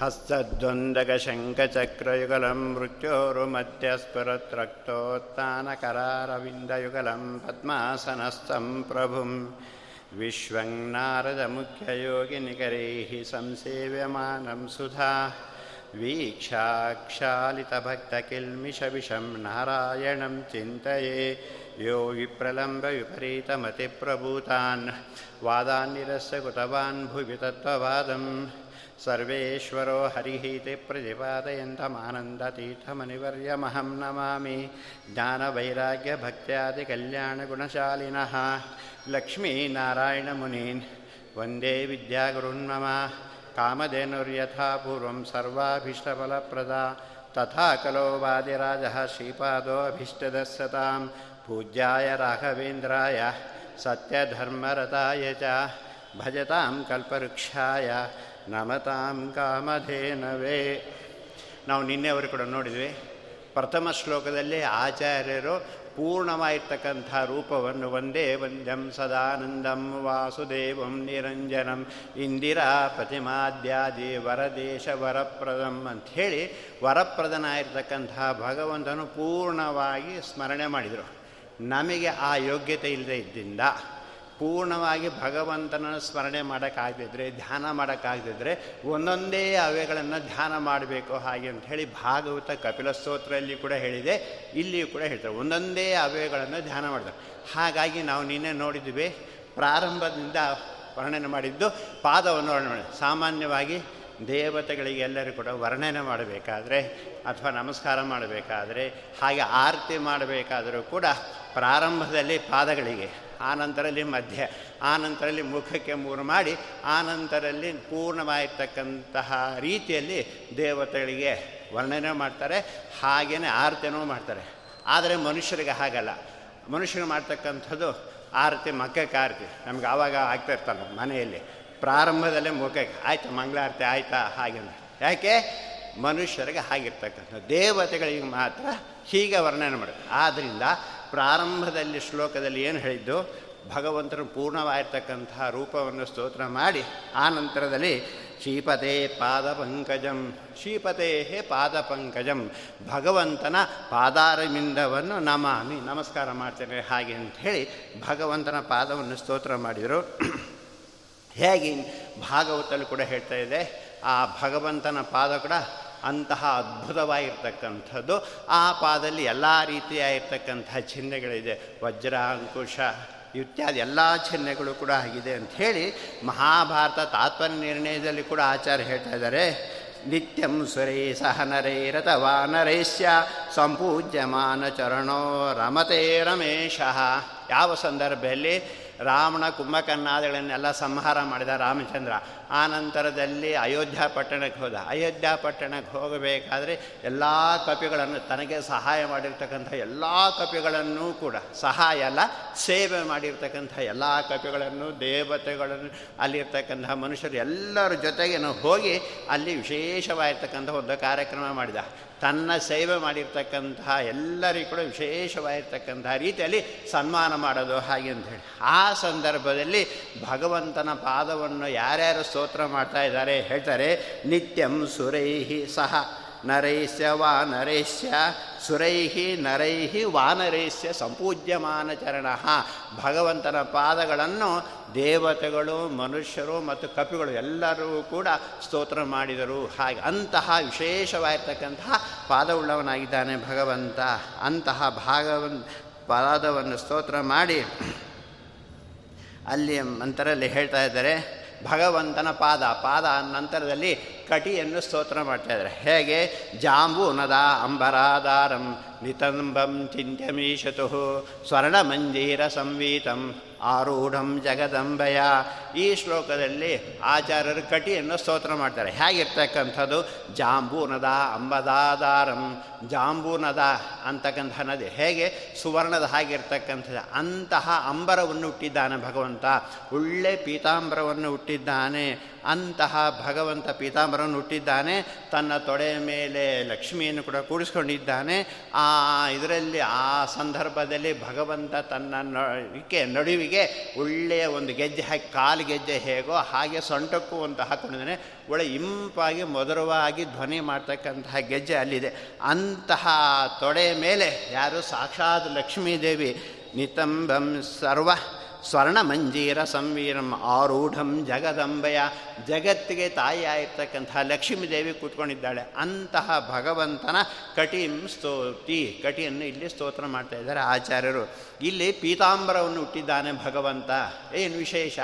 हस्तद्वन्द्वकशङ्खचक्रयुगलं मृत्योरुमध्यस्फुरत्रक्तोत्तानकरारविन्दयुगलं पद्मासनस्थं प्रभुं विश्वं नारदमुख्ययोगिनिकरैः संसेव्यमानं सुधा वीक्षाक्षालितभक्तकिल्मिषविषं नारायणं चिन्तये यो विप्रलम्बविपरीतमतिप्रभूतान् वादान्निरस्य कृतवान् भुवि तत्त्ववादम् सर्वेश्वरो हरिः ते प्रतिपादयन्तमानन्दतीर्थमनिवर्यमहं नमामि। ज्ञानवैराग्यभक्त्यादिकल्याणगुणशालिनः। लक्ष्मीनारायणमुनीन्, वंदे विद्यागुरुन्मम कामधेनुर्यथा पूर्वं सर्वाभीष्टफलप्रदा। तथा कलो वादिराजः श्रीपादोऽभीष्टदस्सतां पूज्याय राघवेन्द्राय, सत्यधर्मरताय च। भजतां कल्पवृक्षाय। ನಮತಾಂ ಕಾಮಧೇನವೇ. ನಾವು ನಿನ್ನೆವರು ಕೂಡ ನೋಡಿದ್ವಿ. ಪ್ರಥಮ ಶ್ಲೋಕದಲ್ಲಿ ಆಚಾರ್ಯರು ಪೂರ್ಣವಾಗಿರ್ತಕ್ಕಂಥ ರೂಪವನ್ನು ಒಂದೇ ವಂದ್ಯಂ ಸದಾನಂದಂ ವಾಸುದೇವಂ ನಿರಂಜನಂ ಇಂದಿರಾ ಪ್ರತಿಮಾದ್ಯಾದಿ ವರದೇಶ ವರಪ್ರದಂ ಅಂಥೇಳಿ ವರಪ್ರದನಾಗಿರ್ತಕ್ಕಂಥ ಭಗವಂತನು ಪೂರ್ಣವಾಗಿ ಸ್ಮರಣೆ ಮಾಡಿದರು. ನಮಗೆ ಆ ಯೋಗ್ಯತೆ ಇಲ್ಲದೆ ಇದ್ದಿಂದ ಪೂರ್ಣವಾಗಿ ಭಗವಂತನ ಸ್ಮರಣೆ ಮಾಡೋಕ್ಕಾಗದಿದ್ರೆ, ಧ್ಯಾನ ಮಾಡೋಕ್ಕಾಗದಿದ್ರೆ ಒಂದೊಂದೇ ಅವೆಗಳನ್ನು ಧ್ಯಾನ ಮಾಡಬೇಕು ಹಾಗೆ ಅಂತ ಹೇಳಿ ಭಾಗವತ ಕಪಿಲ ಸ್ತೋತ್ರದಲ್ಲಿ ಕೂಡ ಹೇಳಿದೆ, ಇಲ್ಲಿಯೂ ಕೂಡ ಹೇಳ್ತಾರೆ. ಒಂದೊಂದೇ ಅವೆಗಳನ್ನು ಧ್ಯಾನ ಮಾಡ್ತಾರೆ. ಹಾಗಾಗಿ ನಾವು ನಿನ್ನೆ ನೋಡಿದ್ವಿ, ಪ್ರಾರಂಭದಿಂದ ವರ್ಣನೆ ಮಾಡಿದ್ದು ಪಾದವನ್ನು ವರ್ಣನೆ ಮಾಡಿ. ಸಾಮಾನ್ಯವಾಗಿ ದೇವತೆಗಳಿಗೆ ಎಲ್ಲರೂ ಕೂಡ ವರ್ಣನೆ ಮಾಡಬೇಕಾದ್ರೆ ಅಥವಾ ನಮಸ್ಕಾರ ಮಾಡಬೇಕಾದ್ರೆ, ಹಾಗೆ ಆರತಿ ಮಾಡಬೇಕಾದರೂ ಕೂಡ ಪ್ರಾರಂಭದಲ್ಲಿ ಪಾದಗಳಿಗೆ ಆನಂತರಲ್ಲಿ ಮಧ್ಯ, ಆನಂತರಲ್ಲಿ ಮುಖಕ್ಕೆ ಮೂರು ಮಾಡಿ, ಆನಂತರಲ್ಲಿ ಪೂರ್ಣವಾಗಿರ್ತಕ್ಕಂತಹ ರೀತಿಯಲ್ಲಿ ದೇವತೆಗಳಿಗೆ ವರ್ಣನೆ ಮಾಡ್ತಾರೆ ಹಾಗೆಯೇ ಆರತಿನೂ ಮಾಡ್ತಾರೆ. ಆದರೆ ಮನುಷ್ಯರಿಗೆ ಹಾಗಲ್ಲ. ಮನುಷ್ಯರು ಮಾಡ್ತಕ್ಕಂಥದ್ದು ಆರತಿ, ಮಕ್ಕಕ್ಕೆ ಆರತಿ. ನಮ್ಗೆ ಆವಾಗ ಆಗ್ತಾ ಇರ್ತಲ್ಲ ಮನೆಯಲ್ಲಿ. ಪ್ರಾರಂಭದಲ್ಲೇ ಮುಖಕ್ಕೆ, ಆಯಿತು, ಮಂಗಳಾರತಿ ಆಯಿತಾ, ಹಾಗೆ ಯಾಕೆ? ಮನುಷ್ಯರಿಗೆ ಹಾಗಿರ್ತಕ್ಕಂಥ ದೇವತೆಗಳಿಗೆ ಮಾತ್ರ ಹೀಗೆ ವರ್ಣನೆ ಮಾಡೋದು ಆದ್ದರಿಂದ ಪ್ರಾರಂಭದಲ್ಲಿ ಶ್ಲೋಕದಲ್ಲಿ ಏನು ಹೇಳಿದ್ದು? ಭಗವಂತನು ಪೂರ್ಣವಾಗಿರ್ತಕ್ಕಂತಹ ರೂಪವನ್ನು ಸ್ತೋತ್ರ ಮಾಡಿ, ಆ ನಂತರದಲ್ಲಿ ಶ್ರೀಪತೆ ಪಾದ ಪಂಕಜಂ ಶ್ರೀಪತೇ ಪಾದ ಪಂಕಜಂ ಭಗವಂತನ ಪಾದಾರವಿಂದವನ್ನು ನಮಾಮಿ, ನಮಸ್ಕಾರ ಮಾಡ್ತೇನೆ ಹಾಗೆ ಅಂಥೇಳಿ ಭಗವಂತನ ಪಾದವನ್ನು ಸ್ತೋತ್ರ ಮಾಡಿದರು. ಹೇಗೆ? ಭಾಗವತಲ್ಲಿ ಕೂಡ ಹೇಳ್ತಾ ಇದೆ, ಆ ಭಗವಂತನ ಪಾದ ಕೂಡ ಅಂತಹ ಅದ್ಭುತವಾಗಿರ್ತಕ್ಕಂಥದ್ದು. ಆ ಪಾದಲ್ಲಿ ಎಲ್ಲ ರೀತಿಯಾಗಿರ್ತಕ್ಕಂತಹ ಚಿಹ್ನೆಗಳಿದೆ. ವಜ್ರ ಅಂಕುಶ ಇತ್ಯಾದಿ ಎಲ್ಲ ಚಿಹ್ನೆಗಳು ಕೂಡ ಆಗಿದೆ ಅಂಥೇಳಿ ಮಹಾಭಾರತ ತಾತ್ಪರ್ಯ ನಿರ್ಣಯದಲ್ಲಿ ಕೂಡ ಆಚಾರ್ಯ ಹೇಳ್ತಾ ಇದ್ದಾರೆ. ನಿತ್ಯಂ ಸುರೇ ಸಹ ನರೈರತವಾ ನರೈಸ್ಯ ಸಂಪೂಜ್ಯಮಾನ ಚರಣೋ ರಮತೆ ರಮೇಶ. ಯಾವ ಸಂದರ್ಭದಲ್ಲಿ ರಾವಣ ಕುಂಭಕರ್ಣಾದಿಗಳನ್ನೆಲ್ಲ ಸಂಹಾರ ಮಾಡಿದ ರಾಮಚಂದ್ರ ಆ ನಂತರದಲ್ಲಿ ಅಯೋಧ್ಯ ಪಟ್ಟಣಕ್ಕೆ ಹೋದ. ಅಯೋಧ್ಯ ಪಟ್ಟಣಕ್ಕೆ ಹೋಗಬೇಕಾದ್ರೆ ಎಲ್ಲ ಕಪಿಗಳನ್ನು ತನಗೆ ಸಹಾಯ ಮಾಡಿರ್ತಕ್ಕಂಥ ಎಲ್ಲ ಕಪಿಗಳನ್ನು ಕೂಡ ಸಹಾಯ ಅಲ್ಲ, ಸೇವೆ ಮಾಡಿರ್ತಕ್ಕಂಥ ಎಲ್ಲ ಕಪಿಗಳನ್ನು, ದೇವತೆಗಳನ್ನು, ಅಲ್ಲಿರ್ತಕ್ಕಂಥ ಮನುಷ್ಯರು ಎಲ್ಲರ ಜೊತೆಗೆ ಹೋಗಿ ಅಲ್ಲಿ ವಿಶೇಷವಾಗಿರ್ತಕ್ಕಂಥ ಒಂದು ಕಾರ್ಯಕ್ರಮ ಮಾಡಿದ. ತನ್ನ ಸೇವೆ ಮಾಡಿರ್ತಕ್ಕಂತಹ ಎಲ್ಲರಿಗೂ ಕೂಡ ವಿಶೇಷವಾಗಿರ್ತಕ್ಕಂತಹ ರೀತಿಯಲ್ಲಿ ಸನ್ಮಾನ ಮಾಡೋದು ಹಾಗೆ ಅಂತ ಹೇಳಿ. ಆ ಸಂದರ್ಭದಲ್ಲಿ ಭಗವಂತನ ಪಾದವನ್ನು ಯಾರ್ಯಾರು ಸ್ತೋತ್ರ ಮಾಡ್ತಾ ಇದ್ದಾರೆ. ಹೇಳ್ತಾರೆ, ನಿತ್ಯಂ ಸುರೈಹಿ ಸಹ ನರೈಸ್ಯ ವಾನರೈಸ್ಯ ಸುರೈಹಿ ನರೈಹಿ ವಾನರೈಸ್ಯ ಸಂಪೂಜ್ಯಮಾನ ಚರಣ. ಭಗವಂತನ ಪಾದಗಳನ್ನು ದೇವತೆಗಳು, ಮನುಷ್ಯರು ಮತ್ತು ಕಪಿಗಳು ಎಲ್ಲರೂ ಕೂಡ ಸ್ತೋತ್ರ ಮಾಡಿದರು. ಹಾಗೆ ಅಂತಹ ವಿಶೇಷವಾಗಿರ್ತಕ್ಕಂತಹ ಪಾದವುಳ್ಳವನಾಗಿದ್ದಾನೆ ಭಗವಂತ. ಅಂತಹ ಭಾಗವನ್, ಪಾದವನ್ನು ಸ್ತೋತ್ರ ಮಾಡಿ, ಅಲ್ಲಿ ನಂತರಲ್ಲಿ ಹೇಳ್ತಾ ಇದ್ದಾರೆ ಭಗವಂತನ ಪಾದ ಪಾದ ನಂತರದಲ್ಲಿ ಕಟಿಯನ್ನು ಸ್ತೋತ್ರ ಮಾಡ್ತಾ ಇದ್ದಾರೆ. ಹೇಗೆ? ಜಾಂಬೂನದ ಅಂಬರಾಧಾರಂ ನಿತಂಬಂ ಚಿಂತ್ಯಮೀಶತು ಸ್ವರ್ಣಮಂಜೀರ ಸಂವೀತಂ ಆರೂಢಂ ಜಗದಂಬಯ. ಈ ಶ್ಲೋಕದಲ್ಲಿ ಆಚಾರ್ಯರು ಕಟಿಯನ್ನು ಸ್ತೋತ್ರ ಮಾಡ್ತಾರೆ. ಹೇಗಿರ್ತಕ್ಕಂಥದ್ದು? ಜಾಂಬೂನದ ಅಂಬದಾದಾರಂ ಜಾಂಬೂನದ ಅಂತಕ್ಕಂಥ ನದಿ ಹೇಗೆ? ಸುವರ್ಣದ ಹಾಗಿರ್ತಕ್ಕಂಥದ್ದು. ಅಂತಹ ಅಂಬರವನ್ನು ಹುಟ್ಟಿದ್ದಾನೆ ಭಗವಂತ. ಒಳ್ಳೆ ಪೀತಾಂಬರವನ್ನು ಹುಟ್ಟಿದ್ದಾನೆ. ಅಂತಹ ಭಗವಂತ ಪೀತಾಂಬರವನ್ನು ಹುಟ್ಟಿದ್ದಾನೆ. ತನ್ನ ತೊಡೆಯ ಮೇಲೆ ಲಕ್ಷ್ಮಿಯನ್ನು ಕೂಡ ಕೂಡಿಸ್ಕೊಂಡಿದ್ದಾನೆ. ಆ ಇದರಲ್ಲಿ ಆ ಸಂದರ್ಭದಲ್ಲಿ ಭಗವಂತ ತನ್ನ ನಡಿಕೆ ನಡುವಿಗೆ ಒಳ್ಳೆಯ ಒಂದು ಗೆಜ್ಜೆ ಹಾಕಿ, ಕಾಲು ಗೆಜ್ಜೆ ಹೇಗೋ ಹಾಗೆ ಸೊಂಟಕ್ಕೂ ಅಂತ ಹಾಕ್ಕೊಂಡಿದ್ದಾನೆ ಒಳ್ಳೆ ಇಂಪಾಗಿ, ಮಧುರವಾಗಿ ಧ್ವನಿ ಮಾಡ್ತಕ್ಕಂತಹ ಗೆಜ್ಜೆ ಅಲ್ಲಿದೆ. ಅಂತಹ ತೊಡೆ ಮೇಲೆ ಯಾರು ಸಾಕ್ಷಾತ್ ಲಕ್ಷ್ಮೀದೇವಿ ನಿತಂಬಂ ಸರ್ವ ಸ್ವರ್ಣಮಂಜೀರ ಸಂವೀರಂ ಆರೂಢಂ ಜಗದಂಬಯ. ಜಗತ್ತಿಗೆ ತಾಯಿಯಾಗಿರ್ತಕ್ಕಂತಹ ಲಕ್ಷ್ಮೀ ದೇವಿ ಕೂತ್ಕೊಂಡಿದ್ದಾಳೆ. ಅಂತಹ ಭಗವಂತನ ಕಟಿಂ ಸ್ತೋತಿ ಕಟಿಯನ್ನು ಇಲ್ಲಿ ಸ್ತೋತ್ರ ಮಾಡ್ತಾ ಇದ್ದಾರೆ ಆಚಾರ್ಯರು. ಇಲ್ಲಿ ಪೀತಾಂಬರವನ್ನು ಹುಟ್ಟಿದ್ದಾನೆ ಭಗವಂತ. ಏನು ವಿಶೇಷ?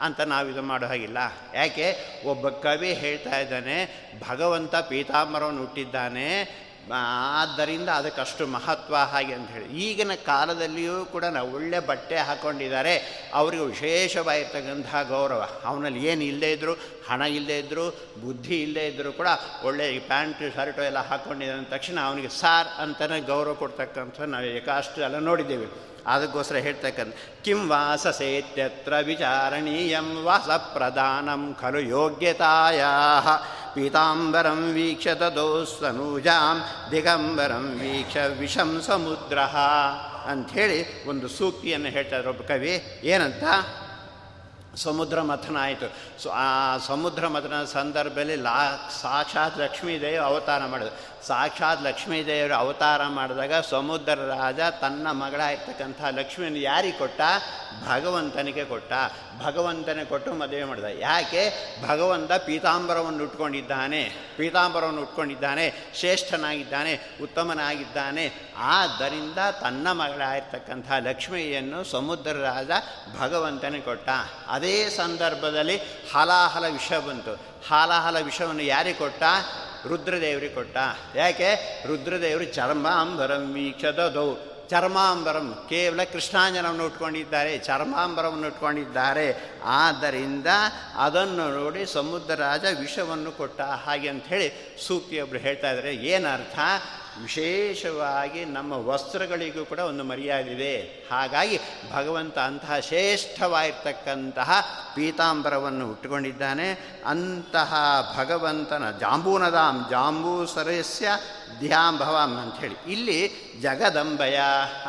ಅಂತ ನಾವು ಇದು ಮಾಡೋ ಹಾಗಿಲ್ಲ. ಯಾಕೆ? ಒಬ್ಬ ಕವಿ ಹೇಳ್ತಾ ಇದ್ದಾನೆ, ಭಗವಂತ ಪೀತಾಂಬರವನ್ನು ಹುಟ್ಟಿದ್ದಾನೆ ಆದ್ದರಿಂದ ಅದಕ್ಕಷ್ಟು ಮಹತ್ವ ಹಾಗೆ ಅಂತ ಹೇಳಿ. ಈಗಿನ ಕಾಲದಲ್ಲಿಯೂ ಕೂಡ ನಾವು ಒಳ್ಳೆ ಬಟ್ಟೆ ಹಾಕ್ಕೊಂಡಿದ್ದಾರೆ ಅವರಿಗೆ ವಿಶೇಷವಾಗಿರ್ತಕ್ಕಂಥ ಗೌರವ. ಅವನಲ್ಲಿ ಏನು ಇಲ್ಲದೇ ಇದ್ದರೂ ಹಣ ಇಲ್ಲದೇ ಇದ್ದರೂ ಬುದ್ಧಿ ಇಲ್ಲದೇ ಇದ್ದರೂ ಕೂಡ ಒಳ್ಳೆ ಪ್ಯಾಂಟ್, ಶರ್ಟು ಎಲ್ಲ ಹಾಕ್ಕೊಂಡಿದ್ದ ತಕ್ಷಣ ಅವನಿಗೆ ಸಾರ್ ಅಂತಲೇ ಗೌರವ ಕೊಡ್ತಕ್ಕಂಥ ನಾವು ಏಕಾಷ್ಟು ಎಲ್ಲ ನೋಡಿದ್ದೇವೆ. ಅದಕ್ಕೋಸ್ಕರ ಹೇಳ್ತಕ್ಕಂಥ, ಕಿಂ ವಾಸಸೇತ್ಯತ್ರ ವಿಚಾರಣೀಯಂ ವಾಸ ಪ್ರಧಾನಂ ಖಲು ಯೋಗ್ಯತಾಯ ಪೀತಾಂಬರಂ ವೀಕ್ಷ ತದೋಸ್ತನೂಜಾಂ ದಿಗಂಬರಂ ವೀಕ್ಷ ವಿಷಂ ಸಮುದ್ರ ಅಂಥೇಳಿ ಒಂದು ಸೂಕ್ತಿಯನ್ನು ಹೇಳ್ತಾರೆ ಒಬ್ಬ ಕವಿ. ಏನಂತ? ಸಮುದ್ರ ಮಥನ ಆಯಿತು. ಸೊ ಆ ಸಮುದ್ರ ಮಥನ ಸಂದರ್ಭದಲ್ಲಿ ಲಾ ಸಾಕ್ಷಾತ್ ಲಕ್ಷ್ಮೀದೇವಿ ಅವತಾರ ಮಾಡಿದ್ರು. ಸಾಕ್ಷಾತ್ ಲಕ್ಷ್ಮೀದೇವರು ಅವತಾರ ಮಾಡಿದಾಗ ಸಮುದ್ರ ರಾಜ ತನ್ನ ಮಗಳಾಗಿರ್ತಕ್ಕಂಥ ಲಕ್ಷ್ಮಿಯನ್ನು ಯಾರಿಗೆ ಕೊಟ್ಟ? ಭಗವಂತನಿಗೆ ಕೊಟ್ಟ. ಭಗವಂತನೇ ಕೊಟ್ಟು ಮದುವೆ ಮಾಡಿದ. ಯಾಕೆ? ಭಗವಂತ ಪೀತಾಂಬರವನ್ನು ಉಟ್ಕೊಂಡಿದ್ದಾನೆ. ಪೀತಾಂಬರವನ್ನು ಉಟ್ಕೊಂಡಿದ್ದಾನೆ. ಶ್ರೇಷ್ಠನಾಗಿದ್ದಾನೆ. ಉತ್ತಮನಾಗಿದ್ದಾನೆ. ಆದ್ದರಿಂದ ತನ್ನ ಮಗಳಾಗಿರ್ತಕ್ಕಂಥ ಲಕ್ಷ್ಮಿಯನ್ನು ಸಮುದ್ರ ರಾಜ ಭಗವಂತನೇ ಕೊಟ್ಟ. ಅದೇ ಸಂದರ್ಭದಲ್ಲಿ ಹಲಾಹಲ ವಿಷ ಬಂತು. ಹಾಲಾಹಲ ವಿಷವನ್ನು ಯಾರಿಗೆ ಕೊಟ್ಟ? ರುದ್ರದೇವರಿಗೆ ಕೊಟ್ಟ. ಯಾಕೆ? ರುದ್ರದೇವರು ಚರ್ಮಾಂಬರಂ ವೀಕ್ಷದೌ ಚರ್ಮಾಂಬರಂ ಕೇವಲ ಕೃಷ್ಣಾಂಜನವನ್ನು ಉಟ್ಕೊಂಡಿದ್ದಾರೆ, ಚರ್ಮಾಂಬರವನ್ನು ಉಟ್ಕೊಂಡಿದ್ದಾರೆ. ಆದ್ದರಿಂದ ಅದನ್ನು ನೋಡಿ ಸಮುದ್ರ ರಾಜ ವಿಷವನ್ನು ಕೊಟ್ಟ ಹಾಗೆ ಅಂಥೇಳಿ ಸೂಕ್ತಿಯೊಬ್ಬರು ಹೇಳ್ತಾ ಇದ್ದಾರೆ ಏನರ್ಥ? ವಿಶೇಷವಾಗಿ ನಮ್ಮ ವಸ್ತ್ರಗಳಿಗೂ ಕೂಡ ಒಂದು ಮರ್ಯಾದೆ ಇದೆ ಹಾಗಾಗಿ ಭಗವಂತ ಅಂತಹ ಶ್ರೇಷ್ಠವಾಗಿರ್ತಕ್ಕಂತಹ ಪೀತಾಂಬರವನ್ನು ಉಟ್ಟುಕೊಂಡಿದ್ದಾನೆ. ಅಂತಹ ಭಗವಂತನ ಜಾಂಬೂನದಾಂ ಜಾಂಬೂ ಸರಸ್ಯ ಧ್ಯಾಂಭವಾಂ ಅಂಥೇಳಿ. ಇಲ್ಲಿ ಜಗದಂಬಯ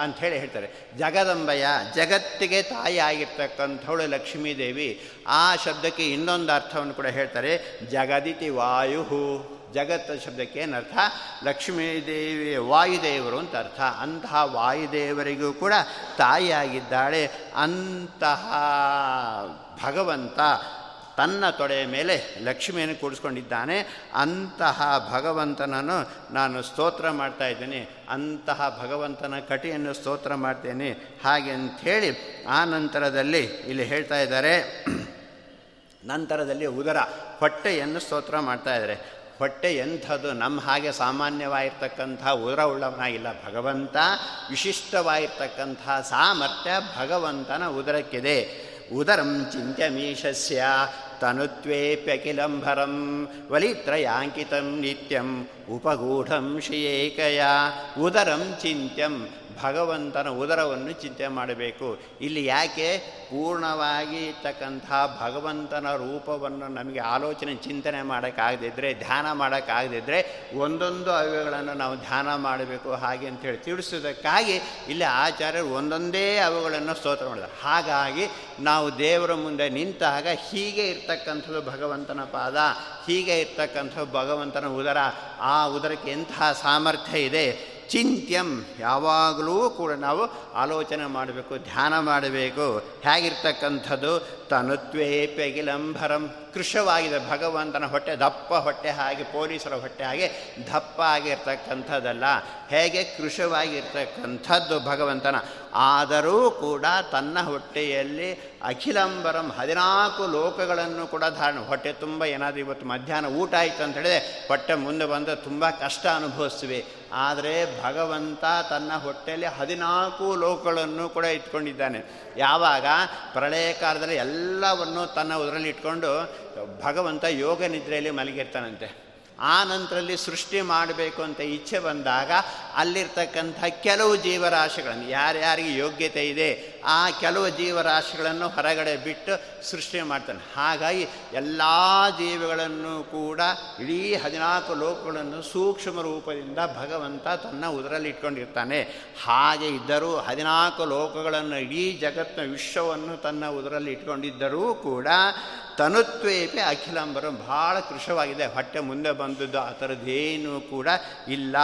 ಅಂಥೇಳಿ ಹೇಳ್ತಾರೆ. ಜಗದಂಬಯ ಜಗತ್ತಿಗೆ ತಾಯಿ ಆಗಿರ್ತಕ್ಕಂಥವಳು ಲಕ್ಷ್ಮೀದೇವಿ. ಆ ಶಬ್ದಕ್ಕೆ ಇನ್ನೊಂದು ಅರ್ಥವನ್ನು ಕೂಡ ಹೇಳ್ತಾರೆ. ಜಗದಿತಿ ವಾಯು ಜಗತ್ತ ಶಬ್ದಕ್ಕೆ ಏನರ್ಥ ಲಕ್ಷ್ಮೀದೇವಿ ವಾಯುದೇವರು ಅಂತ ಅರ್ಥ. ಅಂತಹ ವಾಯುದೇವರಿಗೂ ಕೂಡ ತಾಯಿಯಾಗಿದ್ದಾಳೆ. ಅಂತಹ ಭಗವಂತ ತನ್ನ ತೊಡೆಯ ಮೇಲೆ ಲಕ್ಷ್ಮಿಯನ್ನು ಕೂಡಿಸ್ಕೊಂಡಿದ್ದಾನೆ. ಅಂತಹ ಭಗವಂತನನ್ನು ನಾನು ಸ್ತೋತ್ರ ಮಾಡ್ತಾ ಇದ್ದೇನೆ. ಅಂತಹ ಭಗವಂತನ ಕಟಿಯನ್ನು ಸ್ತೋತ್ರ ಮಾಡ್ತೇನೆ. ಹಾಗೆ ಅಂಥೇಳಿ ಆ ನಂತರದಲ್ಲಿ ಇಲ್ಲಿ ಹೇಳ್ತಾ ಇದ್ದಾರೆ. ನಂತರದಲ್ಲಿ ಉದರ, ಹೊಟ್ಟೆಯನ್ನು ಸ್ತೋತ್ರ ಮಾಡ್ತಾ ಹೊಟ್ಟೆ ಎಂಥದ್ದು ನಮ್ಮ ಹಾಗೆ ಸಾಮಾನ್ಯವಾಗಿರ್ತಕ್ಕಂಥ ಉದರ ಉಳ್ಳವನಾಗಿಲ್ಲ ಭಗವಂತ ವಿಶಿಷ್ಟವಾಗಿರ್ತಕ್ಕಂಥ ಸಾಮರ್ಥ್ಯ ಭಗವಂತನ ಉದರಕ್ಕಿದೆ. ಉದರಂ ಚಿಂತ್ಯಮೀಶಸ್ಯ ತನುತ್ವೇಪ್ಯಖಿಲಂಭರಂ ವಲಿತ್ರಯಾಂಕಿತಂ ನಿತ್ಯಂ ಉಪಗೂಢಂ ಶ್ರಿಯೇಕಯ ಉದರಂ ಚಿಂತ್ಯಂ ಭಗವಂತನ ಉದರವನ್ನು ಚಿಂತೆ ಮಾಡಬೇಕು. ಇಲ್ಲಿ ಯಾಕೆ? ಪೂರ್ಣವಾಗಿ ಇರ್ತಕ್ಕಂಥ ಭಗವಂತನ ರೂಪವನ್ನು ನಮಗೆ ಆಲೋಚನೆ, ಚಿಂತನೆ ಮಾಡೋಕ್ಕಾಗದಿದ್ದರೆ ಧ್ಯಾನ ಮಾಡೋಕ್ಕಾಗದಿದ್ದರೆ ಒಂದೊಂದು ಅವುಗಳನ್ನು ನಾವು ಧ್ಯಾನ ಮಾಡಬೇಕು. ಹಾಗೆ ಅಂತೇಳಿ ತಿಳಿಸೋದಕ್ಕಾಗಿ ಇಲ್ಲಿ ಆಚಾರ್ಯರು ಒಂದೊಂದೇ ಅವುಗಳನ್ನು ಸ್ತೋತ್ರ ಮಾಡಿದ್ದಾರೆ. ಹಾಗಾಗಿ ನಾವು ದೇವರ ಮುಂದೆ ನಿಂತಾಗ ಹೀಗೆ ಇರ್ತಕ್ಕಂಥದ್ದು ಭಗವಂತನ ಪಾದ, ಹೀಗೆ ಇರ್ತಕ್ಕಂಥ ಭಗವಂತನ ಉದರ. ಆ ಉದರಕ್ಕೆ ಎಂತಹ ಸಾಮರ್ಥ್ಯ ಇದೆ? ಚಿಂತ್ಯಂ. ಯಾವಾಗಲೂ ಕೂಡ ನಾವು ಆಲೋಚನೆ ಮಾಡಬೇಕು, ಧ್ಯಾನ ಮಾಡಬೇಕು. ಹೇಗಿರ್ತಕ್ಕಂಥದ್ದು? ತನುತ್ವೇಪ್ಯಗಿಲಂಭರಂ ಕೃಶವಾಗಿದೆ, ಭಗವಂತನ ಹೊಟ್ಟೆ ದಪ್ಪ ಹೊಟ್ಟೆ ಹಾಗೆ, ಪೊಲೀಸರ ಹೊಟ್ಟೆ ಹಾಗೆ ದಪ್ಪ ಆಗಿರ್ತಕ್ಕಂಥದ್ದಲ್ಲ. ಹೇಗೆ ಕೃಶವಾಗಿರ್ತಕ್ಕಂಥದ್ದು ಭಗವಂತನ? ಆದರೂ ಕೂಡ ತನ್ನ ಹೊಟ್ಟೆಯಲ್ಲಿ ಅಖಿಲಂಬರಂ ಹದಿನಾಲ್ಕು ಲೋಕಗಳನ್ನು ಕೂಡ ಧಾರಣ ಹೊಟ್ಟೆ ತುಂಬ ಏನಾದರೂ ಇವತ್ತು ಮಧ್ಯಾಹ್ನ ಊಟ ಆಯಿತು ಅಂತ ಹೇಳಿದ್ರೆ ಹೊಟ್ಟೆ ಮುಂದೆ ಬಂದು ತುಂಬ ಕಷ್ಟ ಅನುಭವಿಸ್ತೀವಿ. ಆದರೆ ಭಗವಂತ ತನ್ನ ಹೊಟ್ಟೆಯಲ್ಲಿ ಹದಿನಾಲ್ಕು ಲೋಕಗಳನ್ನು ಕೂಡ ಇಟ್ಕೊಂಡಿದ್ದಾನೆ. ಯಾವಾಗ? ಪ್ರಳಯ ಕಾಲದಲ್ಲಿ ಎಲ್ಲವನ್ನು ತನ್ನ ಉದರಲ್ಲಿ ಇಟ್ಕೊಂಡು ಭಗವಂತ ಯೋಗ ನಿದ್ರೆಯಲ್ಲಿ ಮಲಗಿರ್ತಾನಂತೆ. ಆ ನಂತರಲ್ಲಿ ಸೃಷ್ಟಿ ಮಾಡಬೇಕು ಅಂತ ಇಚ್ಛೆ ಬಂದಾಗ ಅಲ್ಲಿರ್ತಕ್ಕಂಥ ಕೆಲವು ಜೀವರಾಶಿಗಳನ್ನು ಯಾರ್ಯಾರಿಗೆ ಯೋಗ್ಯತೆ ಇದೆ ಆ ಕೆಲವು ಜೀವರಾಶಿಗಳನ್ನು ಹೊರಗಡೆ ಬಿಟ್ಟು ಸೃಷ್ಟಿ ಮಾಡ್ತಾನೆ. ಹಾಗಾಗಿ ಎಲ್ಲ ಜೀವಿಗಳನ್ನು ಕೂಡ ಇಡೀ ಹದಿನಾಲ್ಕು ಲೋಕಗಳನ್ನು ಸೂಕ್ಷ್ಮ ರೂಪದಿಂದ ಭಗವಂತ ತನ್ನ ಉದರಲ್ಲಿ ಇಟ್ಕೊಂಡಿರ್ತಾನೆ. ಹಾಗೆ ಇದ್ದರೂ ಹದಿನಾಲ್ಕು ಲೋಕಗಳನ್ನು ಇಡೀ ಜಗತ್ತಿನ ವಿಶ್ವವನ್ನು ತನ್ನ ಉದರಲ್ಲಿ ಇಟ್ಕೊಂಡಿದ್ದರೂ ಕೂಡ ತನುತ್ವೇಪೆ ಅಖಿಲಂಬರು ಭಾಳ ಕೃಶವಾಗಿದೆ ಹೊಟ್ಟೆ ಮುಂದೆ ಬಂದದ್ದು ಆ ಥರದ್ದೇನೂ ಕೂಡ ಇಲ್ಲ.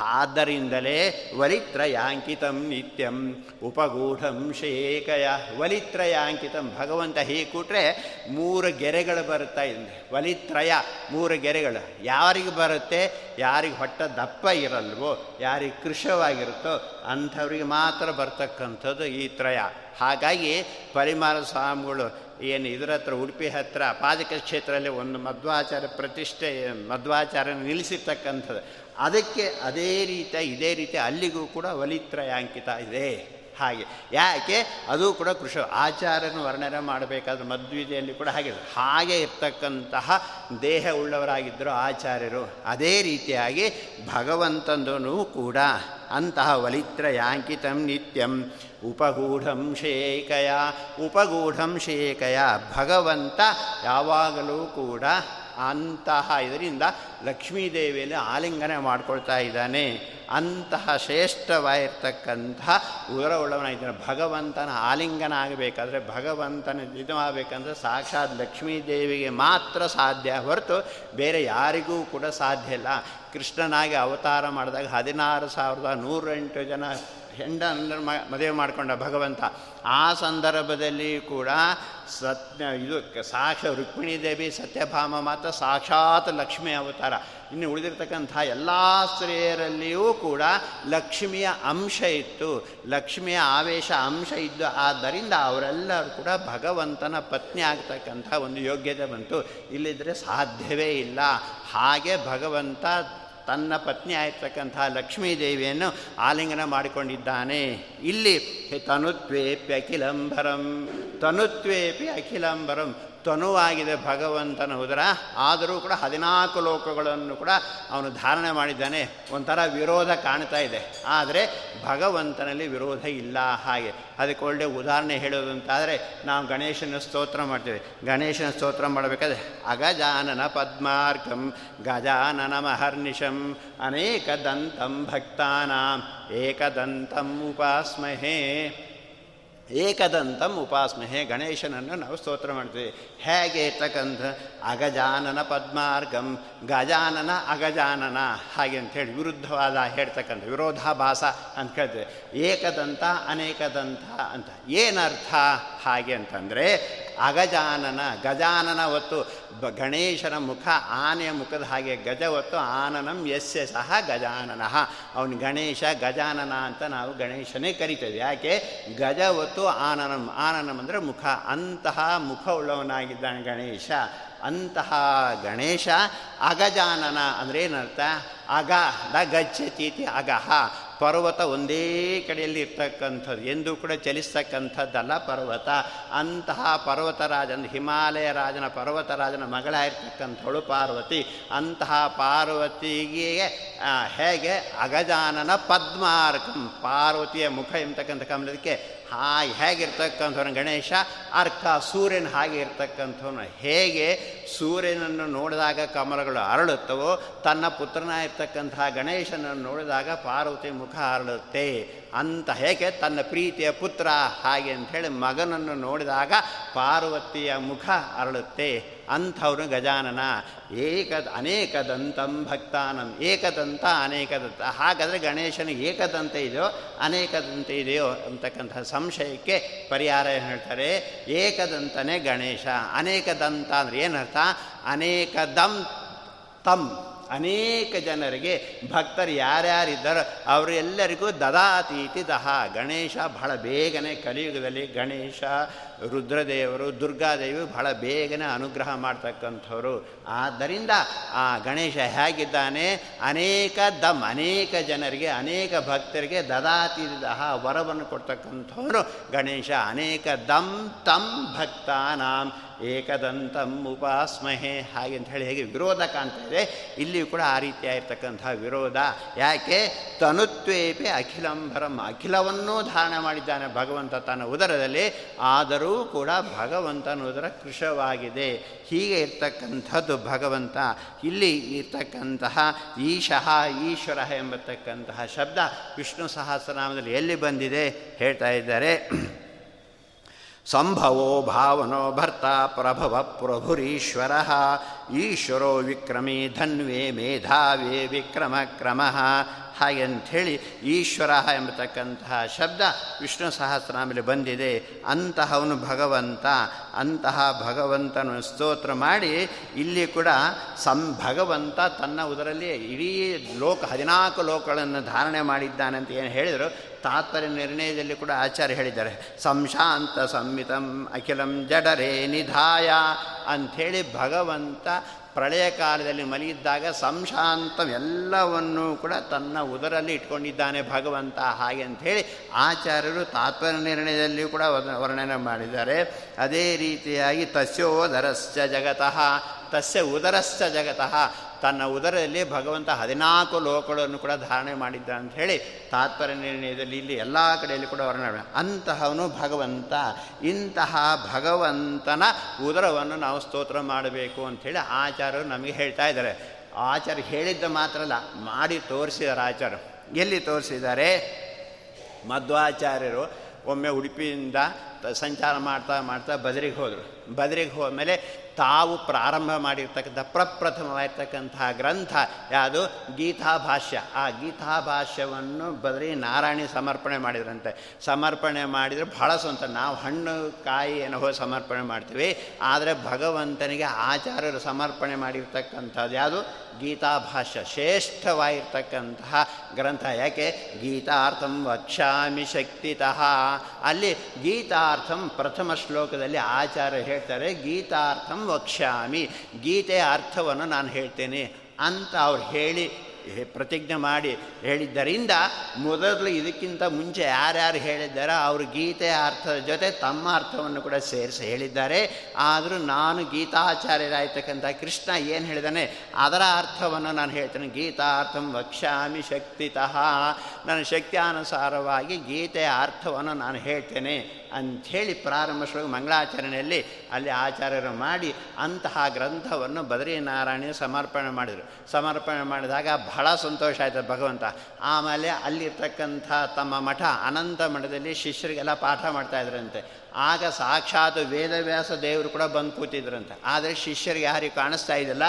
ಆದ್ದರಿಂದಲೇ ವಲಿತ್ರಯಾಂಕಿತಂ ನಿತ್ಯಂ ಉಪಗೂಢಂ ಶೇಕಯ ವಲಿತ್ರಯಾಂಕಿತಂ ಭಗವಂತ ಹೀಗೆ ಕೂಟ್ರೆ ಮೂರು ಗೆರೆಗಳು ಬರುತ್ತಾ ಇದೆ. ವಲಿತ್ರಯ ಮೂರು ಗೆರೆಗಳು. ಯಾರಿಗೆ ಬರುತ್ತೆ? ಯಾರಿಗೆ ಹೊಟ್ಟೆ ದಪ್ಪ ಇರಲ್ವೋ, ಯಾರಿಗೆ ಕೃಶವಾಗಿರುತ್ತೋ ಅಂಥವ್ರಿಗೆ ಮಾತ್ರ ಬರ್ತಕ್ಕಂಥದ್ದು ಈ ತ್ರಯ. ಹಾಗಾಗಿ ಪರಿಮಾರ ಸ್ವಾಮಿಗಳು ಏನು ಇದರ ಹತ್ರ, ಉಡುಪಿ ಹತ್ರ, ಪಾದಕ ಕ್ಷೇತ್ರದಲ್ಲಿ ಒಂದು ಮಧ್ವಾಚಾರ ಪ್ರತಿಷ್ಠೆ, ಮಧ್ವಾಚಾರ ನಿಲ್ಲಿಸಿರ್ತಕ್ಕಂಥದ್ದು. ಅದಕ್ಕೆ ಅದೇ ರೀತಿ, ಇದೇ ರೀತಿ ಅಲ್ಲಿಗೂ ಕೂಡ ವಲಿತ್ರಯಾಂಕಿತ ಇದೆ. ಹಾಗೆ. ಯಾಕೆ? ಅದು ಕೂಡ ಕೃಷ ಆಚಾರನ ವರ್ಣನೆ ಮಾಡಬೇಕಾದ್ರೆ ಮದ್ವಿದೆಯಲ್ಲಿ ಕೂಡ ಹಾಗೆ ಹಾಗೆ ಇರ್ತಕ್ಕಂತಹ ದೇಹ ಉಳ್ಳವರಾಗಿದ್ದರು ಆಚಾರ್ಯರು ಅದೇ ರೀತಿಯಾಗಿ ಭಗವಂತಂದೂ ಕೂಡ ಅಂತಹ ವಲಿತ್ರಯಾಂಕಿತಂ ನಿತ್ಯಂ ಉಪಗೂಢಂ ಶೇಖಯ ಉಪಗೂಢಂ ಶೇಖಯ ಭಗವಂತ ಯಾವಾಗಲೂ ಕೂಡ ಅಂತಹ ಇದರಿಂದ ಲಕ್ಷ್ಮೀದೇವಿಯಲ್ಲಿ ಆಲಿಂಗನ ಮಾಡ್ಕೊಳ್ತಾ ಇದ್ದಾನೆ. ಅಂತಹ ಶ್ರೇಷ್ಠವಾಗಿರ್ತಕ್ಕಂತಹ ಉದರ ಉಳ್ಳವನಾಗಿದ್ದಾನೆ ಭಗವಂತನ ಆಲಿಂಗನ ಆಗಬೇಕಾದ್ರೆ ಭಗವಂತನ ಇದು ಆಗಬೇಕಂದ್ರೆ ಸಾಕ್ಷಾತ್ ಲಕ್ಷ್ಮೀದೇವಿಗೆ ಮಾತ್ರ ಸಾಧ್ಯ ಹೊರತು ಬೇರೆ ಯಾರಿಗೂ ಕೂಡ ಸಾಧ್ಯ ಇಲ್ಲ. ಕೃಷ್ಣನಾಗಿ ಅವತಾರ ಮಾಡಿದಾಗ ಹದಿನಾರು ಸಾವಿರದ ನೂರೆಂಟು ಜನ ಹೆಂಡ ಮದುವೆ ಮಾಡಿಕೊಂಡ ಭಗವಂತ. ಆ ಸಂದರ್ಭದಲ್ಲಿ ಕೂಡ ಸತ್ಯ ಇದು ಸಾಕ್ಷ ರುಕ್ಮಿಣಿ ದೇವಿ ಸತ್ಯಭಾಮ ಮಾತ್ರ ಸಾಕ್ಷಾತ್ ಲಕ್ಷ್ಮಿ ಅವತಾರ. ಇನ್ನು ಉಳಿದಿರ್ತಕ್ಕಂಥ ಎಲ್ಲ ಸ್ತ್ರೀಯರಲ್ಲಿಯೂ ಕೂಡ ಲಕ್ಷ್ಮಿಯ ಅಂಶ ಇತ್ತು. ಲಕ್ಷ್ಮಿಯ ಆವೇಶ ಅಂಶ ಇದ್ದು, ಆದ್ದರಿಂದ ಅವರೆಲ್ಲರೂ ಕೂಡ ಭಗವಂತನ ಪತ್ನಿ ಆಗ್ತಕ್ಕಂಥ ಒಂದು ಯೋಗ್ಯತೆ ಬಂತು. ಇಲ್ಲಿದ್ದರೆ ಸಾಧ್ಯವೇ ಇಲ್ಲ. ಹಾಗೆ ಭಗವಂತ ತನ್ನ ಪತ್ನಿ ಆಗಿರ್ತಕ್ಕಂಥ ಲಕ್ಷ್ಮೀದೇವಿಯನ್ನು ಆಲಿಂಗನ ಮಾಡಿಕೊಂಡಿದ್ದಾನೆ. ಇಲ್ಲಿ ತನುತ್ವೇಪಿ ಅಖಿಲಂಬರಂ ತನುತ್ವೇಪಿ ಅಖಿಲಂಬರಂ ತನುವಾಗಿದೆ ಭಗವಂತನ ಉದರ. ಆದರೂ ಕೂಡ ಹದಿನಾಲ್ಕು ಲೋಕಗಳನ್ನು ಕೂಡ ಅವನು ಧಾರಣೆ ಮಾಡಿದ್ದಾನೆ. ಒಂಥರ ವಿರೋಧ ಕಾಣ್ತಾ ಇದೆ. ಆದರೆ ಭಗವಂತನಲ್ಲಿ ವಿರೋಧ ಇಲ್ಲ ಹಾಗೆ. ಅದಕ್ಕೆ ಒಳ್ಳೆ ಉದಾಹರಣೆ ಹೇಳೋದು ಅಂತಾದರೆ ನಾವು ಗಣೇಶನ ಸ್ತೋತ್ರ ಮಾಡ್ತೇವೆ. ಗಣೇಶನ ಸ್ತೋತ್ರ ಮಾಡಬೇಕಾದ್ರೆ ಅಗಜಾನನ ಪದ್ಮಾರ್ಕಂ, ಗಜಾನನ ಮಹರ್ನಿಶಂ, ಅನೇಕ ದಂತಂ ಭಕ್ತಾನಾಂ, ಏಕದಂತಂ ಉಪಾಸ್ಮಹೇ. ಏಕದಂತಂ ಉಪಾಸ್ಮಹೆ ಗಣೇಶನನ್ನು ನಾವು ಸ್ತೋತ್ರ ಮಾಡ್ತೀವಿ. ಹೇಗೆ ಇರ್ತಕ್ಕಂಥ ಅಗಜಾನನ ಪದ್ಮಾರ್ಗಂ, ಗಜಾನನ ಅಗಜಾನನ, ಹಾಗೆ ಅಂಥೇಳಿ ವಿರುದ್ಧವಾದ ಹೇಳ್ತಕ್ಕಂಥ ವಿರೋಧಾಭಾಸ ಅಂತ ಕೇಳ್ತೇವೆ ಏಕದಂತ, ಅನೇಕದಂತ ಅಂತ. ಏನರ್ಥ ಹಾಗೆ ಅಂತಂದರೆ ಅಗಜಾನನ, ಗಜಾನನ ಹೊತ್ತು ಗಣೇಶನ ಮುಖ ಆನೆಯ ಮುಖದ ಹಾಗೆ ಗಜ ಹೊತ್ತು ಆನನಂ ಯಸ್ಯ ಸಹ ಗಜಾನನಃ. ಅವನು ಗಣೇಶ, ಗಜಾನನ ಅಂತ ನಾವು ಗಣೇಶನೇ ಕರಿತೇವೆ. ಯಾಕೆ? ಗಜ ಹೊತ್ತು ಆನನಂ ಆನನಂ ಅಂದರೆ ಮುಖ. ಅಂತಹ ಮುಖ ಉಳ್ಳವನಾಗಿದ್ದಾನೆ ಗಣೇಶ. ಅಂತಹ ಗಣೇಶ ಅಗಜಾನನ ಅಂದರೆ ಏನರ್ಥ? ಅಗ ದ ಗಚ್ಚತೀತಿ ಅಗಹ. ಪರ್ವತ ಒಂದೇ ಕಡೆಯಲ್ಲಿ ಇರ್ತಕ್ಕಂಥದ್ದು, ಎಂದೂ ಕೂಡ ಚಲಿಸ್ತಕ್ಕಂಥದ್ದಲ್ಲ ಪರ್ವತ. ಅಂತಹ ಪರ್ವತರಾಜನ ಹಿಮಾಲಯ ರಾಜನ ಪರ್ವತರಾಜನ ಮಗಳಾಗಿರ್ತಕ್ಕಂಥಳು ಪಾರ್ವತಿ. ಅಂತಹ ಪಾರ್ವತಿಗೆ ಹೇಗೆ ಅಗಜಾನನ ಪದ್ಮಾರ್ಕಂ, ಪಾರ್ವತಿಯ ಮುಖ ಎಂಬತಕ್ಕಂಥ ಕಮಲದಕ್ಕೆ ಹಾ ಹೇಗಿರ್ತಕ್ಕಂಥವನು ಗಣೇಶ, ಅರ್ಕ, ಸೂರ್ಯನ ಹಾಗೆ ಇರ್ತಕ್ಕಂಥವನು ಹೇಗೆ ಸೂರ್ಯನನ್ನು ನೋಡಿದಾಗ ಕಮಲಗಳು ಅರಳುತ್ತವೋ, ತನ್ನ ಪುತ್ರನ ಇರ್ತಕ್ಕಂತಹ ಗಣೇಶನನ್ನು ನೋಡಿದಾಗ ಪಾರ್ವತಿ ಮುಖ ಅರಳುತ್ತೆ. ಅಂತ ಹೇಗೆ ತನ್ನ ಪ್ರೀತಿಯ ಪುತ್ರ ಹಾಗೆ ಅಂಥೇಳಿ ಮಗನನ್ನು ನೋಡಿದಾಗ ಪಾರ್ವತಿಯ ಮುಖ ಅರಳುತ್ತೆ. ಅಂಥವ್ರು ಗಜಾನನ. ಏಕ ಅನೇಕದಂತಂ ಭಕ್ತಾನಂ. ಏಕದಂತ ಅನೇಕದಂತ. ಹಾಗಾದರೆ ಗಣೇಶನ ಏಕದಂತ ಇದೆಯೋ, ಅನೇಕದಂತ ಇದೆಯೋ ಅಂತಕ್ಕಂಥ ಸಂಶಯಕ್ಕೆ ಪರಿಹಾರ ಏನು ಹೇಳ್ತಾರೆ? ಏಕದಂತನೇ ಗಣೇಶ. ಅನೇಕದಂತ ಅಂದರೆ ಏನರ್ಥ? ಅನೇಕದಂ ತಂ ಅನೇಕ ಜನರಿಗೆ ಭಕ್ತರು ಯಾರ್ಯಾರಿದ್ದಾರೋ ಅವರೆಲ್ಲರಿಗೂ ದದಾತೀತಿ ದಹ. ಗಣೇಶ ಬಹಳ ಬೇಗನೆ ಕಲಿಯುಗದಲ್ಲಿ ಗಣೇಶ ರುದ್ರದೇವರು, ದುರ್ಗಾದೇವಿ ಬಹಳ ಬೇಗನೆ ಅನುಗ್ರಹ ಮಾಡ್ತಕ್ಕಂಥವರು. ಆದ್ದರಿಂದ ಆ ಗಣೇಶ ಹೇಗಿದ್ದಾನೆ? ಅನೇಕ ದಮ್, ಅನೇಕ ಜನರಿಗೆ, ಅನೇಕ ಭಕ್ತರಿಗೆ ದದಾತಿ ವರವನ್ನು ಕೊಡ್ತಕ್ಕಂಥವರು. ಗಣೇಶ, ಅನೇಕ ದಮ್ ತಂ ಭಕ್ತಾನಾಂ, ಏಕದಂತಂ ಉಪಾಸ್ಮಹೆ. ಹಾಗೆ ಅಂತ ಹೇಳಿ ಹೇಗೆ ವಿರೋಧ ಕಾಣ್ತಾ ಇದೆ. ಇಲ್ಲಿಯೂ ಕೂಡ ಆ ರೀತಿಯಾಗಿರ್ತಕ್ಕಂಥ ವಿರೋಧ. ಯಾಕೆ? ತನುತ್ವೇಪಿ ಅಖಿಲಂಬರಂ. ಅಖಿಲವನ್ನೂ ಧಾರಣೆ ಮಾಡಿದ್ದಾನೆ ಭಗವಂತ ತನ್ನ ಉದರದಲ್ಲಿ. ಆದರೂ ಕೂಡ ಭಗವಂತನೋದರ ಕೃಶವಾಗಿದೆ. ಹೀಗೆ ಇರ್ತಕ್ಕಂಥದ್ದು ಭಗವಂತ. ಇಲ್ಲಿ ಇರ್ತಕ್ಕಂತಹ ಈಶಃ ಈಶ್ವರ ಎಂಬತಕ್ಕಂತಹ ಶಬ್ದ ವಿಷ್ಣು ಸಹಸ್ರನಾಮದಲ್ಲಿ ಎಲ್ಲಿ ಬಂದಿದೆ? ಹೇಳ್ತಾ ಇದ್ದಾರೆ. ಸಂಭವೋ ಭಾವನೋ ಭರ್ತ ಪ್ರಭವ ಪ್ರಭುರೀಶ್ವರ. ಈಶ್ವರೋ ವಿಕ್ರಮಿ ಧನ್ವೇ ಮೇಧಾವೇ ವಿಕ್ರಮ ಕ್ರಮ. ಹಾಗೆ ಅಂಥೇಳಿ ಈಶ್ವರ ಎಂಬತಕ್ಕಂತಹ ಶಬ್ದ ವಿಷ್ಣು ಸಹಸ್ರನಾಮಲ್ಲಿ ಬಂದಿದೆ. ಅಂತಹವನು ಭಗವಂತ, ಅಂತಹ ಭಗವಂತನ ಸ್ತೋತ್ರ ಮಾಡಿ ಇಲ್ಲಿ ಕೂಡ ಸಂ ಭಗವಂತ ತನ್ನ ಉದರಲ್ಲಿ ಇಡೀ ಲೋಕ, ಹದಿನಾಲ್ಕು ಲೋಕಗಳನ್ನು ಧಾರಣೆ ಮಾಡಿದ್ದಾನೆ ಅಂತ ಏನು ಹೇಳಿದರು. ತಾತ್ಪರ್ಯ ನಿರ್ಣಯದಲ್ಲಿ ಕೂಡ ಆಚಾರ್ಯ ಹೇಳಿದ್ದಾರೆ. ಸಂಶಾಂತ ಸಂಹಿತಂ ಅಖಿಲಂ ಜಡರೇ ನಿಧಾಯ ಅಂಥೇಳಿ ಭಗವಂತ ಪ್ರಳಯ ಕಾಲದಲ್ಲಿ ಮಲಗಿದ್ದಾಗ ಸಂಶಾಂತವೆಲ್ಲವನ್ನೂ ಕೂಡ ತನ್ನ ಉದರಲ್ಲಿ ಇಟ್ಕೊಂಡಿದ್ದಾನೆ ಭಗವಂತ ಹಾಗೆ ಅಂಥೇಳಿ ಆಚಾರ್ಯರು ತಾತ್ಪರ್ಯ ನಿರ್ಣಯದಲ್ಲಿಯೂ ಕೂಡ ವರ್ಣನೆ ಮಾಡಿದ್ದಾರೆ. ಅದೇ ರೀತಿಯಾಗಿ ತಸ್ಯೋದರಶ್ಚ ಜಗತಃ ತಸ್ಯ ಉದರಸ್ಥ ಜಗತಃ. ತನ್ನ ಉದರದಲ್ಲಿ ಭಗವಂತ ಹದಿನಾಲ್ಕು ಲೋಕಗಳನ್ನು ಕೂಡ ಧಾರಣೆ ಮಾಡಿದ್ದ ಅಂತ ಹೇಳಿ ತಾತ್ಪರ್ಯ ನಿರ್ಣಯದಲ್ಲಿ ಇಲ್ಲಿ ಎಲ್ಲ ಕಡೆಯಲ್ಲಿ ಕೂಡ ವರ್ಣನೆ ಅಂತಹವನು ಭಗವಂತ. ಇಂತಹ ಭಗವಂತನ ಉದರವನ್ನು ನಾವು ಸ್ತೋತ್ರ ಮಾಡಬೇಕು ಅಂಥೇಳಿ ಆಚಾರ್ಯರು ನಮಗೆ ಹೇಳ್ತಾ ಇದ್ದಾರೆ. ಆಚಾರ್ಯ ಹೇಳಿದ್ದ ಮಾತ್ರ ಅಲ್ಲ, ಮಾಡಿ ತೋರಿಸಿದ್ದಾರೆ ಆಚಾರ್ಯರು. ಎಲ್ಲಿ ತೋರಿಸಿದ್ದಾರೆ? ಮಧ್ವಾಚಾರ್ಯರು ಒಮ್ಮೆ ಉಡುಪಿಯಿಂದ ಸಂಚಾರ ಮಾಡ್ತಾ ಮಾಡ್ತಾ ಬದರಿಗೆ ಹೋದರು. ಬದರಿಗೆ ಹೋದ್ಮೇಲೆ ತಾವು ಪ್ರಾರಂಭ ಮಾಡಿರ್ತಕ್ಕಂಥ, ಪ್ರಪ್ರಥಮವಾಗಿರ್ತಕ್ಕಂತಹ ಗ್ರಂಥ ಯಾವುದು? ಗೀತಾಭಾಷ್ಯ ಆ ಗೀತಾಭಾಷ್ಯವನ್ನು ಬದಲಿ ನಾರಾಯಣಿ ಸಮರ್ಪಣೆ ಮಾಡಿದ್ರಂತೆ. ಸಮರ್ಪಣೆ ಮಾಡಿದರೆ ಬಹಳ ಸ್ವಂತ. ನಾವು ಹಣ್ಣು, ಕಾಯಿ, ಏನೋ ಸಮರ್ಪಣೆ ಮಾಡ್ತೀವಿ. ಆದರೆ ಭಗವಂತನಿಗೆ ಆಚಾರ್ಯರು ಸಮರ್ಪಣೆ ಮಾಡಿರ್ತಕ್ಕಂಥದ್ದು ಯಾವುದು? ಗೀತಾಭಾಷ್ಯ ಶ್ರೇಷ್ಠವಾಗಿರ್ತಕ್ಕಂತಹ ಗ್ರಂಥ. ಯಾಕೆ? ಗೀತಾರ್ಥಂ ವಕ್ಷಾಮಿ ಶಕ್ತಿತಃ. ಅಲ್ಲಿ ಗೀತಾರ್ಥಂ ಪ್ರಥಮ ಶ್ಲೋಕದಲ್ಲಿ ಆಚಾರ್ಯ ಹೇಳ್ತಾರೆ, ಗೀತಾರ್ಥಂ ವಕ್ಷ್ಯಾಮಿ. ಗೀತೆಯ ಅರ್ಥವನ್ನು ನಾನು ಹೇಳ್ತೇನೆ ಅಂತ ಅವ್ರು ಹೇಳಿ ಪ್ರತಿಜ್ಞೆ ಮಾಡಿ ಹೇಳಿದ್ದರಿಂದ ಮೊದಲು ಇದಕ್ಕಿಂತ ಮುಂಚೆ ಯಾರ್ಯಾರು ಹೇಳಿದ್ದಾರೋ ಅವರು ಗೀತೆಯ ಅರ್ಥದ ಜೊತೆ ತಮ್ಮ ಅರ್ಥವನ್ನು ಕೂಡ ಸೇರಿಸಿ ಹೇಳಿದ್ದಾರೆ. ಆದರೂ ನಾನು ಗೀತಾಚಾರ್ಯರಾಗಿರ್ತಕ್ಕಂಥ ಕೃಷ್ಣ ಏನು ಹೇಳಿದಾನೆ? ಅದರ ಅರ್ಥವನ್ನು ನಾನು ಹೇಳ್ತೇನೆ. ಗೀತಾರ್ಥಂ ವಕ್ಷ್ಯಾಮಿ ಶಕ್ತಿತಃ. ನನ್ನ ಶಕ್ತಿಯಾನುಸಾರವಾಗಿ ಗೀತೆಯ ಅರ್ಥವನ್ನು ನಾನು ಹೇಳ್ತೇನೆ ಅಂಥೇಳಿ ಪ್ರಾರಂಭ ಶ್ಲೋಕ ಮಂಗಳಾಚರಣೆಯಲ್ಲಿ ಅಲ್ಲಿ ಆಚಾರ್ಯರು ಮಾಡಿ ಅಂತಹ ಗ್ರಂಥವನ್ನು ಬದರಿನಾರಾಯಣ ಸಮರ್ಪಣೆ ಮಾಡಿದರು. ಸಮರ್ಪಣೆ ಮಾಡಿದಾಗ ಬಹಳ ಸಂತೋಷ ಆಯಿತು ಭಗವಂತ. ಆಮೇಲೆ ಅಲ್ಲಿರ್ತಕ್ಕಂಥ ತಮ್ಮ ಮಠ ಅನಂತ ಮಠದಲ್ಲಿ ಶಿಷ್ಯರಿಗೆಲ್ಲ ಪಾಠ ಮಾಡ್ತಾಯಿದ್ರಂತೆ ಆಗ ಸಾಕ್ಷಾತ್ ವೇದವ್ಯಾಸ ದೇವರು ಕೂಡ ಬಂದು ಕೂತಿದ್ರಂತೆ. ಆದರೆ ಶಿಷ್ಯರಿಗೆ ಯಾರಿಗೆ ಕಾಣಿಸ್ತಾ ಇದ್ದಿಲ್ಲ,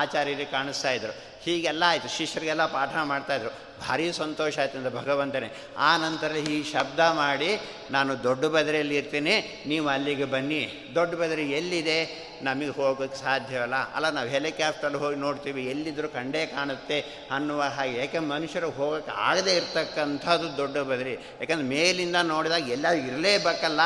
ಆಚಾರ್ಯರಿಗೆ ಕಾಣಿಸ್ತಾ ಇದ್ರು. ಹೀಗೆಲ್ಲ ಆಯಿತು. ಶಿಷ್ಯರಿಗೆಲ್ಲ ಪಾಠ ಮಾಡ್ತಾಯಿದ್ರು ಭಾರಿ ಸಂತೋಷ ಆಯ್ತು ಅಂದರೆ ಭಗವಂತನೇ. ಆ ನಂತರ ಈ ಶಬ್ದ ಮಾಡಿ, ನಾನು ದೊಡ್ಡ ಬದರೆಯಲ್ಲಿ ಇರ್ತೀನಿ, ನೀವು ಅಲ್ಲಿಗೆ ಬನ್ನಿ. ದೊಡ್ಡ ಬದರಿ ಎಲ್ಲಿದೆ? ನಮಗೆ ಹೋಗೋಕ್ಕೆ ಸಾಧ್ಯವಲ್ಲ ಅಲ್ಲ. ನಾವು ಹೆಲಿಕಾಪ್ಟರ್ ಹೋಗಿ ನೋಡ್ತೀವಿ. ಎಲ್ಲಿದ್ದರೂ ಕಂಡೇ ಕಾಣುತ್ತೆ ಅನ್ನುವ ಹಾಗೆ. ಯಾಕೆ ಮನುಷ್ಯರು ಹೋಗೋಕ್ಕೆ ಆಗದೇ ಇರ್ತಕ್ಕಂಥದ್ದು ದೊಡ್ಡ ಬದರಿ. ಯಾಕಂದ್ರೆ ಮೇಲಿಂದ ನೋಡಿದಾಗ ಎಲ್ಲ ಇರಲೇಬೇಕಲ್ಲ.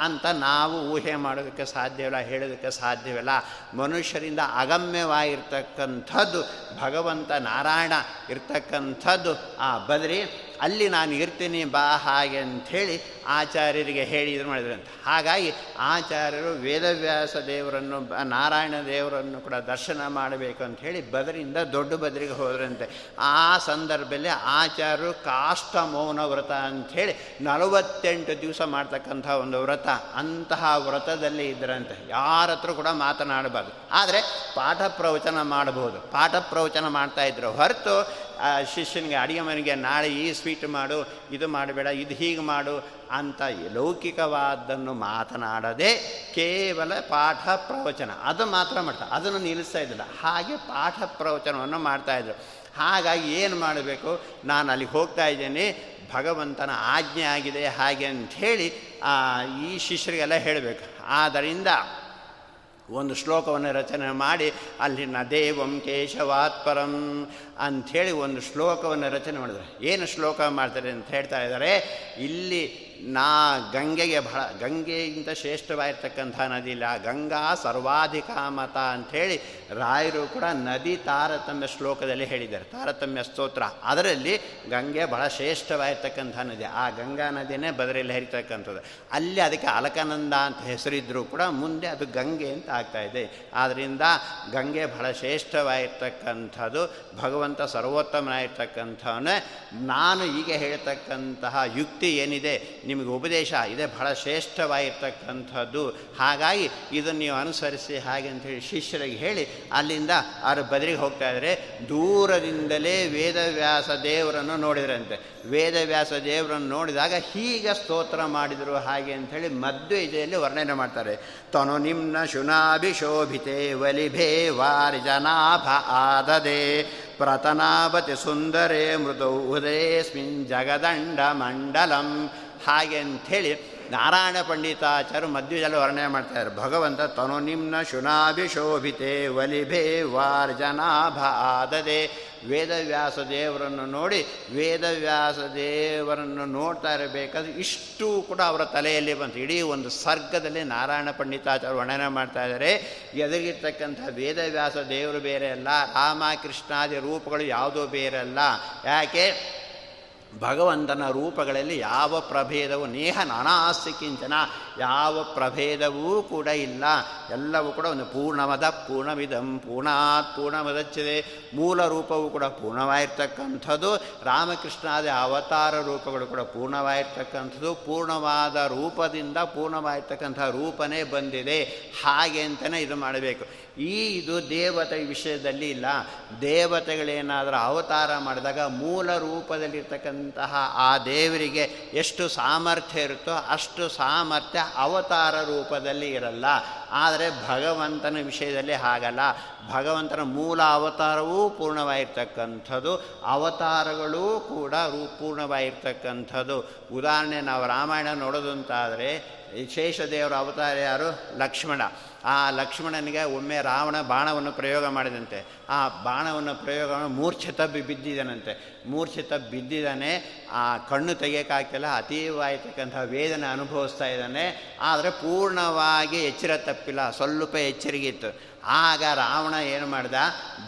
ಅಂತ ನಾವು ಊಹೆ ಮಾಡೋದಕ್ಕೆ ಸಾಧ್ಯವಿಲ್ಲ ಹೇಳೋದಕ್ಕೆ ಸಾಧ್ಯವಿಲ್ಲ ಮನುಷ್ಯರಿಂದ ಅಗಮ್ಯವಾಗಿರ್ತಕ್ಕಂಥದ್ದು ಭಗವಂತ ನಾರಾಯಣ ಇರ್ತಕ್ಕಂಥದ್ದು. ಆ ಬದರಿ ಅಲ್ಲಿ ನಾನು ಇರ್ತೀನಿ ಬಾ ಹಾಗೆ ಅಂಥೇಳಿ ಆಚಾರ್ಯರಿಗೆ ಹೇಳಿದ್ರು ಇದು ಮಾಡಿದ್ರಂತೆ. ಹಾಗಾಗಿ ಆಚಾರ್ಯರು ವೇದವ್ಯಾಸ ದೇವರನ್ನು ನಾರಾಯಣ ದೇವರನ್ನು ಕೂಡ ದರ್ಶನ ಮಾಡಬೇಕು ಅಂತ ಹೇಳಿ ಬದರಿಂದ ದೊಡ್ಡ ಬದರಿಗೆ ಹೋದ್ರಂತೆ. ಆ ಸಂದರ್ಭದಲ್ಲಿ ಆಚಾರ್ಯರು ಕಾಷ್ಟ ಮೌನ ವ್ರತ ಅಂಥೇಳಿ ನಲವತ್ತೆಂಟು ದಿವಸ ಮಾಡ್ತಕ್ಕಂಥ ಒಂದು ವ್ರತ, ಅಂತಹ ವ್ರತದಲ್ಲಿ ಇದ್ರಂತೆ. ಯಾರ ಹತ್ರ ಕೂಡ ಮಾತನಾಡಬಾರ್ದು. ಆದರೆ ಪಾಠ ಪ್ರವಚನ ಮಾಡಬಹುದು. ಪಾಠ ಪ್ರವಚನ ಮಾಡ್ತಾಯಿದ್ರು ಹೊರತು ಶಿಷ್ಯನಿಗೆ ಅಡಿಗೆ ಮನೆಗೆ ನಾಳೆ ಈ ಸ್ವೀಟ್ ಮಾಡು, ಇದು ಮಾಡಬೇಡ, ಇದು ಹೀಗೆ ಮಾಡು ಅಂತ ಲೌಕಿಕವಾದನ್ನು ಮಾತನಾಡದೆ ಕೇವಲ ಪಾಠ ಪ್ರವಚನ. ಅದು ಮಾತ್ರ ಮಾಡ್ತಾರೆ ಅದನ್ನು ನಿಲ್ಲಿಸ್ತಾ ಇದ್ದಿಲ್ಲ. ಹಾಗೆ ಪಾಠ ಪ್ರವಚನವನ್ನು ಮಾಡ್ತಾಯಿದ್ರು ಹಾಗಾಗಿ ಏನು ಮಾಡಬೇಕು? ನಾನು ಅಲ್ಲಿಗೆ ಹೋಗ್ತಾ ಇದ್ದೇನೆ, ಭಗವಂತನ ಆಜ್ಞೆ ಆಗಿದೆ ಹಾಗೆ ಅಂಥೇಳಿ ಈ ಶಿಷ್ಯರಿಗೆಲ್ಲ ಹೇಳಬೇಕು. ಆದ್ದರಿಂದ ಒಂದು ಶ್ಲೋಕವನ್ನು ರಚನೆ ಮಾಡಿ ಅಲ್ಲಿನ ದೇವಂ ಕೇಶವಾತ್ಪರಂ ಅಂಥೇಳಿ ಒಂದು ಶ್ಲೋಕವನ್ನು ರಚನೆ ಮಾಡಿದ್ರೆ. ಏನು ಶ್ಲೋಕ ಮಾಡ್ತಾರೆ ಅಂತ ಹೇಳ್ತಾ ಇದ್ದಾರೆ, ಇಲ್ಲಿ ನಾ ಗಂಗೆಗೆ ಬಹಳ ಗಂಗೆಯಿಂದ ಶ್ರೇಷ್ಠವಾಗಿರ್ತಕ್ಕಂಥ ನದಿ ಇಲ್ಲ ಗಂಗಾ ಸರ್ವಾಧಿಕ ಮತ ಅಂಥೇಳಿ ರಾಯರು ಕೂಡ ನದಿ ತಾರತಮ್ಯ ಶ್ಲೋಕದಲ್ಲಿ ಹೇಳಿದ್ದಾರೆ. ತಾರತಮ್ಯ ಸ್ತೋತ್ರ. ಅದರಲ್ಲಿ ಗಂಗೆ ಬಹಳ ಶ್ರೇಷ್ಠವಾಗಿರ್ತಕ್ಕಂಥ ನದಿ. ಆ ಗಂಗಾ ನದಿನೇ ಬದರಲ್ಲಿ ಹರಿತಕ್ಕಂಥದ್ದು. ಅಲ್ಲಿ ಅದಕ್ಕೆ ಅಲಕನಂದ ಅಂತ ಹೆಸರಿದ್ದರೂ ಕೂಡ ಮುಂದೆ ಅದು ಗಂಗೆ ಅಂತ ಆಗ್ತಾ ಇದೆ. ಆದ್ದರಿಂದ ಗಂಗೆ ಬಹಳ ಶ್ರೇಷ್ಠವಾಗಿರ್ತಕ್ಕಂಥದ್ದು, ಭಗವಂತ ಸರ್ವೋತ್ತಮನಾಗಿರ್ತಕ್ಕಂಥವನ್ನೇ ನಾನು ಈಗ ಹೇಳ್ತಕ್ಕಂತಹ ಯುಕ್ತಿ ಏನಿದೆ ನಿಮಗೆ ಉಪದೇಶ ಇದೆ ಬಹಳ ಶ್ರೇಷ್ಠವಾಗಿರ್ತಕ್ಕಂಥದ್ದು. ಹಾಗಾಗಿ ಇದನ್ನು ನೀವು ಅನುಸರಿಸಿ ಹಾಗೆ ಅಂಥೇಳಿ ಶಿಷ್ಯರಿಗೆ ಹೇಳಿ, ಅಲ್ಲಿಂದ ಅವರು ಬದರಿಗೆ ಹೋಗ್ತಾ ಇದ್ದಾರೆ ದೂರದಿಂದಲೇ ವೇದವ್ಯಾಸ ದೇವರನ್ನು ನೋಡಿದ್ರಂತೆ. ವೇದವ್ಯಾಸ ದೇವರನ್ನು ನೋಡಿದಾಗ ಹೀಗೆ ಸ್ತೋತ್ರ ಮಾಡಿದರು ಹಾಗೆ ಅಂಥೇಳಿ ಇದೆಯಲ್ಲಿ ವರ್ಣನೆ ಮಾಡ್ತಾರೆ. ತನು ನಿಮ್ನ ಶುನಾಭಿಶೋಭಿತೆ ವಲಿಭೇ ವಾರಿಜನಾಭ ಆದದೆ ಪ್ರತನಾವತಿ ಸುಂದರೇ ಮೃದೌ ಉದಯಸ್ಮಿನ್ ಜಗದಂಡ ಮಂಡಲಂ. ಹಾಗೆ ಅಂಥೇಳಿ ನಾರಾಯಣ ಪಂಡಿತಾಚಾರ್ಯ ಮಧ್ಯದಲ್ಲಿ ವರ್ಣನೆ ಮಾಡ್ತಾರೆ ಭಗವಂತ ತನು ನಿಮ್ನ ಶುನಾಭಿಶೋಭಿತೆ ವಲಿಭೆ ವಾರ್ಜನಾಭ ಆದದೆ ವೇದವ್ಯಾಸ ದೇವರನ್ನು ನೋಡಿ ವೇದವ್ಯಾಸ ದೇವರನ್ನು ನೋಡ್ತಾ ಇರಬೇಕಾದ್ರೆ ಇಷ್ಟು ಕೂಡ ಅವರ ತಲೆಯಲ್ಲಿ ಬಂತು. ಇಡೀ ಒಂದು ಸರ್ಗದಲ್ಲಿ ನಾರಾಯಣ ಪಂಡಿತಾಚಾರ್ಯ ವರ್ಣನೆ ಮಾಡ್ತಾ ಇದ್ದಾರೆ. ಎದುರಿಗಿರ್ತಕ್ಕಂಥ ವೇದವ್ಯಾಸ ದೇವರು ಬೇರೆ ಅಲ್ಲ ರಾಮ ಕೃಷ್ಣಾದಿ ರೂಪಗಳು ಯಾವುದೂ ಬೇರೆ ಅಲ್ಲ. ಯಾಕೆ? ಭಗವಂತನ ರೂಪಗಳಲ್ಲಿ ಯಾವ ಪ್ರಭೇದವೂ, ನೇಹ ನಾನಾಸ್ತಿ ಕಿಂಚನ ಯಾವ ಪ್ರಭೇದವೂ ಕೂಡ ಇಲ್ಲ. ಎಲ್ಲವೂ ಕೂಡ ಒಂದು ಪೂರ್ಣಮದ ಪೂರ್ಣವಿದಂ ಪೂರ್ಣಾತ್, ಪೂರ್ಣಮದಚ್ಚಿದೆ. ಮೂಲ ರೂಪವೂ ಕೂಡ ಪೂರ್ಣವಾಗಿರ್ತಕ್ಕಂಥದ್ದು. ರಾಮಕೃಷ್ಣಾದ ಅವತಾರ ರೂಪಗಳು ಕೂಡ ಪೂರ್ಣವಾಗಿರ್ತಕ್ಕಂಥದ್ದು. ಪೂರ್ಣವಾದ ರೂಪದಿಂದ ಪೂರ್ಣವಾಗಿರ್ತಕ್ಕಂಥ ರೂಪನೇ ಬಂದಿದೆ. ಹಾಗೆ ಅಂತಲೇ ಇದು ಮಾಡಬೇಕು. ಈ ಇದು ದೇವತೆ ವಿಷಯದಲ್ಲಿ ಇಲ್ಲ. ದೇವತೆಗಳೇನಾದರೂ ಅವತಾರ ಮಾಡಿದಾಗ ಮೂಲ ರೂಪದಲ್ಲಿರ್ತಕ್ಕಂತಹ ಆ ದೇವರಿಗೆ ಎಷ್ಟು ಸಾಮರ್ಥ್ಯ ಇರುತ್ತೋ ಅಷ್ಟು ಸಾಮರ್ಥ್ಯ ಅವತಾರ ರೂಪದಲ್ಲಿ ಇರಲ್ಲ. ಆದರೆ ಭಗವಂತನ ವಿಷಯದಲ್ಲಿ ಹಾಗಲ್ಲ. ಭಗವಂತನ ಮೂಲ ಅವತಾರವೂ ಪೂರ್ಣವಾಗಿರ್ತಕ್ಕಂಥದ್ದು. ಅವತಾರಗಳೂ ಕೂಡ ರೂ, ಪೂರ್ಣವಾಗಿರ್ತಕ್ಕಂಥದ್ದು. ಉದಾಹರಣೆ ನಾವು ರಾಮಾಯಣ ನೋಡೋದು ಅಂತಾದರೆ ಶೇಷದೇವರ ಅವತಾರ ಯಾರು? ಲಕ್ಷ್ಮಣ. ಆ ಲಕ್ಷ್ಮಣನಿಗೆ ಒಮ್ಮೆ ರಾವಣ ಬಾಣವನ್ನು ಪ್ರಯೋಗ ಮಾಡಿದಂತೆ. ಆ ಬಾಣವನ್ನು ಪ್ರಯೋಗ ಮೂರ್ಛೆ ತಬ್ಬಿ ಬಿದ್ದಿದ್ದಾನಂತೆ ಮೂರ್ಛೆ ತಬ್ಬಿ ಬಿದ್ದಿದ್ದಾನೆ ಆ ಕಣ್ಣು ತೆಗೆಯೋಕ್ಕಾಗ್ತಿಲ್ಲ ಅತೀವಾಯ್ತಕ್ಕಂಥ ವೇದನೆ ಅನುಭವಿಸ್ತಾ ಇದ್ದಾನೆ. ಆದರೆ ಪೂರ್ಣವಾಗಿ ಎಚ್ಚರ ತಪ್ಪಿಲ್ಲ. ಸ್ವಲ್ಪ ಎಚ್ಚರಿಗಿತ್ತು ಆಗ ರಾವಣ ಏನು ಮಾಡ್ದ?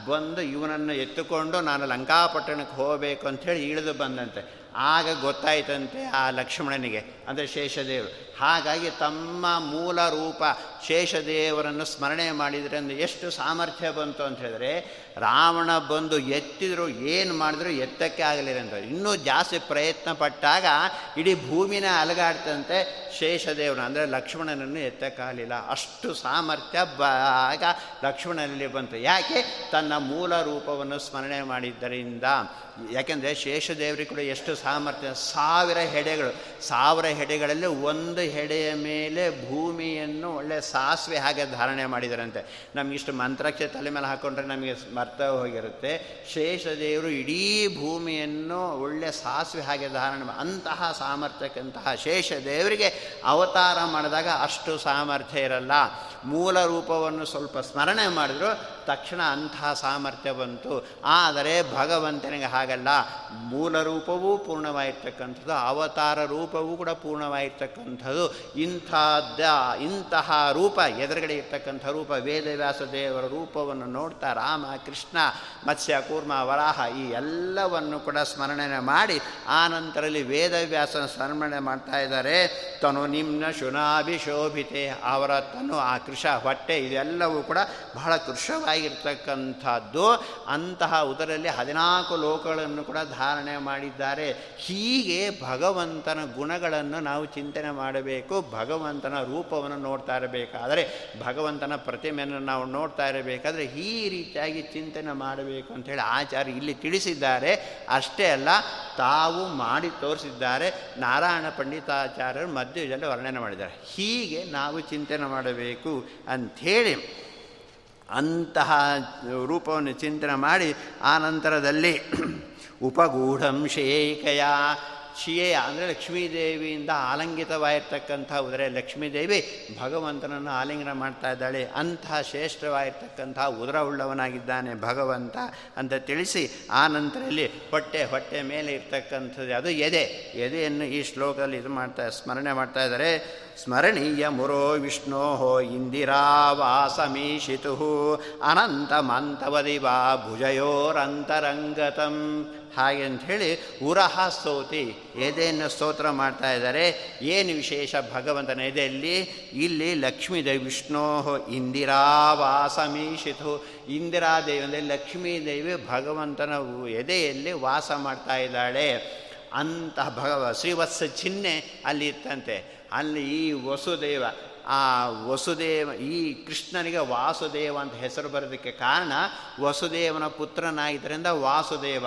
ಬಂದು ಇವನನ್ನು ಎತ್ತುಕೊಂಡು ನಾನು ಲಂಕಾಪಟ್ಟಣಕ್ಕೆ ಹೋಗಬೇಕು ಅಂಥೇಳಿ ಇಳಿದು ಬಂದಂತೆ. ಆಗ ಗೊತ್ತಾಯ್ತಂತೆ ಆ ಲಕ್ಷ್ಮಣನಿಗೆ, ಅಂದರೆ ಶೇಷದೇವರು. ಹಾಗಾಗಿ ತಮ್ಮ ಮೂಲ ರೂಪ ಶೇಷದೇವರನ್ನು ಸ್ಮರಣೆ ಮಾಡಿದರೆ ಅಂದರೆ ಎಷ್ಟು ಸಾಮರ್ಥ್ಯ ಬಂತು ಅಂತ ಹೇಳಿದ್ರೆ ರಾವಣ ಬಂದು ಎತ್ತಿದ್ರು, ಏನು ಮಾಡಿದ್ರು ಎತ್ತಕ್ಕೆ ಆಗಲಿಲ್ಲ ಅಂತ. ಇನ್ನೂ ಜಾಸ್ತಿ ಪ್ರಯತ್ನ ಪಟ್ಟಾಗ ಇಡೀ ಭೂಮಿನ ಅಲಗಾಡ್ತಂತೆ ಶೇಷದೇವನ, ಅಂದರೆ ಲಕ್ಷ್ಮಣನನ್ನು ಎತ್ತಕ್ಕಾಗಲಿಲ್ಲ ಅಷ್ಟು ಸಾಮರ್ಥ್ಯ ಆಗ ಲಕ್ಷ್ಮಣನಲ್ಲಿ ಬಂತು. ಯಾಕೆ? ತನ್ನ ಮೂಲ ರೂಪವನ್ನು ಸ್ಮರಣೆ ಮಾಡಿದ್ದರಿಂದ. ಯಾಕೆಂದರೆ ಶೇಷದೇವರಿಗೆ ಕೂಡ ಎಷ್ಟು ಸಾಮರ್ಥ್ಯ? ಸಾವಿರ ಹೆಡೆಗಳು. ಸಾವಿರ ಹೆಡೆಗಳಲ್ಲಿ ಒಂದು ಹೆಡೆಯ ಮೇಲೆ ಭೂಮಿಯನ್ನು ಒಳ್ಳೆ ಸಾಸಿವೆ ಹಾಗೆ ಧಾರಣೆ ಮಾಡಿದರಂತೆ. ನಮಗಿಷ್ಟು ಮಂತ್ರಕ್ಷೆ ತಲೆ ಮೇಲೆ ಹಾಕ್ಕೊಂಡ್ರೆ ನಮಗೆ ಮರ್ತ ಹೋಗಿರುತ್ತೆ. ಶೇಷದೇವರು ಇಡೀ ಭೂಮಿಯನ್ನು ಒಳ್ಳೆ ಸಾಸಿವೆ ಹಾಗೆ ಧಾರಣ ಅಂತಹ ಸಾಮರ್ಥ್ಯಕ್ಕೆಂತಹ ಶೇಷದೇವರಿಗೆ ಅವತಾರ ಮಾಡಿದಾಗ ಅಷ್ಟು ಸಾಮರ್ಥ್ಯ ಇರಲ್ಲ. ಮೂಲ ರೂಪವನ್ನು ಸ್ವಲ್ಪ ಸ್ಮರಣೆ ಮಾಡಿದ್ರು ತಕ್ಷಣ ಅಂಥ ಸಾಮರ್ಥ್ಯ ಬಂತು. ಆದರೆ ಭಗವಂತನಿಗೆ ಹಾಗಲ್ಲ. ಮೂಲ ರೂಪವೂ ಪೂರ್ಣವಾಗಿರ್ತಕ್ಕಂಥದ್ದು, ಅವತಾರ ರೂಪವೂ ಕೂಡ ಪೂರ್ಣವಾಗಿರ್ತಕ್ಕಂಥದ್ದು. ಇಂಥದ್ದ, ಇಂತಹ ರೂಪ, ಎದುರುಗಡೆ ಇರ್ತಕ್ಕಂಥ ರೂಪ, ವೇದವ್ಯಾಸ ದೇವರ ರೂಪವನ್ನು ನೋಡ್ತಾ ರಾಮ, ಕೃಷ್ಣ, ಮತ್ಸ್ಯ, ಕೂರ್ಮ, ವರಾಹ, ಈ ಎಲ್ಲವನ್ನು ಕೂಡ ಸ್ಮರಣೆ ಮಾಡಿ, ಆ ನಂತರದಲ್ಲಿ ವೇದವ್ಯಾಸನ ಸ್ಮರಣೆ ಮಾಡ್ತಾ ಇದ್ದಾರೆ. ತನು ನಿಮ್ನ ಶುನಾಭಿಶೋಭಿತೆ, ಅವರ ತನು ಆ ಕೃಷ ಹೊಟ್ಟೆ, ಇದೆಲ್ಲವೂ ಕೂಡ ಬಹಳ ಕೃಶವಾಗಿರ್ತಕ್ಕಂಥದ್ದು ಅಂತಹ ಉದರಲ್ಲಿ ಹದಿನಾಲ್ಕು ಲೋಕಗಳನ್ನು ಕೂಡ ಧಾರಣೆ ಮಾಡಿದ್ದಾರೆ. ಹೀಗೆ ಭಗವಂತನ ಗುಣಗಳನ್ನು ನಾವು ಚಿಂತನೆ ಮಾಡಬೇಕು, ಭಗವಂತನ ರೂಪವನ್ನು ನೋಡ್ತಾ ಇರಬೇಕಾದರೆ, ಭಗವಂತನ ಪ್ರತಿಮೆಯನ್ನು ನಾವು ನೋಡ್ತಾ ಇರಬೇಕಾದರೆ ಈ ರೀತಿಯಾಗಿ ಚಿಂತನೆ ಮಾಡಬೇಕು ಅಂಥೇಳಿ ಆಚಾರ್ಯ ಇಲ್ಲಿ ತಿಳಿಸಿದ್ದಾರೆ. ಅಷ್ಟೇ ಅಲ್ಲ, ತಾವು ಮಾಡಿ ತೋರಿಸಿದ್ದಾರೆ. ನಾರಾಯಣ ಪಂಡಿತಾಚಾರ್ಯರು ಮಧ್ಯದಲ್ಲಿ ವರ್ಣನೆ ಮಾಡಿದ್ದಾರೆ. ಹೀಗೆ ನಾವು ಚಿಂತನೆ ಮಾಡಬೇಕು ಅಂಥೇಳಿ ಅಂತಹ ರೂಪವನ್ನು ಚಿಂತನೆ ಮಾಡಿ ಆ ನಂತರದಲ್ಲಿ ಉಪಗೂಢಂ ಶೇಖಯ ಶಿಯೆಯ ಅಂದರೆ ಲಕ್ಷ್ಮೀದೇವಿಯಿಂದ ಆಲಂಗಿತವಾಗಿರ್ತಕ್ಕಂಥ ಉದರೆ. ಲಕ್ಷ್ಮೀದೇವಿ ಭಗವಂತನನ್ನು ಆಲಿಂಗನ ಮಾಡ್ತಾ ಇದ್ದಾಳೆ. ಅಂತಹ ಶ್ರೇಷ್ಠವಾಗಿರ್ತಕ್ಕಂಥ ಉದರ ಉಳ್ಳವನಾಗಿದ್ದಾನೆ ಭಗವಂತ ಅಂತ ತಿಳಿಸಿ ಆ ನಂತರದಲ್ಲಿ ಹೊಟ್ಟೆ ಹೊಟ್ಟೆ ಮೇಲೆ ಇರ್ತಕ್ಕಂಥದ್ದು ಅದು ಎದೆ. ಎದೆಯನ್ನು ಈ ಶ್ಲೋಕದಲ್ಲಿ ಇದು ಮಾಡ್ತಾ, ಸ್ಮರಣೆ ಮಾಡ್ತಾ ಇದ್ದಾರೆ. ಸ್ಮರಣೀಯ ಮುರೋ ವಿಷ್ಣೋ ಅನಂತ ವಾ ಭುಜಯೋರಂತರಂಗತಂ. ಹಾಗೆ ಅಂಥೇಳಿ ಉರಹ ಸ್ತೋತಿ. ಎದೆಯನ್ನು ಸ್ತೋತ್ರ ಮಾಡ್ತಾ ಇದ್ದಾರೆ. ಏನು ವಿಶೇಷ ಭಗವಂತನ ಎದೆಯಲ್ಲಿ? ಇಲ್ಲಿ ಲಕ್ಷ್ಮೀದೇವಿ ವಿಷ್ಣೋ ಇಂದಿರಾವಾಸಮೀಶಿತು ಇಂದಿರಾದೇವಿ ಅಂದರೆ ಲಕ್ಷ್ಮೀದೇವಿ ಭಗವಂತನ ಎದೆಯಲ್ಲಿ ವಾಸ ಮಾಡ್ತಾ ಇದ್ದಾಳೆ. ಅಂತಹ ಭಗವ ಶ್ರೀವತ್ಸ ಚಿಹ್ನೆ ಅಲ್ಲಿ ಇತ್ತಂತೆ. ಅಲ್ಲಿ ಈ ವಸುದೇವ, ಆ ವಸುದೇವ, ಈ ಕೃಷ್ಣನಿಗೆ ವಾಸುದೇವ ಅಂತ ಹೆಸರು ಬರೋದಕ್ಕೆ ಕಾರಣ ವಸುದೇವನ ಪುತ್ರನಾಗಿದ್ದರಿಂದ ವಾಸುದೇವ.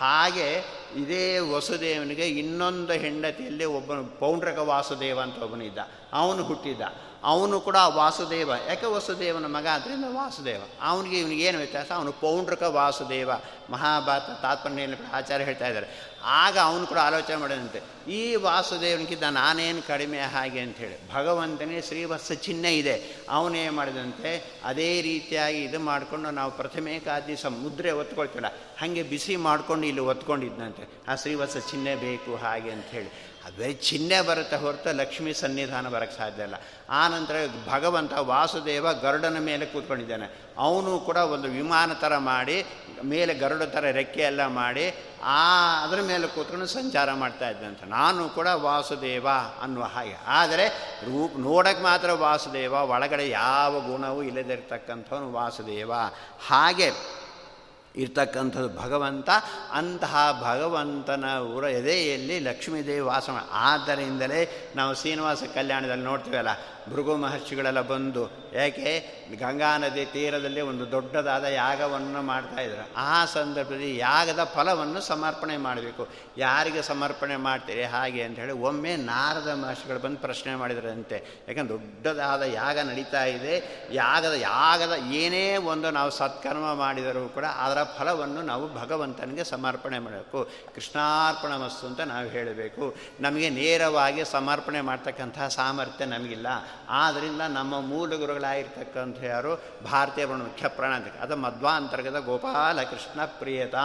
ಹಾಗೆ ಇದೇ ವಸುದೇವನಿಗೆ ಇನ್ನೊಂದು ಹೆಂಡತಿಯಲ್ಲಿ ಒಬ್ಬನು ಪೌಂಡ್ರಕ ವಾಸುದೇವ ಅಂತ ಒಬ್ಬನಿದ್ದ ಅವನು ಹುಟ್ಟಿದ್ದ. ಅವನು ಕೂಡ ವಾಸುದೇವ. ಯಾಕೆ ವಸುದೇವನ ಮಗ? ಅದರಿಂದ ವಾಸುದೇವ. ಅವನಿಗೆ ಇವನಿಗೆ ಏನು ವ್ಯತ್ಯಾಸ? ಅವನು ಪೌಂಡ್ರಕ ವಾಸುದೇವ. ಮಹಾಭಾರತ ತಾತ್ಪರ್ಯಲ್ಲಿ ಆಚಾರ್ಯ ಹೇಳ್ತಾ ಇದ್ದಾರೆ. ಆಗ ಅವನು ಕೂಡ ಆಲೋಚನೆ ಮಾಡಿದಂತೆ, ಈ ವಾಸುದೇವನಿಗಿಂತ ನಾನೇನು ಕಡಿಮೆ ಹಾಗೆ ಅಂಥೇಳಿ ಭಗವಂತನೇ ಶ್ರೀವತ್ಸ ಚಿಹ್ನೆ ಇದೆ. ಅವನೇ ಮಾಡಿದಂತೆ, ಅದೇ ರೀತಿಯಾಗಿ ಇದು ಮಾಡಿಕೊಂಡು ನಾವು ಪ್ರಥಮೆ ಸಮುದ್ರೆ ಮುದ್ರೆ ಒತ್ಕೊಳ್ತೀವಲ್ಲ ಹಾಗೆ ಬಿಸಿ ಮಾಡಿಕೊಂಡು ಇಲ್ಲಿ ಒತ್ಕೊಂಡಿದ್ದಂತೆ ಆ ಶ್ರೀವತ್ಸ ಚಿಹ್ನೆ ಬೇಕು ಹಾಗೆ ಅಂಥೇಳಿ ಅದೇ ಚಿಹ್ನೆ ಬರುತ್ತೆ ಹೊರತು ಲಕ್ಷ್ಮೀ ಸನ್ನಿಧಾನ ಬರೋಕ್ಕೆ ಸಾಧ್ಯ ಇಲ್ಲ. ಆನಂತರ ಭಗವಂತ ವಾಸುದೇವ ಗರುಡನ ಮೇಲೆ ಕೂತ್ಕೊಂಡಿದ್ದಾನೆ. ಅವನು ಕೂಡ ಒಂದು ವಿಮಾನ ಥರ ಮಾಡಿ, ಮೇಲೆ ಗರುಡ ಥರ ರೆಕ್ಕೆ ಎಲ್ಲ ಮಾಡಿ, ಆ ಅದರ ಮೇಲೆ ಕೂತ್ಕೊಂಡು ಸಂಚಾರ ಮಾಡ್ತಾ ಇದ್ದಂತೆ ನಾನು ಕೂಡ ವಾಸುದೇವ ಅನ್ನುವ ಹಾಗೆ. ಆದರೆ ರೂಪ್ ನೋಡೋಕ್ಕೆ ಮಾತ್ರ ವಾಸುದೇವ, ಒಳಗಡೆ ಯಾವ ಗುಣವೂ ಇಲ್ಲದಿರ್ತಕ್ಕಂಥವನು ವಾಸುದೇವ. ಹಾಗೆ ಇರ್ತಕ್ಕಂಥದ್ದು ಭಗವಂತ ಅಂತಹ ಭಗವಂತನ ಉರ ಎದೆಯಲ್ಲಿ ಲಕ್ಷ್ಮೀದೇವಿ ವಾಸ ಆದ್ದರಿಂದಲೇ ನಾವು ಶ್ರೀನಿವಾಸ ಕಲ್ಯಾಣದಲ್ಲಿ ನೋಡ್ತೀವಲ್ಲ ಭೃಗು ಮಹರ್ಷಿಗಳೆಲ್ಲ ಬಂದು ಯಾಕೆ ಗಂಗಾ ನದಿ ತೀರದಲ್ಲಿ ಒಂದು ದೊಡ್ಡದಾದ ಯಾಗವನ್ನು ಮಾಡ್ತಾಯಿದ್ರು ಆ ಸಂದರ್ಭದಲ್ಲಿ ಯಾಗದ ಫಲವನ್ನು ಸಮರ್ಪಣೆ ಮಾಡಬೇಕು. ಯಾರಿಗೆ ಸಮರ್ಪಣೆ ಮಾಡ್ತೀರಿ, ಹಾಗೆ ಅಂತ ಹೇಳಿ ಒಮ್ಮೆ ನಾರದ ಮಹರ್ಷಿಗಳು ಬಂದು ಪ್ರಶ್ನೆ ಮಾಡಿದ್ರಂತೆ. ಯಾಕಂದ್ರೆ ದೊಡ್ಡದಾದ ಯಾಗ ನಡೀತಾ ಇದೆ. ಯಾಗದ ಯಾಗದ ಏನೇ ಒಂದು ನಾವು ಸತ್ಕರ್ಮ ಮಾಡಿದರೂ ಕೂಡ ಅದರ ಫಲವನ್ನು ನಾವು ಭಗವಂತನಿಗೆ ಸಮರ್ಪಣೆ ಮಾಡಬೇಕು. ಕೃಷ್ಣಾರ್ಪಣ ಮಸ್ತು ಅಂತ ನಾವು ಹೇಳಬೇಕು. ನಮಗೆ ನೇರವಾಗಿ ಸಮರ್ಪಣೆ ಮಾಡ್ತಕ್ಕಂತಹ ಸಾಮರ್ಥ್ಯ ನಮಗಿಲ್ಲ. ಆದ್ದರಿಂದ ನಮ್ಮ ಮೂಲ ಗುರುಗಳಾಗಿರ್ತಕ್ಕಂಥ ಯಾರು ಭಾರತೀಯ ಮುಖ್ಯ ಪ್ರಾಣ ಅಂತ ಅದು ಮಧ್ವಾಂತರ್ಗತ ಗೋಪಾಲ ಕೃಷ್ಣ ಪ್ರಿಯತಾ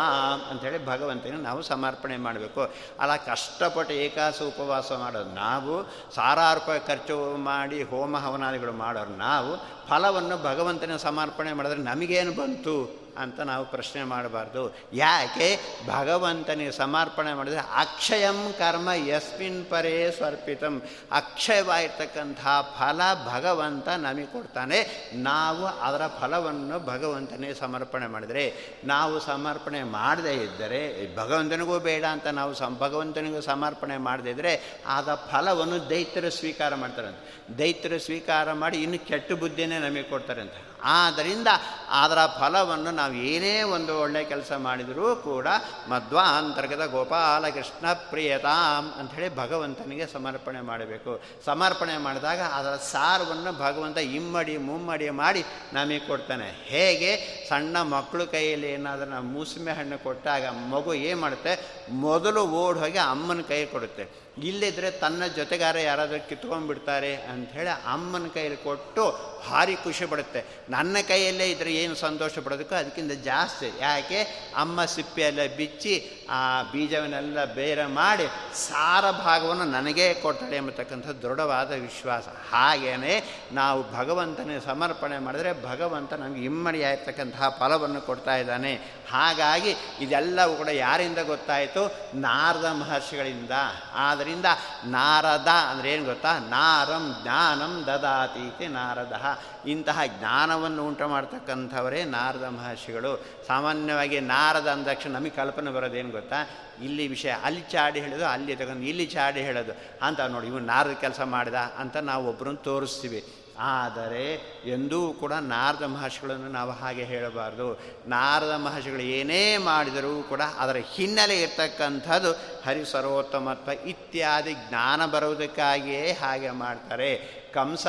ಅಂಥೇಳಿ ಭಗವಂತನಿಗೆ ನಾವು ಸಮರ್ಪಣೆ ಮಾಡಬೇಕು. ಅಲ್ಲ ಕಷ್ಟಪಟ್ಟು ಏಕಾಸ ಉಪವಾಸ ಮಾಡೋದು ನಾವು ಸಾರಾರ್ಪ ಖರ್ಚು ಮಾಡಿ ಹೋಮ ಹವನಾದಿಗಳು ಮಾಡೋರು ನಾವು, ಫಲವನ್ನು ಭಗವಂತನ ಸಮರ್ಪಣೆ ಮಾಡಿದ್ರೆ ನಮಗೇನು ಬಂತು? ಅಂತ ನಾವು ಪ್ರಶ್ನೆ ಮಾಡಬಾರ್ದು. ಯಾಕೆ? ಭಗವಂತನಿಗೆ ಸಮರ್ಪಣೆ ಮಾಡಿದರೆ ಅಕ್ಷಯಂ ಕರ್ಮ ಯಸ್ಮಿನ್ ಪರೇ ಸ್ವರ್ಪಿತಂ. ಅಕ್ಷಯವಾಗಿರ್ತಕ್ಕಂಥ ಫಲ ಭಗವಂತ ನಮಗೆ ಕೊಡ್ತಾನೆ. ನಾವು ಅದರ ಫಲವನ್ನು ಭಗವಂತನಿಗೆ ಸಮರ್ಪಣೆ ಮಾಡಿದರೆ. ನಾವು ಸಮರ್ಪಣೆ ಮಾಡದೇ ಇದ್ದರೆ, ಭಗವಂತನಿಗೂ ಬೇಡ ಅಂತ ನಾವು ಸಂ, ಭಗವಂತನಿಗೂ ಸಮರ್ಪಣೆ ಮಾಡದೇ ಇದ್ದರೆ, ಆದ ಫಲವನ್ನು ದೈತ್ಯರು ಸ್ವೀಕಾರ ಮಾಡ್ತಾರೆ ಅಂತ ದೈತ್ಯರು ಸ್ವೀಕಾರ ಮಾಡಿ ಇನ್ನು ಕೆಟ್ಟ ಬುದ್ಧಿನೇ ನಮಗೆ ಅಂತ ಆದ್ದರಿಂದ ಅದರ ಫಲವನ್ನು ನಾವು ಏನೇ ಒಂದು ಒಳ್ಳೆಯ ಕೆಲಸ ಮಾಡಿದರೂ ಕೂಡ ಮಧ್ವ ಅಂತರ್ಗತ ಗೋಪಾಲಕೃಷ್ಣ ಪ್ರಿಯತಾಂ ಅಂಥೇಳಿ ಭಗವಂತನಿಗೆ ಸಮರ್ಪಣೆ ಮಾಡಬೇಕು. ಸಮರ್ಪಣೆ ಮಾಡಿದಾಗ ಅದರ ಸಾರವನ್ನು ಭಗವಂತ ಇಮ್ಮಡಿ ಮುಮ್ಮಡಿ ಮಾಡಿ ನಮಗೆ ಕೊಡ್ತಾನೆ. ಹೇಗೆ? ಸಣ್ಣ ಮಕ್ಕಳು ಕೈಯಲ್ಲಿ ಏನಾದರೂ ನಾವು ಮೂಸಮೆ ಹಣ್ಣು ಕೊಟ್ಟಾಗ ಮಗು ಏನು ಮಾಡುತ್ತೆ? ಮೊದಲು ಓಡ್ ಹೋಗಿ ಅಮ್ಮನ ಕೈ ಕೊಡುತ್ತೆ. ಇಲ್ಲಿದ್ದರೆ ತನ್ನ ಜೊತೆಗಾರ ಯಾರಾದರೂ ಕಿತ್ಕೊಂಡ್ಬಿಡ್ತಾರೆ ಅಂಥೇಳಿ ಅಮ್ಮನ ಕೈಯಲ್ಲಿ ಕೊಟ್ಟು ಭಾರಿ ಖುಷಿ ಪಡುತ್ತೆ. ನನ್ನ ಕೈಯಲ್ಲೇ ಇದ್ದರೆ ಏನು ಸಂತೋಷ ಪಡೋದಕ್ಕೂ ಅದಕ್ಕಿಂತ ಜಾಸ್ತಿ. ಯಾಕೆ? ಅಮ್ಮ ಸಿಪ್ಪೆಯೆಲ್ಲ ಬಿಚ್ಚಿ ಆ ಬೀಜವನ್ನೆಲ್ಲ ಬೇರೆ ಮಾಡಿ ಸಾರ ಭಾಗವನ್ನು ನನಗೇ ಕೊಟ್ಟಳೆ ಎಂಬತಕ್ಕಂಥ ದೃಢವಾದ ವಿಶ್ವಾಸ. ಹಾಗೆಯೇ ನಾವು ಭಗವಂತನೇ ಸಮರ್ಪಣೆ ಮಾಡಿದರೆ ಭಗವಂತ ನಮಗೆ ಇಮ್ಮಡಿಯಾಗಿರ್ತಕ್ಕಂತಹ ಫಲವನ್ನು ಕೊಡ್ತಾ ಇದ್ದಾನೆ. ಹಾಗಾಗಿ ಇದೆಲ್ಲವೂ ಕೂಡ ಯಾರಿಂದ ಗೊತ್ತಾಯಿತು? ನಾರದ ಮಹರ್ಷಿಗಳಿಂದ. ಆದ್ದರಿಂದ ನಾರದ ಅಂದರೆ ಏನು ಗೊತ್ತಾ? ನಾರಂ ಜ್ಞಾನಂ ದದಾತೀತಿ ನಾರದ. ಇಂತಹ ಜ್ಞಾನವನ್ನು ಉಂಟು ಮಾಡ್ತಕ್ಕಂಥವರೇ ನಾರದ ಮಹರ್ಷಿಗಳು. ಸಾಮಾನ್ಯವಾಗಿ ನಾರದ ಅಂದ ತಕ್ಷಣ ನಮಗೆ ಕಲ್ಪನೆ ಬರೋದೇನು ಗೊತ್ತಾ? ಇಲ್ಲಿ ವಿಷಯ, ಅಲ್ಲಿ ಚಾಡಿ ಹೇಳೋದು, ಅಲ್ಲಿ ತಗೊಂಡು ಇಲ್ಲಿ ಚಾಡಿ ಹೇಳೋದು. ಅಂತ ನೋಡಿ, ಇವನು ನಾರದ ಕೆಲಸ ಮಾಡಿದ ಅಂತ ನಾವು ಒಬ್ಬರನ್ನು ತೋರಿಸ್ತೀವಿ. ಆದರೆ ಎಂದೂ ಕೂಡ ನಾರದ ಮಹರ್ಷಿಗಳನ್ನು ನಾವು ಹಾಗೆ ಹೇಳಬಾರ್ದು. ನಾರದ ಮಹರ್ಷಿಗಳು ಏನೇ ಮಾಡಿದರೂ ಕೂಡ ಅದರ ಹಿನ್ನೆಲೆ ಇರ್ತಕ್ಕಂಥದ್ದು ಹರಿಸರ್ವೋತ್ತಮತ್ವ ಇತ್ಯಾದಿ ಜ್ಞಾನ ಬರುವುದಕ್ಕಾಗಿಯೇ ಹಾಗೆ ಮಾಡ್ತಾರೆ. ಕಂಸ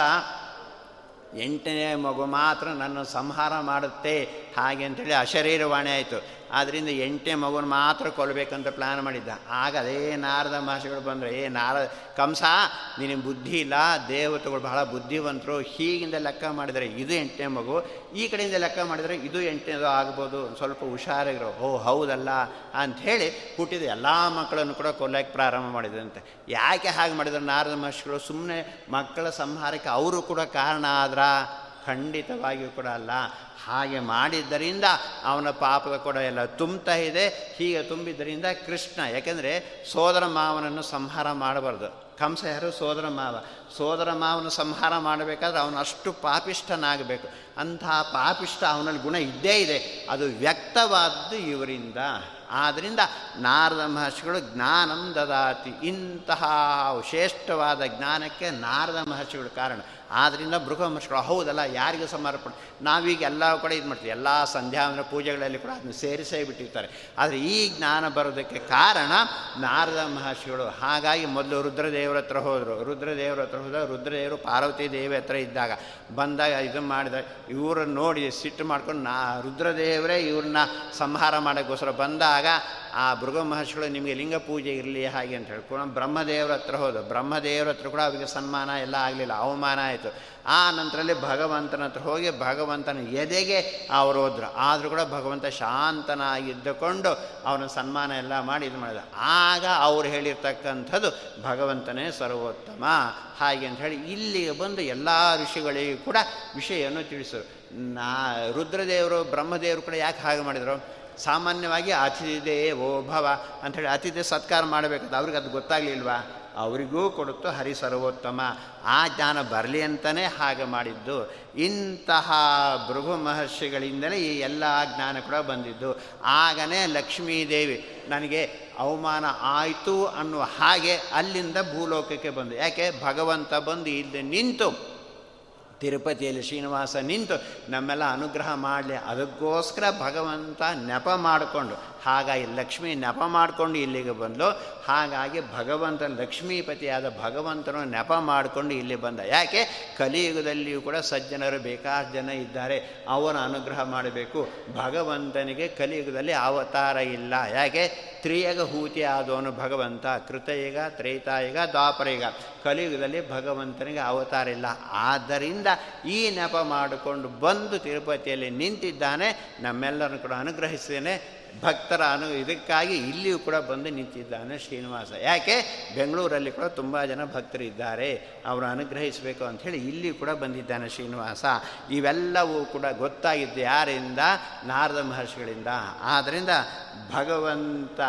ಎಂಟನೇ ಮಗು ಮಾತ್ರ ನನ್ನ ಸಂಹಾರ ಮಾಡುತ್ತೆ. ಹಾಗೆ ಅಂಥೇಳಿ ಅಶರೀರವಾಣಿ ಆಯಿತು. ಆದ್ದರಿಂದ ಎಂಟನೇ ಮಗುನ ಮಾತ್ರ ಕೊಲ್ಲಬೇಕಂತ ಪ್ಲ್ಯಾನ್ ಮಾಡಿದ್ದ. ಆಗ ಅದೇ ನಾರದ ಮಹರ್ಷಿಗಳು ಬಂದರೆ, ಏ ನಾರ, ಕಂಸ, ನಿನಗೆ ಬುದ್ಧಿ ಇಲ್ಲ, ದೇವತೆಗಳು ಬಹಳ ಬುದ್ಧಿವಂತರು, ಹೀಗಿಂದ ಲೆಕ್ಕ ಮಾಡಿದರೆ ಇದು ಎಂಟನೇ ಮಗು, ಈ ಕಡೆಯಿಂದ ಲೆಕ್ಕ ಮಾಡಿದರೆ ಇದು ಎಂಟನೇದು ಆಗ್ಬೋದು, ಸ್ವಲ್ಪ ಹುಷಾರಾಗಿರೋ ಓ, ಹೌದಲ್ಲ, ಅಂಥೇಳಿ ಹುಟ್ಟಿದ ಎಲ್ಲ ಮಕ್ಕಳನ್ನು ಕೂಡ ಕೊಲ್ಲಕ್ಕೆ ಪ್ರಾರಂಭ ಮಾಡಿದಂತೆ. ಯಾಕೆ ಹಾಗೆ ಮಾಡಿದ್ರು? ನಾರದ ಮಹರ್ಷಿಗಳು ಸುಮ್ಮನೆ ಮಕ್ಕಳ ಸಂಹಾರಕ್ಕೆ ಅವರು ಕೂಡ ಕಾರಣ ಆದ್ರ? ಖಂಡಿತವಾಗಿಯೂ ಕೂಡ ಅಲ್ಲ. ಹಾಗೆ ಮಾಡಿದ್ದರಿಂದ ಅವನ ಪಾಪದ ಕೂಡ ಎಲ್ಲ ತುಂಬ್ತಾ ಇದೆ. ಹೀಗೆ ತುಂಬಿದ್ದರಿಂದ ಕೃಷ್ಣ, ಯಾಕೆಂದರೆ ಸೋದರ ಮಾವನನ್ನು ಸಂಹಾರ ಮಾಡಬಾರ್ದು. ಕಂಸ ಯಾರು? ಸೋದರ ಮಾವ. ಸೋದರ ಮಾವನ ಸಂಹಾರ ಮಾಡಬೇಕಾದ್ರೆ ಅವನು ಅಷ್ಟು ಪಾಪಿಷ್ಠನಾಗಬೇಕು. ಅಂತಹ ಪಾಪಿಷ್ಠ ಅವನಲ್ಲಿ ಗುಣ ಇದ್ದೇ ಇದೆ. ಅದು ವ್ಯಕ್ತವಾದ್ದು ಇವರಿಂದ. ಆದ್ದರಿಂದ ನಾರದ ಮಹರ್ಷಿಗಳು ಜ್ಞಾನಂ ದದಾತಿ. ಇಂತಹ ಶ್ರೇಷ್ಠವಾದ ಜ್ಞಾನಕ್ಕೆ ನಾರದ ಮಹರ್ಷಿಗಳು ಕಾರಣ. ಆದ್ದರಿಂದ ಬೃಹಮರ್ಷಿಗಳು ಹೌದಲ್ಲ ಯಾರಿಗೂ ಸಮರ್ಪಣೆ ನಾವೀಗ ಎಲ್ಲ ಕಡೆ ಇದು ಮಾಡ್ತೀವಿ. ಎಲ್ಲ ಸಂಧ್ಯಾವಂದ್ರ ಪೂಜೆಗಳಲ್ಲಿ ಕೂಡ ಅದನ್ನು ಸೇರಿಸೇ ಬಿಟ್ಟಿರ್ತಾರೆ. ಆದರೆ ಈ ಜ್ಞಾನ ಬರೋದಕ್ಕೆ ಕಾರಣ ನಾರದ ಮಹರ್ಷಿಗಳು. ಹಾಗಾಗಿ ಮೊದಲು ರುದ್ರದೇವರ ಹತ್ರ ಹೋದರು. ರುದ್ರದೇವರ ಹತ್ರ ಹೋದಾಗ ರುದ್ರದೇವರು ಪಾರ್ವತಿ ದೇವಿ ಹತ್ರ ಇದ್ದಾಗ ಬಂದಾಗ ಇದು ಮಾಡಿದ, ಇವರನ್ನು ನೋಡಿ ಸಿಟ್ಟು ಮಾಡ್ಕೊಂಡು ನಾ, ರುದ್ರದೇವರೇ ಇವ್ರನ್ನ ಸಂಹಾರ ಮಾಡೋಕ್ಕೋಸ್ಕರ ಬಂದಾಗ ಆ ಭೃಗ ಮಹರ್ಷಿಗಳು ನಿಮಗೆ ಲಿಂಗ ಪೂಜೆ ಇರಲಿ, ಹಾಗೆ ಅಂತ ಹೇಳ್ಕೊಂಡು ಬ್ರಹ್ಮದೇವರ ಹತ್ರ ಹೋದ. ಬ್ರಹ್ಮದೇವರ ಹತ್ರ ಕೂಡ ಅವರಿಗೆ ಸನ್ಮಾನ ಎಲ್ಲ ಆಗಲಿಲ್ಲ. ಅವಮಾನ ಆಯಿತು. ಆ ನಂತರಲ್ಲಿ ಭಗವಂತನ ಹತ್ರ ಹೋಗಿ ಭಗವಂತನ ಎದೆಗೆ ಅವರು ಹೋದ್ರು. ಆದರೂ ಕೂಡ ಭಗವಂತ ಶಾಂತನಾಗಿದ್ದುಕೊಂಡು ಅವನ ಸನ್ಮಾನ ಎಲ್ಲ ಮಾಡಿ ಇದು ಮಾಡಿದ. ಆಗ ಅವ್ರು ಹೇಳಿರ್ತಕ್ಕಂಥದ್ದು ಭಗವಂತನೇ ಸರ್ವೋತ್ತಮ. ಹಾಗೆ ಅಂತ ಹೇಳಿ ಇಲ್ಲಿಗೆ ಬಂದು ಎಲ್ಲ ಋಷಿಗಳಿಗೂ ಕೂಡ ವಿಷಯವನ್ನು ತಿಳಿಸರು. ನಾ ರುದ್ರದೇವರು, ಬ್ರಹ್ಮದೇವರು ಕೂಡ ಯಾಕೆ ಹಾಗೆ ಮಾಡಿದರು? ಸಾಮಾನ್ಯವಾಗಿ ಅತಿಥಿ ಓ ಭವ ಅಂಥೇಳಿ ಅತಿಥಿ ಸತ್ಕಾರ ಮಾಡಬೇಕಂತ ಅವ್ರಿಗೆ ಅದು ಗೊತ್ತಾಗಲಿಲ್ವಾ? ಅವರಿಗೂ ಕೊಡುತ್ತೋ ಹರಿ ಸರ್ವೋತ್ತಮ. ಆ ಜ್ಞಾನ ಬರಲಿ ಅಂತಲೇ ಹಾಗೆ ಮಾಡಿದ್ದು. ಇಂತಹ ಭೃಗು ಮಹರ್ಷಿಗಳಿಂದಲೇ ಈ ಎಲ್ಲ ಜ್ಞಾನ ಕೂಡ ಬಂದಿದ್ದು. ಆಗನೇ ಲಕ್ಷ್ಮೀದೇವಿ ನನಗೆ ಅವಮಾನ ಆಯಿತು ಅನ್ನುವ ಹಾಗೆ ಅಲ್ಲಿಂದ ಭೂಲೋಕಕ್ಕೆ ಬಂದು. ಯಾಕೆ? ಭಗವಂತ ಬಂದು ಇಲ್ಲಿ ನಿಂತು ತಿರುಪತಿಯಲ್ಲಿ ಶ್ರೀನಿವಾಸ ನಿಂತು ನಮ್ಮೆಲ್ಲ ಅನುಗ್ರಹ ಮಾಡಲಿ. ಅದಕ್ಕೋಸ್ಕರ ಭಗವಂತ ನೆಪ ಮಾಡಿಕೊಂಡು ಹಾಗಾಗಿ ಲಕ್ಷ್ಮಿ ನೆಪ ಮಾಡಿಕೊಂಡು ಇಲ್ಲಿಗೆ ಬಂದಳು ಹಾಗಾಗಿ ಭಗವಂತ ಲಕ್ಷ್ಮೀಪತಿಯಾದ ಭಗವಂತನು ನೆಪ ಮಾಡಿಕೊಂಡು ಇಲ್ಲಿ ಬಂದ. ಯಾಕೆ? ಕಲಿಯುಗದಲ್ಲಿಯೂ ಕೂಡ ಸಜ್ಜನರು ಬೇಕಾದ ಜನ ಇದ್ದಾರೆ. ಅವರ ಅನುಗ್ರಹ ಮಾಡಬೇಕು. ಭಗವಂತನಿಗೆ ಕಲಿಯುಗದಲ್ಲಿ ಅವತಾರ ಇಲ್ಲ. ಯಾಕೆ? ತ್ರಿಯಗ ಹೂತಿ ಆದವನು ಭಗವಂತ, ಕೃತಯುಗ, ತ್ರೈತಾಯುಗ, ದ್ವಾಪರಯುಗ. ಕಲಿಯುಗದಲ್ಲಿ ಭಗವಂತನಿಗೆ ಅವತಾರ ಇಲ್ಲ. ಆದ್ದರಿಂದ ಈ ನೆಪ ಮಾಡಿಕೊಂಡು ಬಂದು ತಿರುಪತಿಯಲ್ಲಿ ನಿಂತಿದ್ದಾನೆ. ನಮ್ಮೆಲ್ಲರನ್ನು ಕೂಡ ಅನುಗ್ರಹಿಸ್ತೇನೆ. ಭಕ್ತರ ಅನು ಇದಕ್ಕಾಗಿ ಇಲ್ಲಿಯೂ ಕೂಡ ಬಂದು ನಿಂತಿದ್ದಾನೆ ಶ್ರೀನಿವಾಸ. ಯಾಕೆ? ಬೆಂಗಳೂರಲ್ಲಿ ಕೂಡ ತುಂಬ ಜನ ಭಕ್ತರು ಇದ್ದಾರೆ ಅವರು ಅನುಗ್ರಹಿಸಬೇಕು ಅಂಥೇಳಿ ಇಲ್ಲಿಯೂ ಕೂಡ ಬಂದಿದ್ದಾನೆ ಶ್ರೀನಿವಾಸ. ಇವೆಲ್ಲವೂ ಕೂಡ ಗೊತ್ತಾಗಿದ್ದು ಯಾರಿಂದ? ನಾರದ ಮಹರ್ಷಿಗಳಿಂದ. ಆದ್ದರಿಂದ ಭಗವಂತ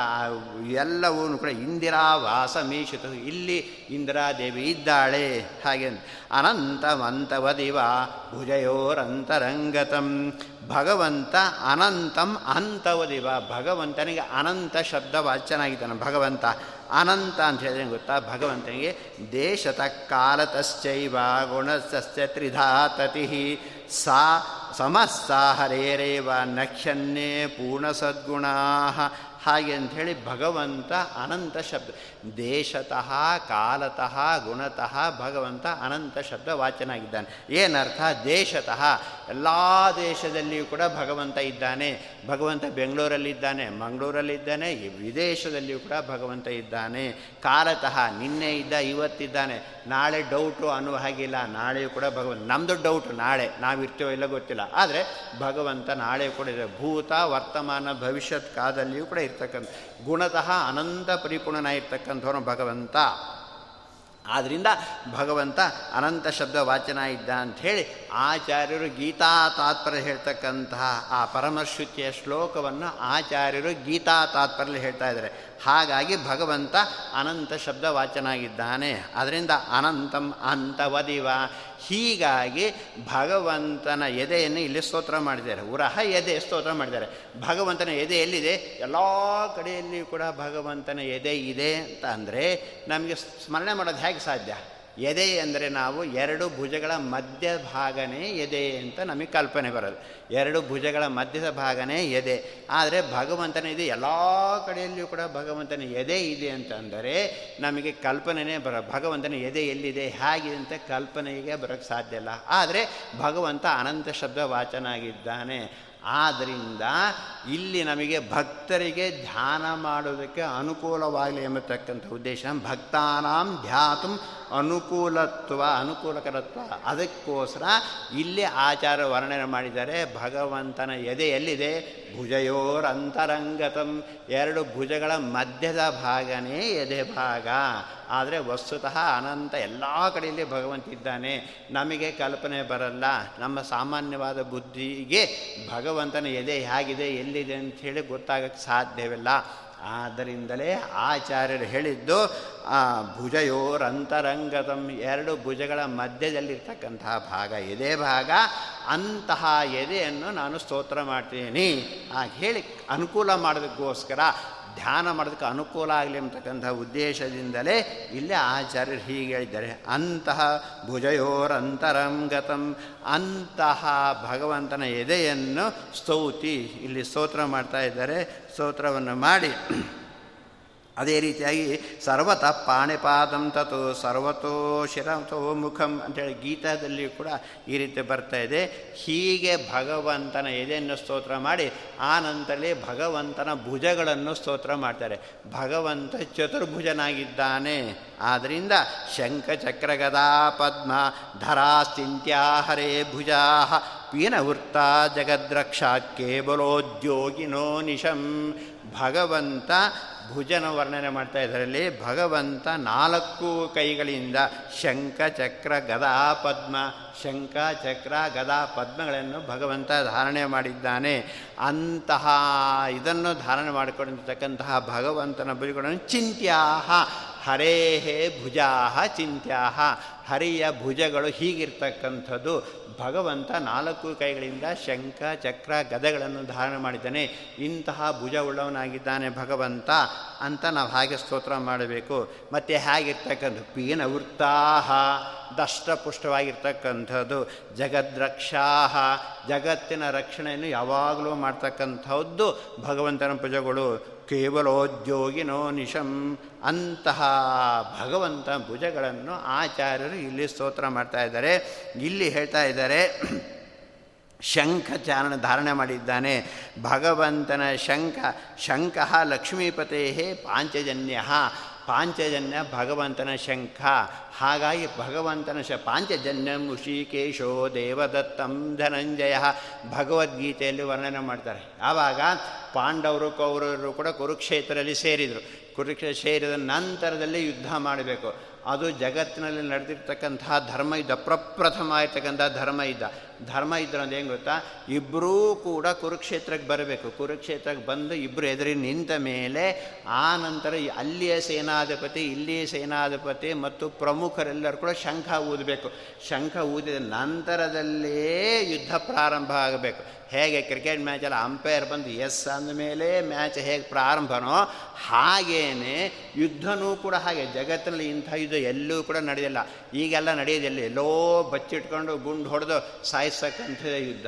ಎಲ್ಲವೂ ಕೂಡ ಇಂದಿರಾ ವಾಸ ಮೀಶಿತು, ಇಲ್ಲಿ ಇಂದಿರಾದೇವಿ ಇದ್ದಾಳೆ. ಹಾಗೆ ಅನಂತವಂತವದಿವ ಭುಜಯೋರಂತರಂಗತಂ. ಭಗವಂತ ಅನಂತಂ ಅಂತವದಿವ ಭಗವಂತನಿಗೆ ಅನಂತ ಶಬ್ದ ವಾಚನಾಗಿದ್ದಾನೆ ಭಗವಂತ ಅನಂತ ಅಂತ ಹೇಳಿದ್ರೆ ಗೊತ್ತಾ? ಭಗವಂತನಿಗೆ ದೇಶತ ಕಾಲತಶ್ಚೈವ ಗುಣಸ್ಯ ತ್ರಿಧಾತತಿ. ಸಾ ಸಮಸ್ತ ಹರೇರೇವ ನಕ್ಷನ್ನೇ ಪೂರ್ಣ ಸದ್ಗುಣಾ ಹಾಗೆ ಅಂಥೇಳಿ ಭಗವಂತ ಅನಂತ ಶಬ್ದ, ದೇಶತಃ, ಕಾಲತಃ, ಗುಣತಃ ಭಗವಂತ ಅನಂತ ಶಬ್ದ ವಾಚನಾಗಿದ್ದಾನೆ ಏನರ್ಥ? ದೇಶತಃ. ಎಲ್ಲ ದೇಶದಲ್ಲಿಯೂ ಕೂಡ ಭಗವಂತ ಇದ್ದಾನೆ. ಭಗವಂತ ಬೆಂಗಳೂರಲ್ಲಿದ್ದಾನೆ, ಮಂಗಳೂರಲ್ಲಿದ್ದಾನೆ ವಿದೇಶದಲ್ಲಿಯೂ ಕೂಡ ಭಗವಂತ ಇದ್ದಾನೆ. ಕಾಲತಃ ನಿನ್ನೆ ಇದ್ದ, ಇವತ್ತಿದ್ದಾನೆ. ನಾಳೆ ಡೌಟು ಅನ್ನುವ ಹಾಗಿಲ್ಲ. ನಾಳೆಯೂ ಕೂಡ ಭಗವಂತ ನಮ್ಮದು ಡೌಟು ನಾಳೆ ನಾವಿರ್ತೀವೋ ಇಲ್ಲ ಗೊತ್ತಿಲ್ಲ. ಆದರೆ ಭಗವಂತ ನಾಳೆ ಕೂಡ ಇದೆ ಭೂತ, ವರ್ತಮಾನ, ಭವಿಷ್ಯತ್ ಕಾಲದಲ್ಲಿಯೂ ಕೂಡ ಇರ್ತಕ್ಕಂಥ, ಗುಣತಃ ಅನಂತ ಪರಿಪೂರ್ಣನಾಗಿರ್ತಕ್ಕಂಥವನು ಭಗವಂತ. ಆದ್ದರಿಂದ ಭಗವಂತ ಅನಂತ ಶಬ್ದ ವಾಚನ ಇದ್ದ ಅಂಥೇಳಿ ಆಚಾರ್ಯರು ಗೀತಾ ತಾತ್ಪರ್ಯ ಹೇಳ್ತಕ್ಕಂತಹ ಆ ಪರಮಶ್ರುತಿಯ ಶ್ಲೋಕವನ್ನು ಆಚಾರ್ಯರು ಗೀತಾ ತಾತ್ಪರ್ಯ ಹೇಳ್ತಾ ಇದ್ದಾರೆ. ಹಾಗಾಗಿ ಭಗವಂತ ಅನಂತ ಶಬ್ದ ವಾಚನಾಗಿದ್ದಾನೆ ಅದರಿಂದ ಅನಂತಂ ಅಂತವದಿವ. ಹೀಗಾಗಿ ಭಗವಂತನ ಎದೆಯನ್ನು ಇಲ್ಲಿ ಸ್ತೋತ್ರ ಮಾಡಿದ್ದಾರೆ. ಉರಹ ಎದೆ ಸ್ತೋತ್ರ ಮಾಡಿದ್ದಾರೆ. ಭಗವಂತನ ಎದೆ ಎಲ್ಲಿದೆ? ಎಲ್ಲ ಕಡೆಯಲ್ಲಿಯೂ ಕೂಡ ಭಗವಂತನ ಎದೆ ಇದೆ ಅಂತ ಅಂದರೆ ನಮಗೆ ಸ್ಮರಣೆ ಮಾಡೋದು ಹೇಗೆ ಸಾಧ್ಯ? ಎದೆ ಅಂದರೆ ನಾವು ಎರಡು ಭುಜಗಳ ಮಧ್ಯ ಭಾಗನೇ ಎದೆ ಅಂತ ನಮಗೆ ಕಲ್ಪನೆ ಬರೋದು. ಎರಡು ಭುಜಗಳ ಮಧ್ಯದ ಭಾಗನೇ ಎದೆ. ಆದರೆ ಭಗವಂತನ ಇದೆ ಎಲ್ಲ ಕಡೆಯಲ್ಲಿಯೂ ಕೂಡ ಭಗವಂತನ ಎದೆ ಇದೆ ಅಂತಂದರೆ ನಮಗೆ ಕಲ್ಪನೆನೇ ಬರೋ ಭಗವಂತನ ಎದೆ ಎಲ್ಲಿದೆ, ಹೇಗಿದೆ ಅಂತ ಕಲ್ಪನೆಗೆ ಬರೋಕ್ಕೆ ಸಾಧ್ಯ ಇಲ್ಲ. ಆದರೆ ಭಗವಂತ ಅನಂತ ಶಬ್ದ ವಾಚನಾಗಿದ್ದಾನೆ ಆದ್ದರಿಂದ ಇಲ್ಲಿ ನಮಗೆ ಭಕ್ತರಿಗೆ ಧ್ಯಾನ ಮಾಡೋದಕ್ಕೆ ಅನುಕೂಲವಾಗಲಿ ಎಂಬತಕ್ಕಂಥ ಉದ್ದೇಶ. ಭಕ್ತಾನಾಂ ಧ್ಯಾತು ಅನುಕೂಲತ್ವ, ಅನುಕೂಲಕರತ್ವ. ಅದಕ್ಕೋಸ್ಕರ ಇಲ್ಲಿ ಆಚಾರ ವರ್ಣನೆ ಮಾಡಿದರೆ ಭಗವಂತನ ಎದೆ ಎಲ್ಲಿದೆ? ಭುಜಯೋರಂತರಂಗತಂ. ಎರಡು ಭುಜಗಳ ಮಧ್ಯದ ಭಾಗನೇ ಎದೆ ಭಾಗ. ಆದರೆ ವಸ್ತುತಃ ಅನಂತ ಎಲ್ಲ ಕಡೆಯಲ್ಲಿ ಭಗವಂತ ಇದ್ದಾನೆ. ನಮಗೆ ಕಲ್ಪನೆ ಬರಲ್ಲ. ನಮ್ಮ ಸಾಮಾನ್ಯವಾದ ಬುದ್ಧಿಗೆ ಭಗವಂತನ ಎದೆ ಹೇಗಿದೆ, ಎಲ್ಲಿದೆ ಅಂಥೇಳಿ ಗೊತ್ತಾಗಕ್ಕೆ ಸಾಧ್ಯವಿಲ್ಲ. ಆದ್ದರಿಂದಲೇ ಆಚಾರ್ಯರು ಹೇಳಿದ್ದು ಭುಜಯೋರಂತರಂಗತಂ ಎರಡು ಭುಜಗಳ ಮಧ್ಯದಲ್ಲಿರ್ತಕ್ಕಂತಹ ಭಾಗ ಎದೆ ಭಾಗ, ಅಂತಹ ಎದೆಯನ್ನು ನಾನು ಸ್ತೋತ್ರ ಮಾಡ್ತೀನಿ. ಹೇಳಿ ಅನುಕೂಲ ಮಾಡೋದಕ್ಕೋಸ್ಕರ ಧ್ಯಾನ ಮಾಡೋದಕ್ಕೆ ಅನುಕೂಲ ಆಗಲಿ ಅಂತಕ್ಕಂಥ ಉದ್ದೇಶದಿಂದಲೇ ಇಲ್ಲೇ ಆಚಾರ್ಯರು ಹೀಗೆ ಹೇಳಿದ್ದಾರೆ. ಅಂತಹ ಭುಜಯೋರಂತರಂಗತಂ ಅಂತಹ ಭಗವಂತನ ಎದೆಯನ್ನು ಸ್ತೌತಿ, ಇಲ್ಲಿ ಸ್ತೋತ್ರ ಮಾಡ್ತಾ ಇದ್ದಾರೆ. ಸ್ತೋತ್ರವನ್ನು ಮಾಡಿ ಅದೇ ರೀತಿಯಾಗಿ ಸರ್ವತ ಪಾಣಿಪಾದಂ ತತು ಸರ್ವತೋ ಶಿರತೋ ಮುಖಂ ಅಂತೇಳಿ ಗೀತಾದಲ್ಲಿ ಕೂಡ ಈ ರೀತಿ ಬರ್ತಾ ಇದೆ. ಹೀಗೆ ಭಗವಂತನ ಎದೆಯನ್ನು ಸ್ತೋತ್ರ ಮಾಡಿ ಆ ಭಗವಂತನ ಭುಜಗಳನ್ನು ಸ್ತೋತ್ರ ಮಾಡ್ತಾರೆ. ಭಗವಂತ ಚತುರ್ಭುಜನಾಗಿದ್ದಾನೆ. ಆದ್ದರಿಂದ ಶಂಖಚಕ್ರಗದಾ ಪದ್ಮ ಧರಾಸ್ತಿಂತ್ಯಾ ಹರೇ ಭುಜಾ ಪೀನವೃತ್ತ ಜಗದ್ರಕ್ಷ ಕೇವಲೋದ್ಯೋಗಿನೋ ನಿಶಂ. ಭಗವಂತ ಭುಜನ ವರ್ಣನೆ ಮಾಡ್ತಾ ಇದರಲ್ಲಿ ಭಗವಂತ ನಾಲ್ಕು ಕೈಗಳಿಂದ ಶಂಖ, ಚಕ್ರ, ಗದಾ, ಪದ್ಮ, ಶಂಖ, ಚಕ್ರ, ಗದಾ, ಪದ್ಮಗಳನ್ನು ಭಗವಂತ ಧಾರಣೆ ಮಾಡಿದ್ದಾನೆ. ಅಂತಹ ಇದನ್ನು ಧಾರಣೆ ಮಾಡಿಕೊಂಡಿರ್ತಕ್ಕಂತಹ ಭಗವಂತನ ಭುಜಗಳನ್ನು ಚಿಂತ್ಯಾಹ ಹರೇಹೇ ಭುಜಾಹ ಚಿಂತ್ಯಾಹ. ಹರಿಯ ಭುಜಗಳು ಹೀಗಿರ್ತಕ್ಕಂಥದ್ದು. ಭಗವಂತ ನಾಲ್ಕು ಕೈಗಳಿಂದ ಶಂಖ, ಚಕ್ರ, ಗದಗಳನ್ನು ಧಾರಣೆ ಮಾಡಿದ್ದಾನೆ. ಇಂತಹ ಭುಜವುಳ್ಳವನಾಗಿದ್ದಾನೆ ಭಗವಂತ ಅಂತ ನಾವು ಹಾಗೆ ಸ್ತೋತ್ರ ಮಾಡಬೇಕು. ಮತ್ತು ಹೇಗಿರ್ತಕ್ಕಂಥ ಪೀನ ವೃತ್ತಾಹ ದಷ್ಟಪುಷ್ಟವಾಗಿರ್ತಕ್ಕಂಥದ್ದು, ಜಗದ್ರಕ್ಷಾಹ, ಜಗತ್ತಿನ ರಕ್ಷಣೆಯನ್ನು ಯಾವಾಗಲೂ ಮಾಡ್ತಕ್ಕಂಥದ್ದು ಭಗವಂತನ ಭುಜಗಳು. ಕೇವಲೋದ್ಯೋಗಿನೋ ನಿಶಂ. ಅಂತಹ ಭಗವಂತ ಭುಜಗಳನ್ನು ಆಚಾರ್ಯರು ಇಲ್ಲಿ ಸ್ತೋತ್ರ ಮಾಡ್ತಾ ಇದ್ದಾರೆ. ಇಲ್ಲಿ ಹೇಳ್ತಾ ಇದ್ದಾರೆ, ಶಂಖ ಚಾರಣ ಧಾರಣೆ ಮಾಡಿದ್ದಾನೆ. ಭಗವಂತನ ಶಂಖ ಶಂಖ ಲಕ್ಷ್ಮೀಪತೇ ಪಾಂಚಜನ್ಯ. ಪಾಂಚಜನ್ಯ ಭಗವಂತನ ಶಂಖ. ಹಾಗಾಗಿ ಭಗವಂತನ ಶ ಪಾಂಚಜನ್ಯಂ ಋಷಿಕೇಶೋ ದೇವದತ್ತಂ ಧನಂಜಯ. ಭಗವದ್ಗೀತೆಯಲ್ಲಿ ವರ್ಣನೆ ಮಾಡ್ತಾರೆ. ಆವಾಗ ಪಾಂಡವರು, ಕೌರವರು ಕೂಡ ಕುರುಕ್ಷೇತ್ರದಲ್ಲಿ ಸೇರಿದರು. ಕುರುಕ್ಷೇತ್ರ ಸೇರಿದ ನಂತರದಲ್ಲಿ ಯುದ್ಧ ಮಾಡಬೇಕು. ಅದು ಜಗತ್ತಿನಲ್ಲಿ ನಡೆದಿರ್ತಕ್ಕಂತಹ ಧರ್ಮ ಯುದ್ಧ, ಪ್ರಪ್ರಥಮ ಆಗಿರ್ತಕ್ಕಂಥ ಧರ್ಮ ಯುದ್ಧ. ಧರ್ಮ ಇದ್ರೆ ಏನು ಗೊತ್ತಾ? ಇಬ್ಬರೂ ಕೂಡ ಕುರುಕ್ಷೇತ್ರಕ್ಕೆ ಬರಬೇಕು. ಕುರುಕ್ಷೇತ್ರಕ್ಕೆ ಬಂದು ಇಬ್ಬರು ಎದುರಿ ನಿಂತ ಮೇಲೆ ಆ ನಂತರ ಅಲ್ಲಿಯ ಸೇನಾಧಿಪತಿ, ಇಲ್ಲಿಯ ಸೇನಾಧಿಪತಿ ಮತ್ತು ಪ್ರಮುಖರೆಲ್ಲರೂ ಕೂಡ ಶಂಖ ಊದಬೇಕು. ಶಂಖ ಊದಿದ ನಂತರದಲ್ಲೇ ಯುದ್ಧ ಪ್ರಾರಂಭ ಆಗಬೇಕು. ಹೇಗೆ ಕ್ರಿಕೆಟ್ ಮ್ಯಾಚಲ್ಲಿ ಅಂಪೈರ್ ಬಂದು ಎಸ್ ಅಂದಮೇಲೆ ಮ್ಯಾಚ್ ಹೇಗೆ ಪ್ರಾರಂಭನೋ ಹಾಗೇನೆ ಯುದ್ಧನೂ ಕೂಡ ಹಾಗೆ. ಜಗತ್ತಿನಲ್ಲಿ ಇಂಥ ಯುದ್ಧ ಎಲ್ಲೂ ಕೂಡ ನಡೆಯಲ್ಲ ಈಗೆಲ್ಲ ನಡೆಯೋದಿಲ್ಲ. ಎಲ್ಲೋ ಬಚ್ಚಿಟ್ಕೊಂಡು ಗುಂಡು ಹೊಡೆದು ಸಾಯಿಸ್ತಕ್ಕಂಥ ಯುದ್ಧ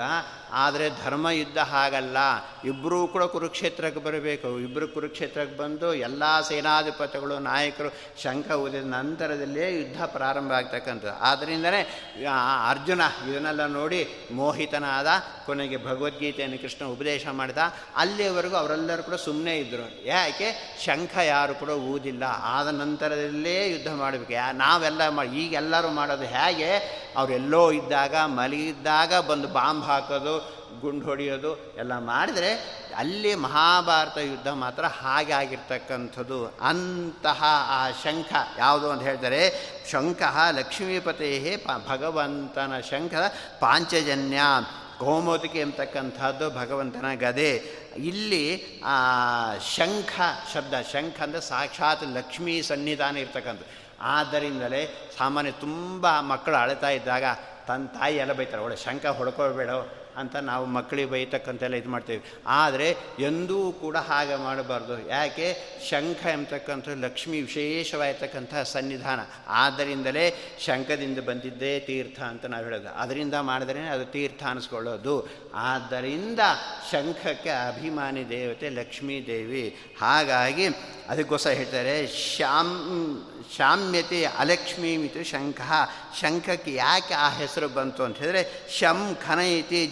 ಆದರೆ ಧರ್ಮ ಯುದ್ಧ ಹಾಗಲ್ಲ. ಇಬ್ಬರೂ ಕೂಡ ಕುರುಕ್ಷೇತ್ರಕ್ಕೆ ಬರಬೇಕು. ಇಬ್ಬರು ಕುರುಕ್ಷೇತ್ರಕ್ಕೆ ಬಂದು ಎಲ್ಲ ಸೇನಾಧಿಪತಿಗಳು, ನಾಯಕರು ಶಂಖ ಊದಿದ ನಂತರದಲ್ಲೇ ಯುದ್ಧ ಪ್ರಾರಂಭ ಆಗ್ತಕ್ಕಂಥದ್ದು. ಆದ್ದರಿಂದಲೇ ಅರ್ಜುನ ಇದನ್ನೆಲ್ಲ ನೋಡಿ ಮೋಹಿತನಾದ, ಕೊನೆಗೆ ಭಗವದ್ಗೀತೆಯನ್ನು ಕೃಷ್ಣ ಉಪದೇಶ ಮಾಡಿದ ಅಲ್ಲಿಯವರೆಗೂ ಅವರೆಲ್ಲರೂ ಕೂಡ ಸುಮ್ಮನೆ ಇದ್ದರು ಯಾಕೆ? ಶಂಖ ಯಾರು ಕೂಡ ಊದಿಲ್ಲ. ಆದ ನಂತರದಲ್ಲೇ ಯುದ್ಧ ಮಾಡಬೇಕು. ಯಾ, ನಾವೆಲ್ಲ ಮಾಡಿ ಈಗೆಲ್ಲರೂ ಮಾಡೋದು ಹೇಗೆ? ಅವರೆಲ್ಲೋ ಇದ್ದಾಗ, ಮಲಗಿದ್ದಾಗ ಬಂದು ಬಾಂಬ್ ಹಾಕೋದು ಗುಂಡು ಹೊಡೆಯೋದು ಎಲ್ಲ ಮಾಡಿದರೆ ಅಲ್ಲಿ ಮಹಾಭಾರತ ಯುದ್ಧ ಮಾತ್ರ ಹಾಗೆ ಆಗಿರ್ತಕ್ಕಂಥದ್ದು. ಅಂತಹ ಆ ಶಂಖ ಯಾವುದು ಅಂತ ಹೇಳ್ತಾರೆ ಶಂಖ ಲಕ್ಷ್ಮೀಪತೇ ಪ ಭಗವಂತನ ಶಂಖ ಪಾಂಚಜನ್ಯ ಗೋಮೋದಿಕೆ ಎಂಬತಕ್ಕಂಥದ್ದು ಭಗವಂತನ ಗದೆ. ಇಲ್ಲಿ ಆ ಶಂಖ ಶಬ್ದ, ಶಂಖ ಅಂದರೆ ಸಾಕ್ಷಾತ್ ಲಕ್ಷ್ಮೀ ಸನ್ನಿಧಾನ ಇರ್ತಕ್ಕಂಥದ್ದು. ಆದ್ದರಿಂದಲೇ ಸಾಮಾನ್ಯ ತುಂಬ ಮಕ್ಕಳು ಅಳತಾ ಇದ್ದಾಗ ತನ್ನ ತಾಯಿ ಎಲ್ಲ ಬೈತಾರೆ ಒಳ್ಳೆ ಶಂಖ ಹೊಡ್ಕೊಳ್ಬೇಡ ಅಂತ ನಾವು ಮಕ್ಕಳಿಗೆ ಬೈತಕ್ಕಂಥೆಲ್ಲ ಇದು ಮಾಡ್ತೀವಿ. ಆದರೆ ಎಂದೂ ಕೂಡ ಹಾಗೆ ಮಾಡಬಾರ್ದು. ಯಾಕೆ? ಶಂಖ ಎಂಬತಕ್ಕಂಥ ಲಕ್ಷ್ಮಿ ವಿಶೇಷವಾಗಿರ್ತಕ್ಕಂತಹ ಸನ್ನಿಧಾನ. ಆದ್ದರಿಂದಲೇ ಶಂಖದಿಂದ ಬಂದಿದ್ದೇ ತೀರ್ಥ ಅಂತ ನಾವು ಹೇಳೋದು. ಅದರಿಂದ ಮಾಡಿದ್ರೆ ಅದು ತೀರ್ಥ ಅನಿಸ್ಕೊಳ್ಳೋದು. ಆದ್ದರಿಂದ ಶಂಖಕ್ಕೆ ಅಭಿಮಾನಿ ದೇವತೆ ಲಕ್ಷ್ಮೀ ದೇವಿ. ಹಾಗಾಗಿ ಅದಕ್ಕೋಸ್ಕರ ಹೇಳ್ತಾರೆ, ಶ್ಯಾಮ್ ಶಾಮ್ಯತೆ ಅಲಕ್ಷ್ಮೀ ಮಿತು ಶಂಖ. ಶಂಖಕ್ಕೆ ಯಾಕೆ ಆ ಹೆಸರು ಬಂತು? ಅಂತ ಹೇಳಿದ್ರೆ, ಶಂ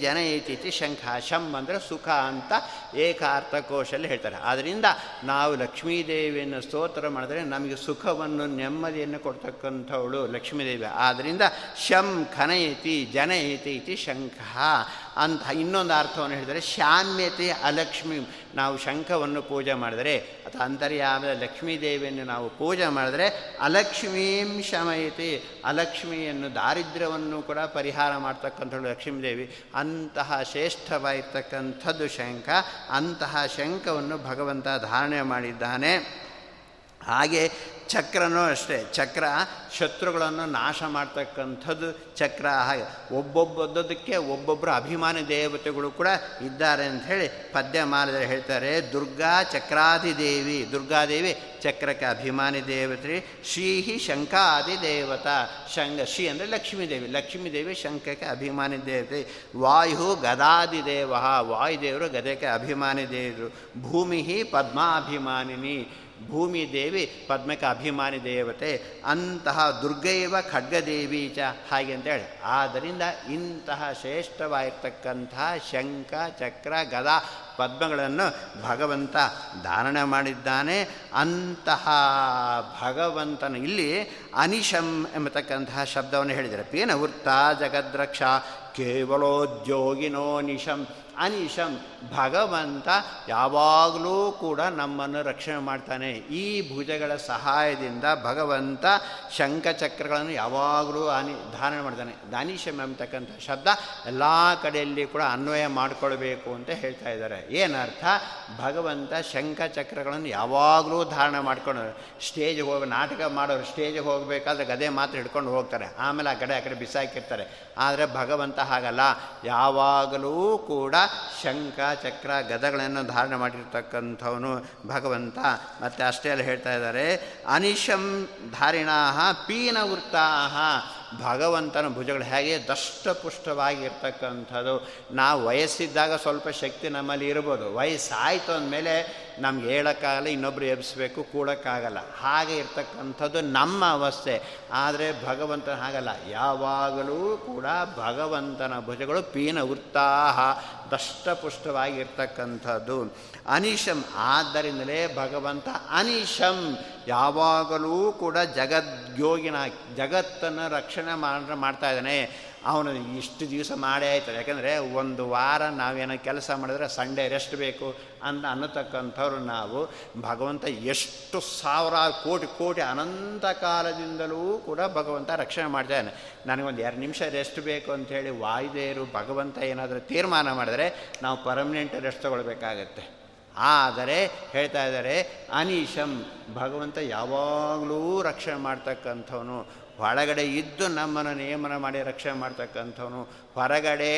ಜನ ಜನಯತಿ ಶಂಖ ಶಂ ಅಂದರೆ ಸುಖ ಅಂತ ಏಕಾರ್ಥ ಕೋಶಲ್ಲಿ ಹೇಳ್ತಾರೆ. ಆದ್ದರಿಂದ ನಾವು ಲಕ್ಷ್ಮೀದೇವಿಯನ್ನು ಸ್ತೋತ್ರ ಮಾಡಿದ್ರೆ ನಮಗೆ ಸುಖವನ್ನು ನೆಮ್ಮದಿಯನ್ನು ಕೊಡ್ತಕ್ಕಂಥವಳು ಲಕ್ಷ್ಮೀದೇವಿ. ಆದ್ದರಿಂದ ಶಂ ಖನಯತಿ ಜನಯತಿ ಇತಿ ಶಂಖ ಅಂತ ಇನ್ನೊಂದು ಅರ್ಥವನ್ನು ಹೇಳಿದರೆ ಶಾಮ್ಯತೆ ಅಲಕ್ಷ್ಮಿ. ನಾವು ಶಂಖವನ್ನು ಪೂಜೆ ಮಾಡಿದರೆ ಅಥವಾ ಅಂತರ್ಯಾಮದ ಲಕ್ಷ್ಮೀದೇವಿಯನ್ನು ನಾವು ಪೂಜೆ ಮಾಡಿದರೆ, ಅಲಕ್ಷ್ಮೀಂ ಶಮಯತೆ, ಅಲಕ್ಷ್ಮಿಯನ್ನು ದಾರಿದ್ರ್ಯವನ್ನು ಕೂಡ ಪರಿಹಾರ ಮಾಡ್ತಕ್ಕಂಥಳು ಲಕ್ಷ್ಮೀದೇವಿ. ಅಂತಹ ಶ್ರೇಷ್ಠವಾಗಿರ್ತಕ್ಕಂಥದ್ದು ಶಂಖ, ಅಂತಹ ಶಂಖವನ್ನು ಭಗವಂತ ಧಾರಣೆ ಮಾಡಿದ್ದಾನೆ. ಹಾಗೆ ಚಕ್ರನೂ ಅಷ್ಟೇ, ಚಕ್ರ ಶತ್ರುಗಳನ್ನು ನಾಶ ಮಾಡ್ತಕ್ಕಂಥದ್ದು ಚಕ್ರ, ಹಾಗೆ ಒಬ್ಬೊಬ್ಬದಕ್ಕೆ ಒಬ್ಬೊಬ್ಬರು ಅಭಿಮಾನಿ ದೇವತೆಗಳು ಕೂಡ ಇದ್ದಾರೆ ಅಂತ ಹೇಳಿ ಪದ್ಯ ಮಾಡಿದರೆ ಹೇಳ್ತಾರೆ, ದುರ್ಗಾ ಚಕ್ರಾದಿದೇವಿ ದುರ್ಗಾದೇವಿ ಚಕ್ರಕ್ಕೆ ಅಭಿಮಾನಿ ದೇವತೆ, ಶ್ರೀಹಿ ಶಂಖಾದಿ ದೇವತಾ ಶಂಗ ಶ್ರೀ ಅಂದರೆ ಲಕ್ಷ್ಮೀದೇವಿ ಲಕ್ಷ್ಮೀದೇವಿ ಶಂಖಕ್ಕೆ ಅಭಿಮಾನಿ ದೇವತೆ, ವಾಯು ಗದಾದಿ ದೇವ, ವಾಯುದೇವರು ಗದೆಗೆ ಅಭಿಮಾನಿ ದೇವರು ಭೂಮಿ ಪದ್ಮಾಭಿಮಾನಿನಿ ಭೂಮಿ ದೇವಿ ಪದ್ಮಕ ಅಭಿಮಾನಿ ದೇವತೆ, ಅಂತಹ ದುರ್ಗೈವ ಖಡ್ಗದೇವಿ ಚ ಹಾಗೆ ಅಂತೇಳಿ ಆದ್ದರಿಂದ ಇಂತಹ ಶ್ರೇಷ್ಠವಾಗಿರ್ತಕ್ಕಂತಹ ಶಂಖ, ಚಕ್ರ, ಗದಾ ಪದ್ಮಗಳನ್ನು ಭಗವಂತ ಧಾರಣೆ ಮಾಡಿದ್ದಾನೆ. ಅಂತಹ ಭಗವಂತನ ಇಲ್ಲಿ ಅನಿಶಂ ಎಂಬತಕ್ಕಂತಹ ಶಬ್ದವನ್ನು ಹೇಳಿದರೆ ಪೇನ ವೃತ್ತ ಜಗದ್ರಕ್ಷ ಕೇವಲೋದ್ಯೋಗಿನೋ ನಿಶಂ ಅನಿಶಂ ಭಗವಂತ ಯಾವಾಗಲೂ ಕೂಡ ನಮ್ಮನ್ನು ರಕ್ಷಣೆ ಮಾಡ್ತಾನೆ. ಈ ಭುಜಗಳ ಸಹಾಯದಿಂದ ಭಗವಂತ ಶಂಖಚಕ್ರಗಳನ್ನು ಯಾವಾಗಲೂ ಅನಿ, ಧಾರಣೆ ಮಾಡ್ತಾನೆ. ದಾನಿಶಂ ಎಂಬತಕ್ಕಂಥ ಶಬ್ದ ಎಲ್ಲ ಕಡೆಯಲ್ಲಿ ಕೂಡ ಅನ್ವಯ ಮಾಡಿಕೊಳ್ಬೇಕು ಅಂತ ಹೇಳ್ತಾ ಇದ್ದಾರೆ. ಏನರ್ಥ? ಭಗವಂತ ಶಂಖಚಕ್ರಗಳನ್ನು ಯಾವಾಗಲೂ ಧಾರಣೆ ಮಾಡ್ಕೊಂಡು ಸ್ಟೇಜ್ಗೆ ಹೋಗಿ ನಾಟಕ ಮಾಡೋರು ಸ್ಟೇಜ್ಗೆ ಹೋಗಬೇಕಾದ್ರೆ ಗದೆ ಮಾತ್ರ ಹಿಡ್ಕೊಂಡು ಹೋಗ್ತಾರೆ. ಆಮೇಲೆ ಆ ಗಡೆ ಆ ಕಡೆ ಬಿಸಾಕಿರ್ತಾರೆ. ಆದರೆ ಭಗವಂತ ಹಾಗಲ್ಲ. ಯಾವಾಗಲೂ ಕೂಡ ಶಂಖ, ಚಕ್ರ ಗದಗಳನ್ನು ಧಾರಣೆ ಮಾಡಿರ್ತಕ್ಕಂಥವನು ಭಗವಂತ. ಮತ್ತು ಅಷ್ಟೇ ಅಲ್ಲಿ ಹೇಳ್ತಾ ಇದ್ದಾರೆ. ಅನಿಶಂ ಧಾರಿಣಾ ಪೀನ ವೃತ್ತಾಹ. ಭಗವಂತನ ಭುಜಗಳು ಹೇಗೆ ದಷ್ಟಪುಷ್ಟವಾಗಿರ್ತಕ್ಕಂಥದ್ದು. ನಾವು ವಯಸ್ಸಿದ್ದಾಗ ಸ್ವಲ್ಪ ಶಕ್ತಿ ನಮ್ಮಲ್ಲಿ ಇರ್ಬೋದು. ವಯಸ್ಸಾಯಿತು ಅಂದಮೇಲೆ ನಮ್ಗೆ ಹೇಳೋಕ್ಕಾಗಲ್ಲ, ಇನ್ನೊಬ್ರು ಎಬ್ಬಿಸ್ಬೇಕು ಕೂಡೋಕ್ಕಾಗಲ್ಲ. ಹಾಗೆ ಇರ್ತಕ್ಕಂಥದ್ದು ನಮ್ಮ ಅವಸ್ಥೆ. ಆದರೆ ಭಗವಂತನ ಹಾಗಲ್ಲ. ಯಾವಾಗಲೂ ಕೂಡ ಭಗವಂತನ ಭುಜಗಳು ಪೀನ ವೃತ್ತಾಹ ದಷ್ಟಪುಷ್ಟವಾಗಿರ್ತಕ್ಕಂಥದ್ದು. ಅನಿಶಂ, ಆದ್ದರಿಂದಲೇ ಭಗವಂತ ಅನಿಶಂ. ಯಾವಾಗಲೂ ಕೂಡ ಜಗದ್ಯೋಗಿನ, ಜಗತ್ತನ್ನು ರಕ್ಷಣೆ ಮಾಡ, ಮಾಡ್ತಾ ಇದ್ದಾನೆ. ಅವನು ಇಷ್ಟು ದಿವಸ ಮಾಡೇ ಆಯ್ತದೆ. ಯಾಕಂದರೆ ಒಂದು ವಾರ ನಾವೇನೋ ಕೆಲಸ ಮಾಡಿದ್ರೆ ಸಂಡೇ ರೆಸ್ಟ್ ಬೇಕು ಅಂತ ಅನ್ನತಕ್ಕಂಥವ್ರು ನಾವು. ಭಗವಂತ ಎಷ್ಟು ಸಾವಿರಾರು ಕೋಟಿ ಕೋಟಿ ಅನಂತ ಕಾಲದಿಂದಲೂ ಕೂಡ ಭಗವಂತ ರಕ್ಷಣೆ ಮಾಡ್ತಾನೆ ನನಗೊಂದು ಎರಡು ನಿಮಿಷ ರೆಸ್ಟ್ ಬೇಕು ಅಂಥೇಳಿ ವಾಯುದೇವರು ಭಗವಂತ ಏನಾದರೂ ತೀರ್ಮಾನ ಮಾಡಿದ್ರೆ ನಾವು ಪರ್ಮನೆಂಟ್ ರೆಸ್ಟ್ ತಗೊಳ್ಬೇಕಾಗತ್ತೆ. ಆದರೆ ಹೇಳ್ತಾ ಇದ್ದಾರೆ, ಅನೀಶಂ ಭಗವಂತ ಯಾವಾಗಲೂ ರಕ್ಷಣೆ ಮಾಡ್ತಕ್ಕಂಥವನು. ಒಳಗಡೆ ಇದ್ದು ನಮ್ಮನ್ನು ನಿಯಮನ ಮಾಡಿ ರಕ್ಷಣೆ ಮಾಡ್ತಕ್ಕಂಥವನು. ಹೊರಗಡೆ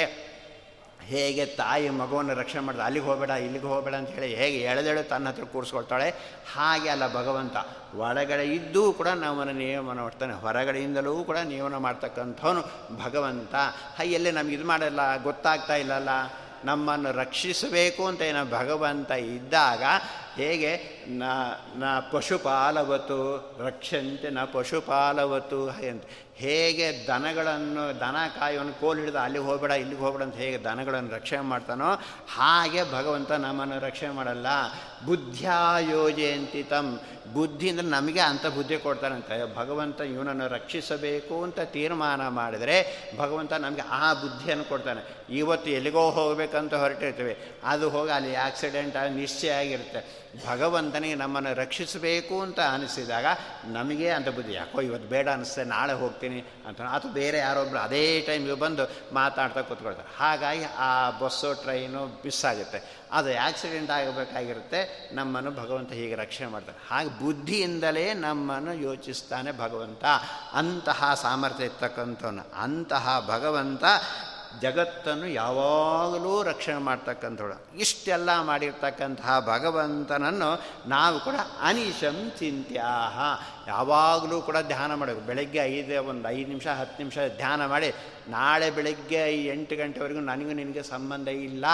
ಹೇಗೆ ತಾಯಿ ಮಗುವನ್ನು ರಕ್ಷಣೆ ಮಾಡಿದ, ಅಲ್ಲಿಗೆ ಹೋಗಬೇಡ, ಇಲ್ಲಿಗೆ ಹೋಗಬೇಡ ಅಂತ ಹೇಳಿ ಹೇಗೆ ಎಳೆದೇಳು ತನ್ನ ಹತ್ರ ಕೂರಿಸ್ಕೊಳ್ತಾಳೆ. ಹಾಗೆ ಅಲ್ಲ ಭಗವಂತ, ಒಳಗಡೆ ಇದ್ದೂ ಕೂಡ ನಮ್ಮನ್ನು ನಿಯಮನ ಮಾಡ್ತಾನೆ, ಹೊರಗಡೆಯಿಂದಲೂ ಕೂಡ ನಿಯಮನ ಮಾಡ್ತಕ್ಕಂಥವನು ಭಗವಂತ. ಎಲ್ಲಿ ನಮ್ಗೆ ಇದು ಮಾಡಲ್ಲ, ಗೊತ್ತಾಗ್ತಾ ಇಲ್ಲಲ್ಲ? ನಮ್ಮನ್ನು ರಕ್ಷಿಸಬೇಕು ಅಂತ ಏನೋ ಭಗವಂತ ಇದ್ದಾಗ ಹೇಗೆ, ನ ನ ಪಶುಪಾಲವತು ರಕ್ಷಂತೆ ನ ಪಶುಪಾಲವತು ಅಂತ. ಹೇಗೆ ದನಗಳನ್ನು, ದನ ಕಾಯೋನು ಕೋಲ್ ಹಿಡಿದು ಅಲ್ಲಿಗೆ ಹೋಗಬೇಡ, ಇಲ್ಲಿಗೆ ಹೋಗ್ಬೇಡ ಅಂತ ಹೇಗೆ ದನಗಳನ್ನು ರಕ್ಷಣೆ ಮಾಡ್ತಾನೋ, ಹಾಗೆ ಭಗವಂತ ನಮ್ಮನ್ನು ರಕ್ಷಣೆ ಮಾಡಲ್ಲ. ಬುದ್ಧಿಯಾಯೋಜಯಂತಿ ತಮ್ ಅಂದರೆ ನಮಗೆ ಅಂಥ ಬುದ್ಧಿ ಕೊಡ್ತಾನಂತೆ ಭಗವಂತ ಇವನನ್ನು ರಕ್ಷಿಸಬೇಕು ಅಂತ ತೀರ್ಮಾನ ಮಾಡಿದರೆ ಭಗವಂತ ನಮಗೆ ಆ ಬುದ್ಧಿಯನ್ನು ಕೊಡ್ತಾನೆ. ಇವತ್ತು ಎಲ್ಲಿಗೋ ಹೋಗಬೇಕಂತ ಹೊರಟಿರ್ತೀವಿ. ಅದು ಹೋಗಿ ಅಲ್ಲಿ ಆಕ್ಸಿಡೆಂಟ್ ಆಗಿ ನಿಶ್ಚಯ ಆಗಿರುತ್ತೆ. ಭಗವಂತನಿಗೆ ನಮ್ಮನ್ನು ರಕ್ಷಿಸಬೇಕು ಅಂತ ಅನಿಸಿದಾಗ ನಮಗೆ ಅಂತ ಬುದ್ಧಿ, ಯಾಕೋ ಇವತ್ತು ಬೇಡ ಅನಿಸ್ತದೆ, ನಾಳೆ ಹೋಗ್ತೀನಿ ಅಂತ ಅಥವಾ ಬೇರೆ ಯಾರೊಬ್ಬರು ಅದೇ ಟೈಮಿಗೆ ಬಂದು ಮಾತಾಡ್ತಾ ಕೂತ್ಕೊಳ್ತಾರೆ. ಹಾಗಾಗಿ ಆ ಬಸ್ಸು ಟ್ರೈನು ಮಿಸ್ ಆಗುತ್ತೆ. ಅದು ಆಕ್ಸಿಡೆಂಟ್ ಆಗಬೇಕಾಗಿರುತ್ತೆ. ನಮ್ಮನ್ನು ಭಗವಂತ ಹೀಗೆ ರಕ್ಷಣೆ ಮಾಡ್ತಾರೆ. ಹಾಗೆ ಬುದ್ಧಿಯಿಂದಲೇ ನಮ್ಮನ್ನು ಯೋಚಿಸ್ತಾನೆ ಭಗವಂತ. ಅಂತಹ ಸಾಮರ್ಥ್ಯ ಇರ್ತಕ್ಕಂಥವನು, ಅಂತಹ ಭಗವಂತ ಜಗತ್ತನ್ನು ಯಾವಾಗಲೂ ರಕ್ಷಣೆ ಮಾಡ್ತಕ್ಕಂಥವಳು. ಇಷ್ಟೆಲ್ಲ ಮಾಡಿರ್ತಕ್ಕಂತಹ ಭಗವಂತನನ್ನು ನಾವು ಕೂಡ ಅನಿಶಂ ಚಿಂತ್ಯಾಹ. ಯಾವಾಗಲೂ ಕೂಡ ಧ್ಯಾನ ಮಾಡಬೇಕು. ಬೆಳಗ್ಗೆ ಐದು, ಒಂದು ಐದು ನಿಮಿಷ, ಹತ್ತು ನಿಮಿಷ ಧ್ಯಾನ ಮಾಡಿ, ನಾಳೆ ಬೆಳಗ್ಗೆ ಎಂಟು ಗಂಟೆವರೆಗೂ ನನಗೂ ನಿನಗೆ ಸಂಬಂಧ ಇಲ್ಲ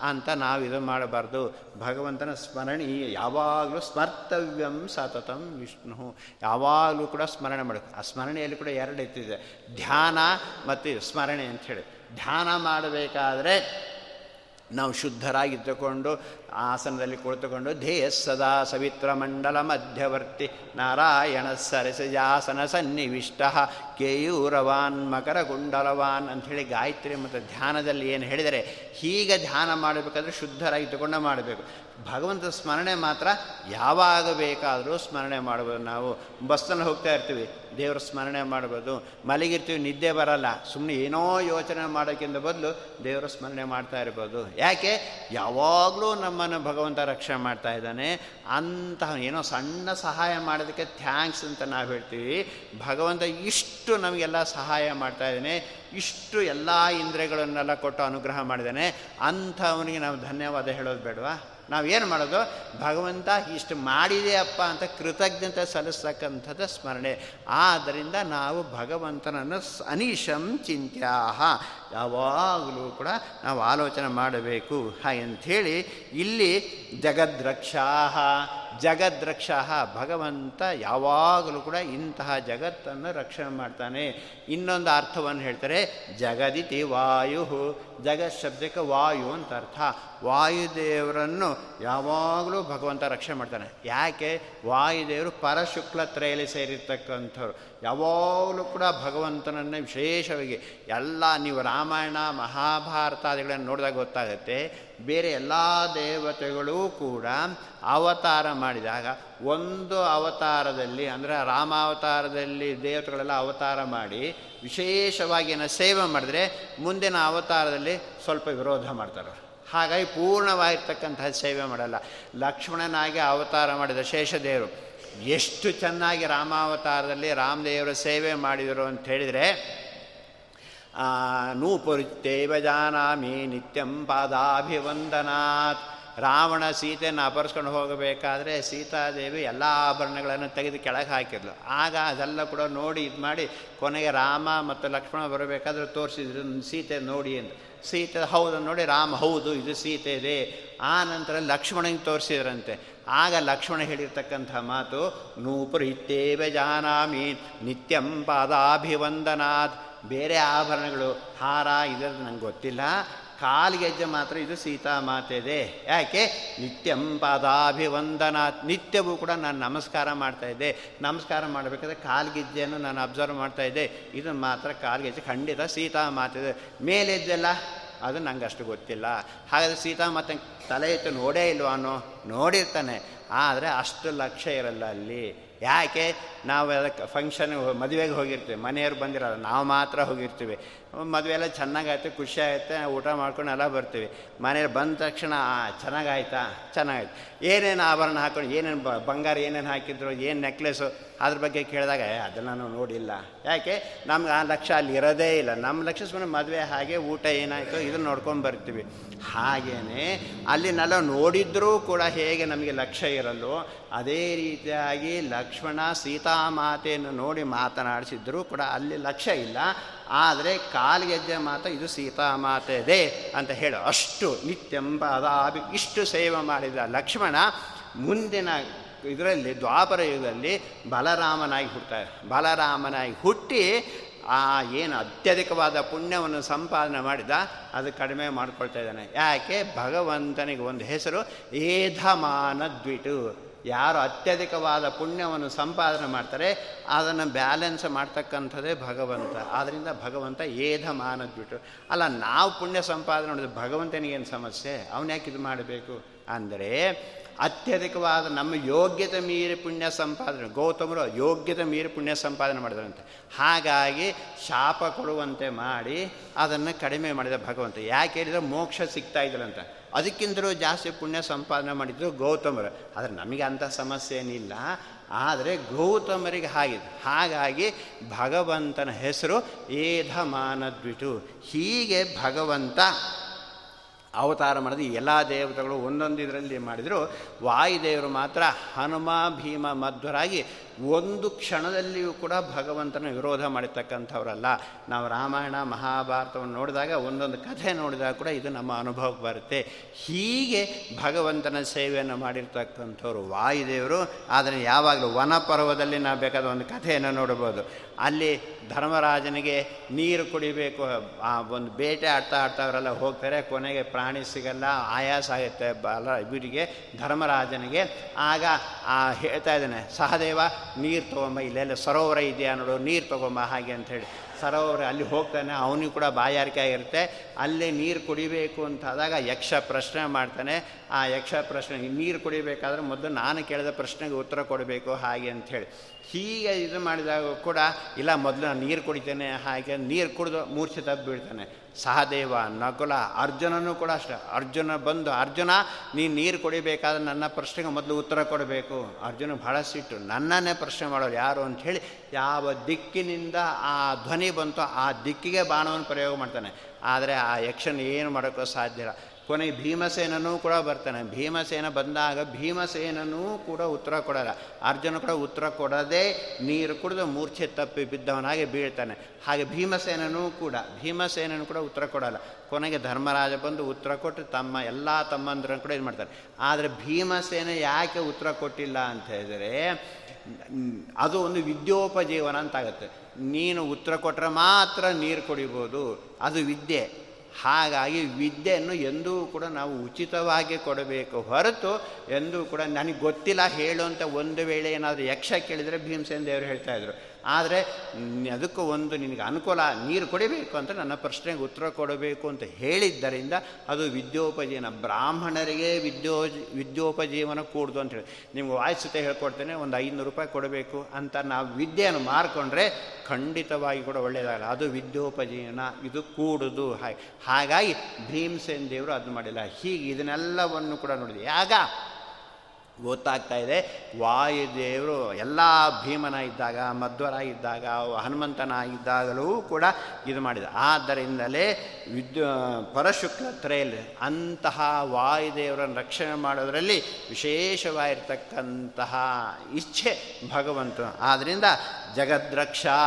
ಅಂತ ನಾವು ಇದು ಮಾಡಬಾರ್ದು. ಭಗವಂತನ ಸ್ಮರಣೆ ಯಾವಾಗಲೂ ಸ್ಮರ್ತವ್ಯಂ ಸತತಂ ವಿಷ್ಣು ಯಾವಾಗಲೂ ಕೂಡ ಸ್ಮರಣೆ ಮಾಡಬೇಕು. ಆ ಸ್ಮರಣೆಯಲ್ಲಿ ಕೂಡ ಎರಡು ಎತ್ತಿದೆ ಧ್ಯಾನ ಮತ್ತು ಸ್ಮರಣೆ ಅಂಥೇಳಿ ಧ್ಯಾನ ಮಾಡಬೇಕಾದರೆ ನಾವು ಶುದ್ಧರಾಗಿ ತಗೊಂಡು ಆಸನದಲ್ಲಿ ಕುಳಿತುಕೊಂಡು, ಧ್ಯೇಯ ಸದಾ ಸವಿತ್ರ ಮಂಡಲ ಮಧ್ಯವರ್ತಿ ನಾರಾಯಣ ಸರಸಜಾಸನ ಸನ್ನಿವಿಷ್ಟ, ಕೇಯೂರವಾನ್ ಮಕರ ಗುಂಡಲವಾನ್ ಅಂಥೇಳಿ ಗಾಯತ್ರಿ ಮತ್ತು ಧ್ಯಾನದಲ್ಲಿ ಏನು ಹೇಳಿದರೆ, ಹೀಗೆ ಧ್ಯಾನ ಮಾಡಬೇಕಾದ್ರೆ ಶುದ್ಧರಾಗಿದ್ದುಕೊಂಡು ಮಾಡಬೇಕು. ಭಗವಂತ ಸ್ಮರಣೆ ಮಾತ್ರ ಯಾವಾಗ ಬೇಕಾದರೂ ಸ್ಮರಣೆ ಮಾಡ್ಬೋದು ನಾವು. ಬಸ್ಸನ್ನು ಹೋಗ್ತಾ ಇರ್ತೀವಿ, ದೇವರ ಸ್ಮರಣೆ ಮಾಡ್ಬೋದು. ಮಲಗಿರ್ತೀವಿ, ನಿದ್ದೆ ಬರಲ್ಲ. ಸುಮ್ಮನೆ ಏನೋ ಯೋಚನೆ ಮಾಡೋಕ್ಕಿಂತ ಬದಲು ದೇವರ ಸ್ಮರಣೆ ಮಾಡ್ತಾ ಇರ್ಬೋದು. ಯಾಕೆ? ಯಾವಾಗಲೂ ನಮ್ಮನ್ನು ಭಗವಂತ ರಕ್ಷಣೆ ಮಾಡ್ತಾ ಇದ್ದಾನೆ. ಅಂತಹ ಏನೋ ಸಣ್ಣ ಸಹಾಯ ಮಾಡೋದಕ್ಕೆ ಥ್ಯಾಂಕ್ಸ್ ಅಂತ ನಾವು ಹೇಳ್ತೀವಿ. ಭಗವಂತ ಇಷ್ಟು ನಮಗೆಲ್ಲ ಸಹಾಯ ಮಾಡ್ತಾ ಇದ್ದಾನೆ. ಇಷ್ಟು ಎಲ್ಲ ಇಂದ್ರಿಯಗಳನ್ನೆಲ್ಲ ಕೊಟ್ಟು ಅನುಗ್ರಹ ಮಾಡಿದ್ದಾನೆ. ಅಂಥವನಿಗೆ ನಾವು ಧನ್ಯವಾದ ಹೇಳೋದು ಬೇಡವಾ? ನಾವೇನು ಮಾಡೋದು? ಭಗವಂತ ಇಷ್ಟು ಮಾಡಿದೆಯಪ್ಪ ಅಂತ ಕೃತಜ್ಞತೆ ಸಲ್ಲಿಸ್ತಕ್ಕಂಥದ್ದು ಸ್ಮರಣೆ. ಆದ್ದರಿಂದ ನಾವು ಭಗವಂತನನ್ನು ಅನೀಶಂ ಚಿಂತ್ಯಾಹ. ಯಾವಾಗಲೂ ಕೂಡ ನಾವು ಆಲೋಚನೆ ಮಾಡಬೇಕು. ಅಂಥೇಳಿ ಇಲ್ಲಿ ಜಗದ್ರಕ್ಷಾಹ. ಜಗದ್ರಕ್ಷಾಹ ಭಗವಂತ ಯಾವಾಗಲೂ ಕೂಡ ಇಂತಹ ಜಗತ್ತನ್ನು ರಕ್ಷಣೆ ಮಾಡ್ತಾನೆ. ಇನ್ನೊಂದು ಅರ್ಥವನ್ನು ಹೇಳ್ತಾರೆ. ಜಗದಿತಿ ವಾಯು ಜಗತ್ ಶಬ್ದಕ್ಕೆ ವಾಯು ಅಂತ ಅರ್ಥ. ವಾಯುದೇವರನ್ನು ಯಾವಾಗಲೂ ಭಗವಂತ ರಕ್ಷಣೆ ಮಾಡ್ತಾನೆ. ಯಾಕೆ? ವಾಯುದೇವರು ಪರಶುಕ್ಲ ತ್ರಯಲ್ಲಿ ಸೇರಿರ್ತಕ್ಕಂಥವ್ರು. ಯಾವಾಗಲೂ ಕೂಡ ಭಗವಂತನನ್ನು ವಿಶೇಷವಾಗಿ ಎಲ್ಲ ನೀವು ರಾಮಾಯಣ ಮಹಾಭಾರತಾದಿಗಳನ್ನು ನೋಡಿದಾಗ ಗೊತ್ತಾಗುತ್ತೆ. ಬೇರೆ ಎಲ್ಲ ದೇವತೆಗಳೂ ಕೂಡ ಅವತಾರ ಮಾಡಿದಾಗ ಒಂದು ಅವತಾರದಲ್ಲಿ, ಅಂದರೆ ರಾಮಾವತಾರದಲ್ಲಿ ದೇವತೆಗಳೆಲ್ಲ ಅವತಾರ ಮಾಡಿ ವಿಶೇಷವಾಗಿ ಏನೋ ಸೇವೆ ಮಾಡಿದ್ರೆ ಮುಂದಿನ ಅವತಾರದಲ್ಲಿ ಸ್ವಲ್ಪ ವಿರೋಧ ಮಾಡ್ತಾರೆ ಹಾಗಾಗಿ ಪೂರ್ಣವಾಗಿರ್ತಕ್ಕಂತಹ ಸೇವೆ ಮಾಡಲ್ಲ. ಲಕ್ಷ್ಮಣನಾಗಿ ಅವತಾರ ಮಾಡಿದ ಶೇಷದೇವರು. ಎಷ್ಟು ಚೆನ್ನಾಗಿ ರಾಮಾವತಾರದಲ್ಲಿ ರಾಮದೇವರ ಸೇವೆ ಮಾಡಿದರು ಅಂತ ಹೇಳಿದರೆ ನೂಪುರುತ್ತೇವ ಜಾನಾಮಿ ನಿತ್ಯಂ ಪಾದಾಭಿವಂದನಾತ್. ರಾವಣ ಸೀತೆಯನ್ನು ಅಪರಿಸ್ಕೊಂಡು ಹೋಗಬೇಕಾದ್ರೆ ಸೀತಾದೇವಿ ಎಲ್ಲ ಆಭರಣಗಳನ್ನು ತೆಗೆದು ಕೆಳಗೆ ಹಾಕಿದ್ಲು. ಆಗ ಅದೆಲ್ಲ ಕೂಡ ನೋಡಿ ಇದು ಮಾಡಿ ಕೊನೆಗೆ ರಾಮ ಮತ್ತು ಲಕ್ಷ್ಮಣ ಬರಬೇಕಾದ್ರೆ ತೋರಿಸಿದ್ರು ಸೀತೆ ನೋಡಿ ಅಂತ ಸೀತೆ ಹೌದು ನೋಡಿ, ರಾಮ ಹೌದು, ಇದು ಸೀತೆ ಇದೆ ಆ ನಂತರ ಲಕ್ಷ್ಮಣನಿಗೆ ತೋರಿಸಿದ್ರಂತೆ. ಆಗ ಲಕ್ಷ್ಮಣ ಹೇಳಿರ್ತಕ್ಕಂಥ ಮಾತು ನೂಪುರಿತ್ತೇವೆ ಜಾನಾಮಿ, ನಿತ್ಯಂ ಪಾದಾಭಿವಂದನಾಥ್ ಬೇರೆ ಆಭರಣಗಳು, ಹಾರ, ಇದ್ರದ್ದು ನಂಗೆ ಗೊತ್ತಿಲ್ಲ. ಕಾಲ್ಗೆಜ್ಜೆ ಮಾತ್ರ ಇದು ಸೀತಾ ಮಾತೆದೆ. ಯಾಕೆ? ನಿತ್ಯಂ ಪಾದಾಭಿವಂದನಾತ್ ನಿತ್ಯವೂ ಕೂಡ ನಾನು ನಮಸ್ಕಾರ ಮಾಡ್ತಾ ಇದ್ದೆ. ನಮಸ್ಕಾರ ಮಾಡಬೇಕಾದ್ರೆ ಕಾಲ್ಗೆಜ್ಜೆಯನ್ನು ನಾನು ಅಬ್ಸರ್ವ್ ಮಾಡ್ತಾ ಇದ್ದೆ. ಇದನ್ನು ಮಾತ್ರ ಕಾಲ್ಗೆಜ್ಜೆ ಖಂಡಿತ ಸೀತಾ ಮಾತಿದೆ. ಮೇಲೆಜ್ಜೆಲ್ಲ ಅದು ನಂಗೆ ಅಷ್ಟು ಗೊತ್ತಿಲ್ಲ. ಹಾಗಾದರೆ ಸೀತಾ ಮಾತೆ ತಲೆ ಎತ್ತು ನೋಡೇ ಇಲ್ವಾ ಅನ್ನೋ? ನೋಡಿರ್ತಾನೆ. ಆದರೆ ಅಷ್ಟು ಲಕ್ಷ್ಯ ಇರಲ್ಲ ಅಲ್ಲಿ. ಯಾಕೆ? ನಾವು ಅದಕ್ಕೆ ಫಂಕ್ಷನ್ಗೆ ಮದುವೆಗೆ ಹೋಗಿರ್ತೀವಿ. ಮನೆಯವ್ರು ಬಂದಿರಲ್ಲ, ನಾವು ಮಾತ್ರ ಹೋಗಿರ್ತೀವಿ. ಮದುವೆ ಎಲ್ಲ ಚೆನ್ನಾಗಾಯ್ತು ಖುಷಿ ಆಯಿತು ಊಟ ಮಾಡ್ಕೊಂಡು ಎಲ್ಲ ಬರ್ತೀವಿ. ಮನೆಯವ್ರು ಬಂದ ತಕ್ಷಣ ಚೆನ್ನಾಗಾಯ್ತಾ? ಚೆನ್ನಾಗಾಯ್ತು. ಏನೇನು ಆಭರಣ ಹಾಕೊಂಡು, ಏನೇನು ಬಂಗಾರ ಏನೇನು ಹಾಕಿದ್ರು, ಏನು ನೆಕ್ಲೆಸು ಅದ್ರ ಬಗ್ಗೆ ಕೇಳಿದಾಗ ಅದನ್ನು ನಾನು ನೋಡಿಲ್ಲ. ಯಾಕೆ? ನಮ್ಗೆ ಆ ಲಕ್ಷ್ಯ ಅಲ್ಲಿ ಇರೋದೇ ಇಲ್ಲ. ನಮ್ಮ ಲಕ್ಷ್ಯ ಸುಮ್ಮನೆ ಮದುವೆ ಹಾಗೆ ಊಟ ಏನಾಯಿತು ಇದನ್ನು ನೋಡ್ಕೊಂಡು ಬರ್ತೀವಿ. ಹಾಗೇ ಅಲ್ಲಿನೆಲ್ಲ ನೋಡಿದ್ರೂ ಕೂಡ ಹೇಗೆ ನಮಗೆ ಲಕ್ಷ್ಯ ಇರಲ್ಲೋ ಅದೇ ರೀತಿಯಾಗಿ ಲಕ್ಷ್ಮಣ ಸೀತಾಮಾತೆಯನ್ನು ನೋಡಿ ಮಾತನಾಡಿಸಿದ್ರೂ ಕೂಡ ಅಲ್ಲಿ ಲಕ್ಷ್ಯ ಇಲ್ಲ. ಆದರೆ ಕಾಲ್ಗೆಜ್ಜೆ ಮಾತ ಇದು ಸೀತಾಮಾತೆದೆ ಅಂತ ಹೇಳು ಅಷ್ಟು ನಿತ್ಯಂಬ ಅದಾಬಿ ಇಷ್ಟು ಸೇವೆ ಮಾಡಿದ ಲಕ್ಷ್ಮಣ ಮುಂದಿನ ಇದರಲ್ಲಿ ದ್ವಾಪರ ಯುಗದಲ್ಲಿ ಬಲರಾಮನಾಗಿ ಹುಡ್ತಾರೆ ಬಲರಾಮನಾಗಿ ಹುಟ್ಟಿ ಆ ಏನು ಅತ್ಯಧಿಕವಾದ ಪುಣ್ಯವನ್ನು ಸಂಪಾದನೆ ಮಾಡಿದ ಅದು ಕಡಿಮೆ ಮಾಡಿಕೊಳ್ತಾ ಇದ್ದಾನೆ. ಯಾಕೆ? ಭಗವಂತನಿಗೆ ಒಂದು ಹೆಸರು ಏಧಮಾನ ದ್ವಿಟು ಯಾರು ಅತ್ಯಧಿಕವಾದ ಪುಣ್ಯವನ್ನು ಸಂಪಾದನೆ ಮಾಡ್ತಾರೆ, ಅದನ್ನು ಬ್ಯಾಲೆನ್ಸ್ ಮಾಡ್ತಕ್ಕಂಥದ್ದೇ ಭಗವಂತ. ಆದ್ದರಿಂದ ಭಗವಂತ ಏಧ ಮಾನದ್ಬಿಟ್ಟು ಅಲ್ಲ, ನಾವು ಪುಣ್ಯ ಸಂಪಾದನೆ ಮಾಡಿದ್ರೆ ಭಗವಂತನಿಗೇನು ಸಮಸ್ಯೆ? ಅವನ್ಯಾಕೆ ಇದು ಮಾಡಬೇಕು? ಅಂದರೆ ಅತ್ಯಧಿಕವಾದ ನಮ್ಮ ಯೋಗ್ಯತೆ ಮೀರಿ ಪುಣ್ಯ ಸಂಪಾದನೆ, ಗೌತಮರು ಯೋಗ್ಯತೆ ಮೀರಿ ಪುಣ್ಯ ಸಂಪಾದನೆ ಮಾಡಿದ್ರಂತೆ. ಹಾಗಾಗಿ ಶಾಪ ಕೊಡುವಂತೆ ಮಾಡಿ ಅದನ್ನು ಕಡಿಮೆ ಮಾಡಿದ ಭಗವಂತ. ಯಾಕೆ ಹೇಳಿದರೆ ಮೋಕ್ಷ ಸಿಗ್ತಾ ಇದ್ರಂತ. ಅದಕ್ಕಿಂತಲೂ ಜಾಸ್ತಿ ಪುಣ್ಯ ಸಂಪಾದನೆ ಮಾಡಿದ್ರು ಗೌತಮರು. ಆದರೆ ನಮಗೆ ಅಂಥ ಸಮಸ್ಯೆ ಏನಿಲ್ಲ. ಆದರೆ ಗೌತಮರಿಗೆ ಹಾಗಿದೆ. ಹಾಗಾಗಿ ಭಗವಂತನ ಹೆಸರು ಏಧಮಾನದ್ವಿಟು. ಹೀಗೆ ಭಗವಂತ ಅವತಾರ ಮಾಡಿದ ಎಲ್ಲ ದೇವತೆಗಳು ಒಂದೊಂದು ಇದರಲ್ಲಿ ಮಾಡಿದರು. ವಾಯುದೇವರು ಮಾತ್ರ ಹನುಮ, ಭೀಮ, ಮಧ್ವರಾಗಿ ಒಂದು ಕ್ಷಣದಲ್ಲಿಯೂ ಕೂಡ ಭಗವಂತನ ವಿರೋಧ ಮಾಡಿರ್ತಕ್ಕಂಥವ್ರಲ್ಲ. ನಾವು ರಾಮಾಯಣ, ಮಹಾಭಾರತವನ್ನು ನೋಡಿದಾಗ, ಒಂದೊಂದು ಕಥೆ ನೋಡಿದಾಗ ಕೂಡ ಇದು ನಮ್ಮ ಅನುಭವಕ್ಕೆ ಬರುತ್ತೆ. ಹೀಗೆ ಭಗವಂತನ ಸೇವೆಯನ್ನು ಮಾಡಿರ್ತಕ್ಕಂಥವ್ರು ವಾಯುದೇವರು. ಆದರೆ ಯಾವಾಗಲೂ ವನಪರ್ವದಲ್ಲಿ ನಾವು ಬೇಕಾದ ಒಂದು ಕಥೆಯನ್ನು ನೋಡ್ಬೋದು ಅಲ್ಲಿ ಧರ್ಮರಾಜನಿಗೆ ನೀರು ಕುಡಿಬೇಕು. ಆ ಒಂದು ಬೇಟೆ ಆಡ್ತಾ ಆಡ್ತಾ ಅವರೆಲ್ಲ ಹೋಗ್ತಾರೆ. ಕೊನೆಗೆ ಪ್ರಾಣಿ ಸಿಗಲ್ಲ, ಆಯಾಸ ಆಗುತ್ತೆ ಬಲ ಇವರಿಗೆ ಧರ್ಮರಾಜನಿಗೆ. ಆಗ ಹೇಳ್ತಾ ಇದ್ದಾನೆ, ಸಹದೇವ ನೀರು ತೊಗೊಂಬ ಇಲ್ಲೆಲ್ಲ ಸರೋವರ ಇದೆಯಾ ನೋಡು, ನೀರು ತೊಗೊಂಬ ಹಾಗೆ ಅಂಥೇಳಿ ಸರೋವರ ಅಲ್ಲಿ ಹೋಗ್ತಾನೆ, ಅವನಿಗೂ ಕೂಡ ಬಾಯಾರಿಕೆ ಆಗಿರುತ್ತೆ ಅಲ್ಲೇ ನೀರು ಕುಡಿಬೇಕು ಅಂತ ಆದಾಗ ಯಕ್ಷ ಪ್ರಶ್ನೆ ಮಾಡ್ತಾನೆ. ಆ ಯಕ್ಷ ಪ್ರಶ್ನೆ ನೀರು ಕುಡಿಬೇಕಾದ್ರೆ ಮೊದಲು ನಾನು ಕೇಳಿದ ಪ್ರಶ್ನೆಗೆ ಉತ್ತರ ಕೊಡಬೇಕು ಹಾಗೆ ಅಂಥೇಳಿ ಹೀಗೆ ಇದು ಮಾಡಿದಾಗ ಕೂಡ, ಇಲ್ಲ, ಮೊದಲು ನಾನು ನೀರು ಕುಡಿತೇನೆ ಹಾಗೆ ನೀರು ಕುಡಿದು ಮೂರ್ಛೆ ತಪ್ಪು ಬೀಳ್ತಾನೆ ಸಹದೇವ, ನಕುಲ, ಅರ್ಜುನನೂ ಕೂಡ ಅಷ್ಟೆ. ಅರ್ಜುನ ಬಂದು, ಅರ್ಜುನ ನೀನು ನೀರು ಕುಡಿಬೇಕಾದ್ರೆ ನನ್ನ ಪ್ರಶ್ನೆಗೆ ಮೊದಲು ಉತ್ತರ ಕೊಡಬೇಕು. ಅರ್ಜುನ ಬಹಳ ಸಿಟ್ಟು. ನನ್ನನ್ನೇ ಪ್ರಶ್ನೆ ಮಾಡೋರು ಯಾರು ಅಂಥೇಳಿ ಯಾವ ದಿಕ್ಕಿನಿಂದ ಆ ಧ್ವನಿ ಬಂತೋ ಆ ದಿಕ್ಕಿಗೆ ಬಾಣವನ್ನು ಪ್ರಯೋಗ ಮಾಡ್ತಾನೆ. ಆದರೆ ಆ ಯಕ್ಷನ ಏನು ಮಾಡೋಕ್ಕೂ ಸಾಧ್ಯ ಇಲ್ಲ. ಕೊನೆಗೆ ಭೀಮಸೇನನೂ ಕೂಡ ಬರ್ತಾನೆ. ಭೀಮಸೇನ ಬಂದಾಗ ಭೀಮಸೇನನೂ ಕೂಡ ಉತ್ತರ ಕೊಡಲ್ಲ. ಅರ್ಜುನ ಕೂಡ ಉತ್ತರ ಕೊಡದೆ ನೀರು ಕುಡಿದು ಮೂರ್ಛೆ ತಪ್ಪಿ ಬಿದ್ದವನಾಗೆ ಬೀಳ್ತಾನೆ. ಹಾಗೆ ಭೀಮಸೇನನೂ ಕೂಡ ಭೀಮಸೇನೂ ಕೂಡ ಉತ್ತರ ಕೊಡಲ್ಲ. ಕೊನೆಗೆ ಧರ್ಮರಾಜ ಬಂದು ಉತ್ತರ ಕೊಟ್ಟು ತಮ್ಮ ಎಲ್ಲ ತಮ್ಮಂದ್ರನ್ನು ಕೂಡ ಇದು ಮಾಡ್ತಾರೆ. ಆದರೆ ಭೀಮಸೇನ ಯಾಕೆ ಉತ್ತರ ಕೊಟ್ಟಿಲ್ಲ ಅಂತ ಹೇಳಿದರೆ, ಅದು ಒಂದು ವಿದ್ಯೋಪಜೀವನ ಅಂತಾಗುತ್ತೆ. ನೀನು ಉತ್ತರ ಕೊಟ್ಟರೆ ಮಾತ್ರ ನೀರು ಕುಡಿಬೋದು. ಅದು ವಿದ್ಯೆ. ಹಾಗಾಗಿ ವಿದ್ಯೆಯನ್ನು ಎಂದೂ ಕೂಡ ನಾವು ಉಚಿತವಾಗಿ ಕೊಡಬೇಕು ಹೊರತು ಎಂದೂ ಕೂಡ ನನಗೆ ಗೊತ್ತಿಲ್ಲ ಹೇಳುವಂಥ ಒಂದು ವೇಳೆ ಏನಾದರೂ ಯಕ್ಷ ಕೇಳಿದರೆ ಭೀಮಸೇನ ದೇವರು ಹೇಳ್ತಾಯಿದ್ರು ಆದರೆ ಅದಕ್ಕೂ ಒಂದು ನಿನಗೆ ಅನುಕೂಲ, ನೀರು ಕೊಡಬೇಕು ಅಂತ ನನ್ನ ಪ್ರಶ್ನೆಗೆ ಉತ್ತರ ಕೊಡಬೇಕು ಅಂತ ಹೇಳಿದ್ದರಿಂದ ಅದು ವಿದ್ಯೋಪಜೀವನ, ಬ್ರಾಹ್ಮಣರಿಗೆ ವಿದ್ಯೋ ವಿದ್ಯೋಪಜೀವನ ಕೂಡ್ದು ಅಂತ ಹೇಳಿ. ನಿಮ್ಗೆ ವಾಯಿಸುತ್ತೆ ಹೇಳ್ಕೊಡ್ತೇನೆ, ಒಂದು ಐನೂರು ರೂಪಾಯಿ ಕೊಡಬೇಕು ಅಂತ ನಾವು ವಿದ್ಯೆಯನ್ನು ಮಾರ್ಕೊಂಡ್ರೆ ಖಂಡಿತವಾಗಿ ಕೂಡ ಒಳ್ಳೆಯದಾಗಲ್ಲ ಅದು ವಿದ್ಯೋಪಜೀವನ, ಇದು ಕೂಡುದು. ಹಾಗೆ ಹಾಗಾಗಿ ಭೀಮಸೇನ್ ದೇವರು ಅದು ಮಾಡಿಲ್ಲ. ಹೀಗೆ ಇದನ್ನೆಲ್ಲವನ್ನು ಕೂಡ ನೋಡಿದೆ. ಆಗ ಗೊತ್ತಾಗ್ತಾ ಇದೆ. ವಾಯುದೇವರು ಎಲ್ಲ ಭೀಮನ ಇದ್ದಾಗ, ಮಧ್ವರ ಇದ್ದಾಗ ಹನುಮಂತನಾಗಿದ್ದಾಗಲೂ ಕೂಡ ಇದು ಮಾಡಿದ. ಆದ್ದರಿಂದಲೇ ವಿದ್ಯು ಪರಶುಕ್ಲ ಅಂತಹ ವಾಯುದೇವರನ್ನು ರಕ್ಷಣೆ ಮಾಡೋದರಲ್ಲಿ ವಿಶೇಷವಾಗಿರ್ತಕ್ಕಂತಹ ಇಚ್ಛೆ ಭಗವಂತ ಆದ್ದರಿಂದ ಜಗದ್ರಕ್ಷಾ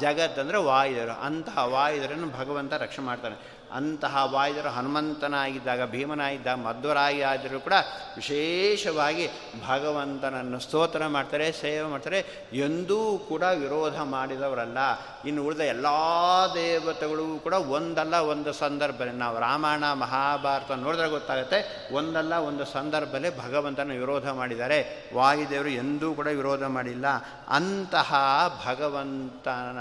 ಜಗತ್ ಅಂದರೆ ವಾಯುದೇವರು. ಅಂತಹ ವಾಯುದೇವರನ್ನು ಭಗವಂತ ರಕ್ಷಣೆ ಮಾಡ್ತಾನೆ. ಅಂತಹ ವಾಯುದರು ಹನುಮಂತನಾಗಿದ್ದಾಗ ಭೀಮನಾಗಿದ್ದಾಗ ಮಧ್ವರಾಯಿ ಆದರೂ ಕೂಡ ವಿಶೇಷವಾಗಿ ಭಗವಂತನನ್ನು ಸ್ತೋತ್ರ ಮಾಡ್ತಾರೆ, ಸೇವೆ ಮಾಡ್ತಾರೆ, ಎಂದೂ ಕೂಡ ವಿರೋಧ ಮಾಡಿದವರಲ್ಲ. ಇನ್ನು ಉಳಿದ ಎಲ್ಲ ದೇವತೆಗಳು ಕೂಡ ಒಂದಲ್ಲ ಒಂದು ಸಂದರ್ಭದಲ್ಲಿ. ನಾವು ರಾಮಾಯಣ, ಮಹಾಭಾರತ ನೋಡಿದ್ರೆ ಗೊತ್ತಾಗುತ್ತೆ, ಒಂದಲ್ಲ ಒಂದು ಸಂದರ್ಭದಲ್ಲಿ ಭಗವಂತನ ವಿರೋಧ ಮಾಡಿದ್ದಾರೆ. ವಾಯುದೇವರು ಎಂದೂ ಕೂಡ ವಿರೋಧ ಮಾಡಿಲ್ಲ. ಅಂತಹ ಭಗವಂತನ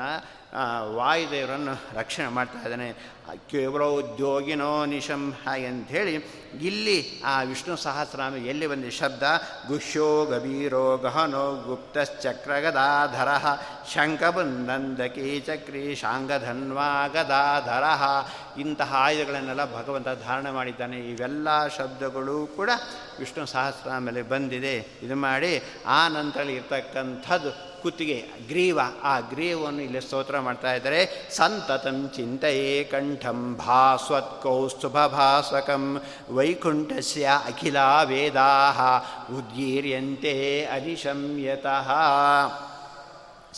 ವಾಯುದೇವರನ್ನು ರಕ್ಷಣೆ ಮಾಡ್ತಾ ಇದ್ದಾನೆ. ಕೇವಲ ಉದ್ಯೋಗಿನೋ ನಿಶಂ ಹಾಗೆ ಅಂಥೇಳಿ ಇಲ್ಲಿ ಆ ವಿಷ್ಣು ಸಹಸ್ರನಾಮ ಎಲ್ಲಿ ಬಂದ? ಶಬ್ದ, ಗುಹ್ಯೋ ಗಭೀರೋ ಗಹನೋ ಗುಪ್ತಶ್ಚಕ್ರಗದಾಧರ. ಶಂಖಬುಂದಂದಕಿ ಚಕ್ರಿ ಶಾಂಗಧನ್ವಾ ಗದಾಧರ ಇಂತಹ ಆಯುಧಗಳನ್ನೆಲ್ಲ ಭಗವಂತ ಧಾರಣೆ ಮಾಡಿದ್ದಾನೆ. ಇವೆಲ್ಲ ಶಬ್ದಗಳು ಕೂಡ ವಿಷ್ಣು ಸಹಸ್ರಾಮಿಯಲ್ಲಿ ಬಂದಿದೆ. ಇದು ಮಾಡಿ ಆ ನಂತರ ಇರ್ತಕ್ಕಂಥದ್ದು ಕುತ್ತಿಗೆ, ಗ್ರೀವ, ಆ ಗ್ರೀವನ್ನು ಇಲ್ಲಿ ಸ್ತೋತ್ರ ಮಾಡ್ತಾ ಇದ್ದಾರೆ. ಸಂತತಂ ಚಿಂತೆಯೇ ಕಂಠಂ ಭಾಸ್ವತ್ ಕೌಸ್ತುಭ ಭಾಸ್ವಕಂ ವೈಕುಂಠಸ್ಯ ಅಖಿಲ ವೇದಾ ಉದ್ಗೀರ್ಯಂತೆ ಅನಿಶಮ್ಯತಃ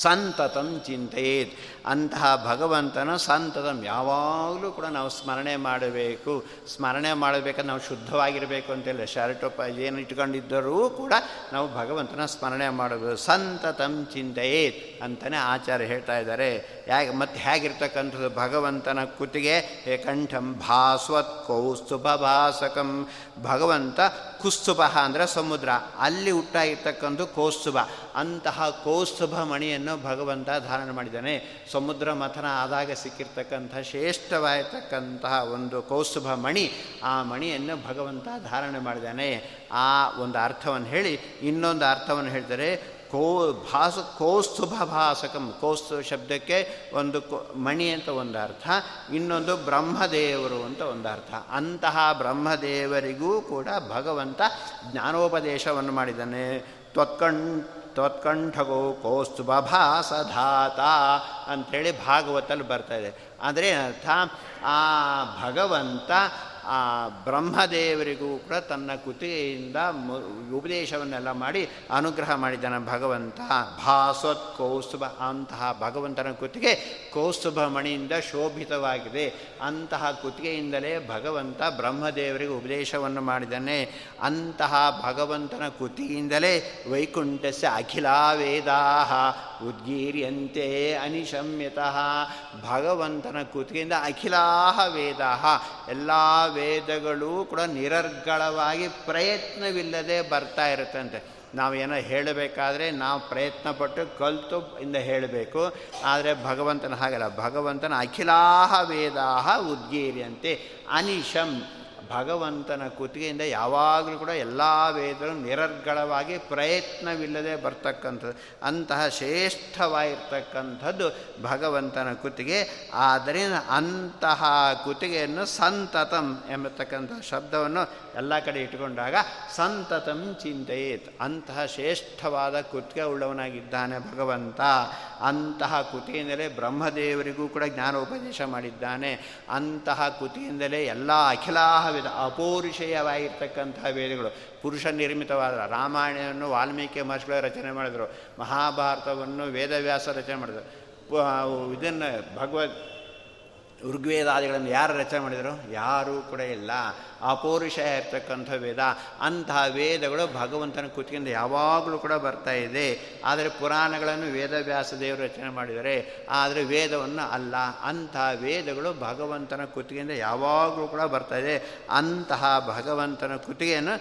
ಸಂತತಂ ಚಿಂತೆಯೇತ್. ಅಂತಹ ಭಗವಂತನ ಸಂತತಂ ಯಾವಾಗಲೂ ಕೂಡ ನಾವು ಸ್ಮರಣೆ ಮಾಡಬೇಕು. ಸ್ಮರಣೆ ಮಾಡಬೇಕು ನಾವು ಶುದ್ಧವಾಗಿರಬೇಕು ಅಂತೇಳಿ ಶರ್ಟು ಏನು ಇಟ್ಕೊಂಡಿದ್ದರೂ ಕೂಡ ನಾವು ಭಗವಂತನ ಸ್ಮರಣೆ ಮಾಡಬೇಕು. ಸಂತತಂ ಚಿಂತೆಯೇತ್. ಅಂತಲೇ ಆಚಾರ್ಯ ಹೇಳ್ತಾ ಇದ್ದಾರೆ. ಯಾಕೆ ಮತ್ತು ಹೇಗಿರ್ತಕ್ಕಂಥದ್ದು ಭಗವಂತನ ಕುತ್ತಿಗೆ ಕಂಠಂ ಭಾಸ್ವತ್ ಕೌಸ್ತುಭ ಭಾಸಕಂ. ಭಗವಂತ ಕುಸ್ತುಭ ಅಂದರೆ ಸಮುದ್ರ. ಅಲ್ಲಿ ಹುಟ್ಟಾಗಿರ್ತಕ್ಕಂಥ ಕೌಸ್ತುಭ. ಅಂತಹ ಕೌಸ್ತುಭ ಮಣಿಯನ್ನು ಭಗವಂತ ಧಾರಣೆ ಮಾಡಿದ್ದಾನೆ. ಸಮುದ್ರ ಮಥನ ಆದಾಗ ಸಿಕ್ಕಿರ್ತಕ್ಕಂಥ ಶ್ರೇಷ್ಠವಾಗಿರ್ತಕ್ಕಂತಹ ಒಂದು ಕೌಸ್ತುಭ ಮಣಿ, ಆ ಮಣಿಯನ್ನು ಭಗವಂತ ಧಾರಣೆ ಮಾಡಿದ್ದಾನೆ. ಆ ಒಂದು ಅರ್ಥವನ್ನು ಹೇಳಿ, ಇನ್ನೊಂದು ಅರ್ಥವನ್ನು ಹೇಳಿದರೆ ಕೋ ಭಾಸ, ಕೋಸ್ತುಭಭಾಸಕಂ ಭಾಸಕಂ ಕೋಸ್ತು ಶಬ್ದಕ್ಕೆ ಒಂದು ಮಣಿ ಅಂತ ಒಂದು ಅರ್ಥ, ಇನ್ನೊಂದು ಬ್ರಹ್ಮದೇವರು ಅಂತ ಒಂದು ಅರ್ಥ. ಅಂತಹ ಬ್ರಹ್ಮದೇವರಿಗೂ ಕೂಡ ಭಗವಂತ ಜ್ಞಾನೋಪದೇಶವನ್ನು ಮಾಡಿದ್ದಾನೆ. ತ್ವತ್ಕಣ್, ತ್ವತ್ಕಂಠಗೋ ಕೋಸ್ತು ಭಾಸಧಾತ ಅಂಥೇಳಿ ಭಾಗವತಲ್ಲಿ ಬರ್ತಾ ಇದೆ. ಅಂದರೆ ಅರ್ಥ, ಆ ಭಗವಂತ ಆ ಬ್ರಹ್ಮದೇವರಿಗೂ ಕೂಡ ತನ್ನ ಕುತಿಯಿಂದ ಉಪದೇಶವನ್ನೆಲ್ಲ ಮಾಡಿ ಅನುಗ್ರಹ ಮಾಡಿದ್ದಾನೆ ಭಗವಂತ. ಭಾಸ್ವತ್ ಕೌಸ್ತುಭ ಅಂತಹ ಭಗವಂತನ ಕುತ್ತಿಗೆ ಕೌಸ್ತುಭ ಮಣಿಯಿಂದ ಶೋಭಿತವಾಗಿದೆ. ಅಂತಹ ಕುತ್ತಿಗೆಯಿಂದಲೇ ಭಗವಂತ ಬ್ರಹ್ಮದೇವರಿಗೆ ಉಪದೇಶವನ್ನು ಮಾಡಿದ್ದಾನೆ. ಅಂತಹ ಭಗವಂತನ ಕುತಿಯಿಂದಲೇ ವೈಕುಂಠಸ್ಯ ಅಖಿಲಾ ವೇದಾ ಉದ್ಗೀರ್ಯಂತೆ ಅನಿಶಮ್ಯತಃ. ಭಗವಂತನ ಕುತ್ತಿಗೆಯಿಂದ ಅಖಿಲಾಹ ವೇದ ಎಲ್ಲ ವೇದಗಳು ಕೂಡ ನಿರರ್ಗಳವಾಗಿ ಪ್ರಯತ್ನವಿಲ್ಲದೆ ಬರ್ತಾ ಇರುತ್ತಂತೆ. ನಾವೇನೋ ಹೇಳಬೇಕಾದ್ರೆ ನಾವು ಪ್ರಯತ್ನಪಟ್ಟು ಕಲ್ತು ಇಂದ ಹೇಳಬೇಕು. ಆದರೆ ಭಗವಂತನ ಹಾಗಲ್ಲ. ಭಗವಂತನ ಅಖಿಲಾಹ ವೇದಾಹ ಉದ್ಗೀರ್ಯಂತೆ ಅನಿಶಂ ಭಗವಂತನ ಕುತ್ತಿಗೆಯಿಂದ ಯಾವಾಗಲೂ ಕೂಡ ಎಲ್ಲ ವೇದಗಳು ನಿರರ್ಗಳವಾಗಿ ಪ್ರಯತ್ನವಿಲ್ಲದೆ ಬರ್ತಕ್ಕಂಥದ್ದು, ಅಂತಹ ಶ್ರೇಷ್ಠವಾಗಿರ್ತಕ್ಕಂಥದ್ದು ಭಗವಂತನ ಕುತ್ತಿಗೆ ಆದ್ದರಿಂದ ಅಂತಹ ಕುತ್ತಿಗೆಯನ್ನು ಸಂತತಂ ಎಂಬತಕ್ಕಂಥ ಶಬ್ದವನ್ನು ಎಲ್ಲ ಕಡೆ ಇಟ್ಟುಕೊಂಡಾಗ ಸಂತತಂ ಚಿಂತೆಯೇತ್, ಅಂತಹ ಶ್ರೇಷ್ಠವಾದ ಕುತ್ತಿಗೆ ಉಳ್ಳವನಾಗಿದ್ದಾನೆ ಭಗವಂತ. ಅಂತಹ ಕುತಿಯಿಂದಲೇ ಬ್ರಹ್ಮದೇವರಿಗೂ ಕೂಡ ಜ್ಞಾನೋಪದೇಶ ಮಾಡಿದ್ದಾನೆ. ಅಂತಹ ಕುತಿಯಿಂದಲೇ ಎಲ್ಲ ಅಖಿಲಾಹ ವಿಧ ಅಪೌರುಷೇಯವಾಗಿರ್ತಕ್ಕಂತಹ ವೇದಗಳು. ಪುರುಷ ನಿರ್ಮಿತವಾದ ರಾಮಾಯಣವನ್ನು ವಾಲ್ಮೀಕಿ ಮಹರ್ಷಿಗಳ ರಚನೆ ಮಾಡಿದರು. ಮಹಾಭಾರತವನ್ನು ವೇದವ್ಯಾಸ ರಚನೆ ಮಾಡಿದರು. ಇದನ್ನು ಭಗವದ್ ಋಗ್ವೇದಾದಿಗಳನ್ನು ಯಾರು ರಚನೆ ಮಾಡಿದರು? ಯಾರೂ ಕೂಡ ಇಲ್ಲ. ಅಪೌರುಷ ಇರ್ತಕ್ಕಂಥ ವೇದ ಅಂತಹ ವೇದಗಳು ಭಗವಂತನ ಕೂತ್ಕೊಂಡು ಯಾವಾಗಲೂ ಕೂಡ ಬರ್ತಾ ಇದೆ. ಆದರೆ ಪುರಾಣಗಳನ್ನು ವೇದವ್ಯಾಸ ದೇವರು ರಚನೆ ಮಾಡಿದರೆ ಆದರೆ ವೇದವನ್ನು ಅಲ್ಲ ಅಂತಹ ವೇದಗಳು ಭಗವಂತನ ಕುತ್ತಿಗೆಯಿಂದ ಯಾವಾಗಲೂ ಕೂಡ ಬರ್ತಾ ಇದೆ. ಅಂತಹ ಭಗವಂತನ ಕುತ್ತಿಗೆಯನ್ನು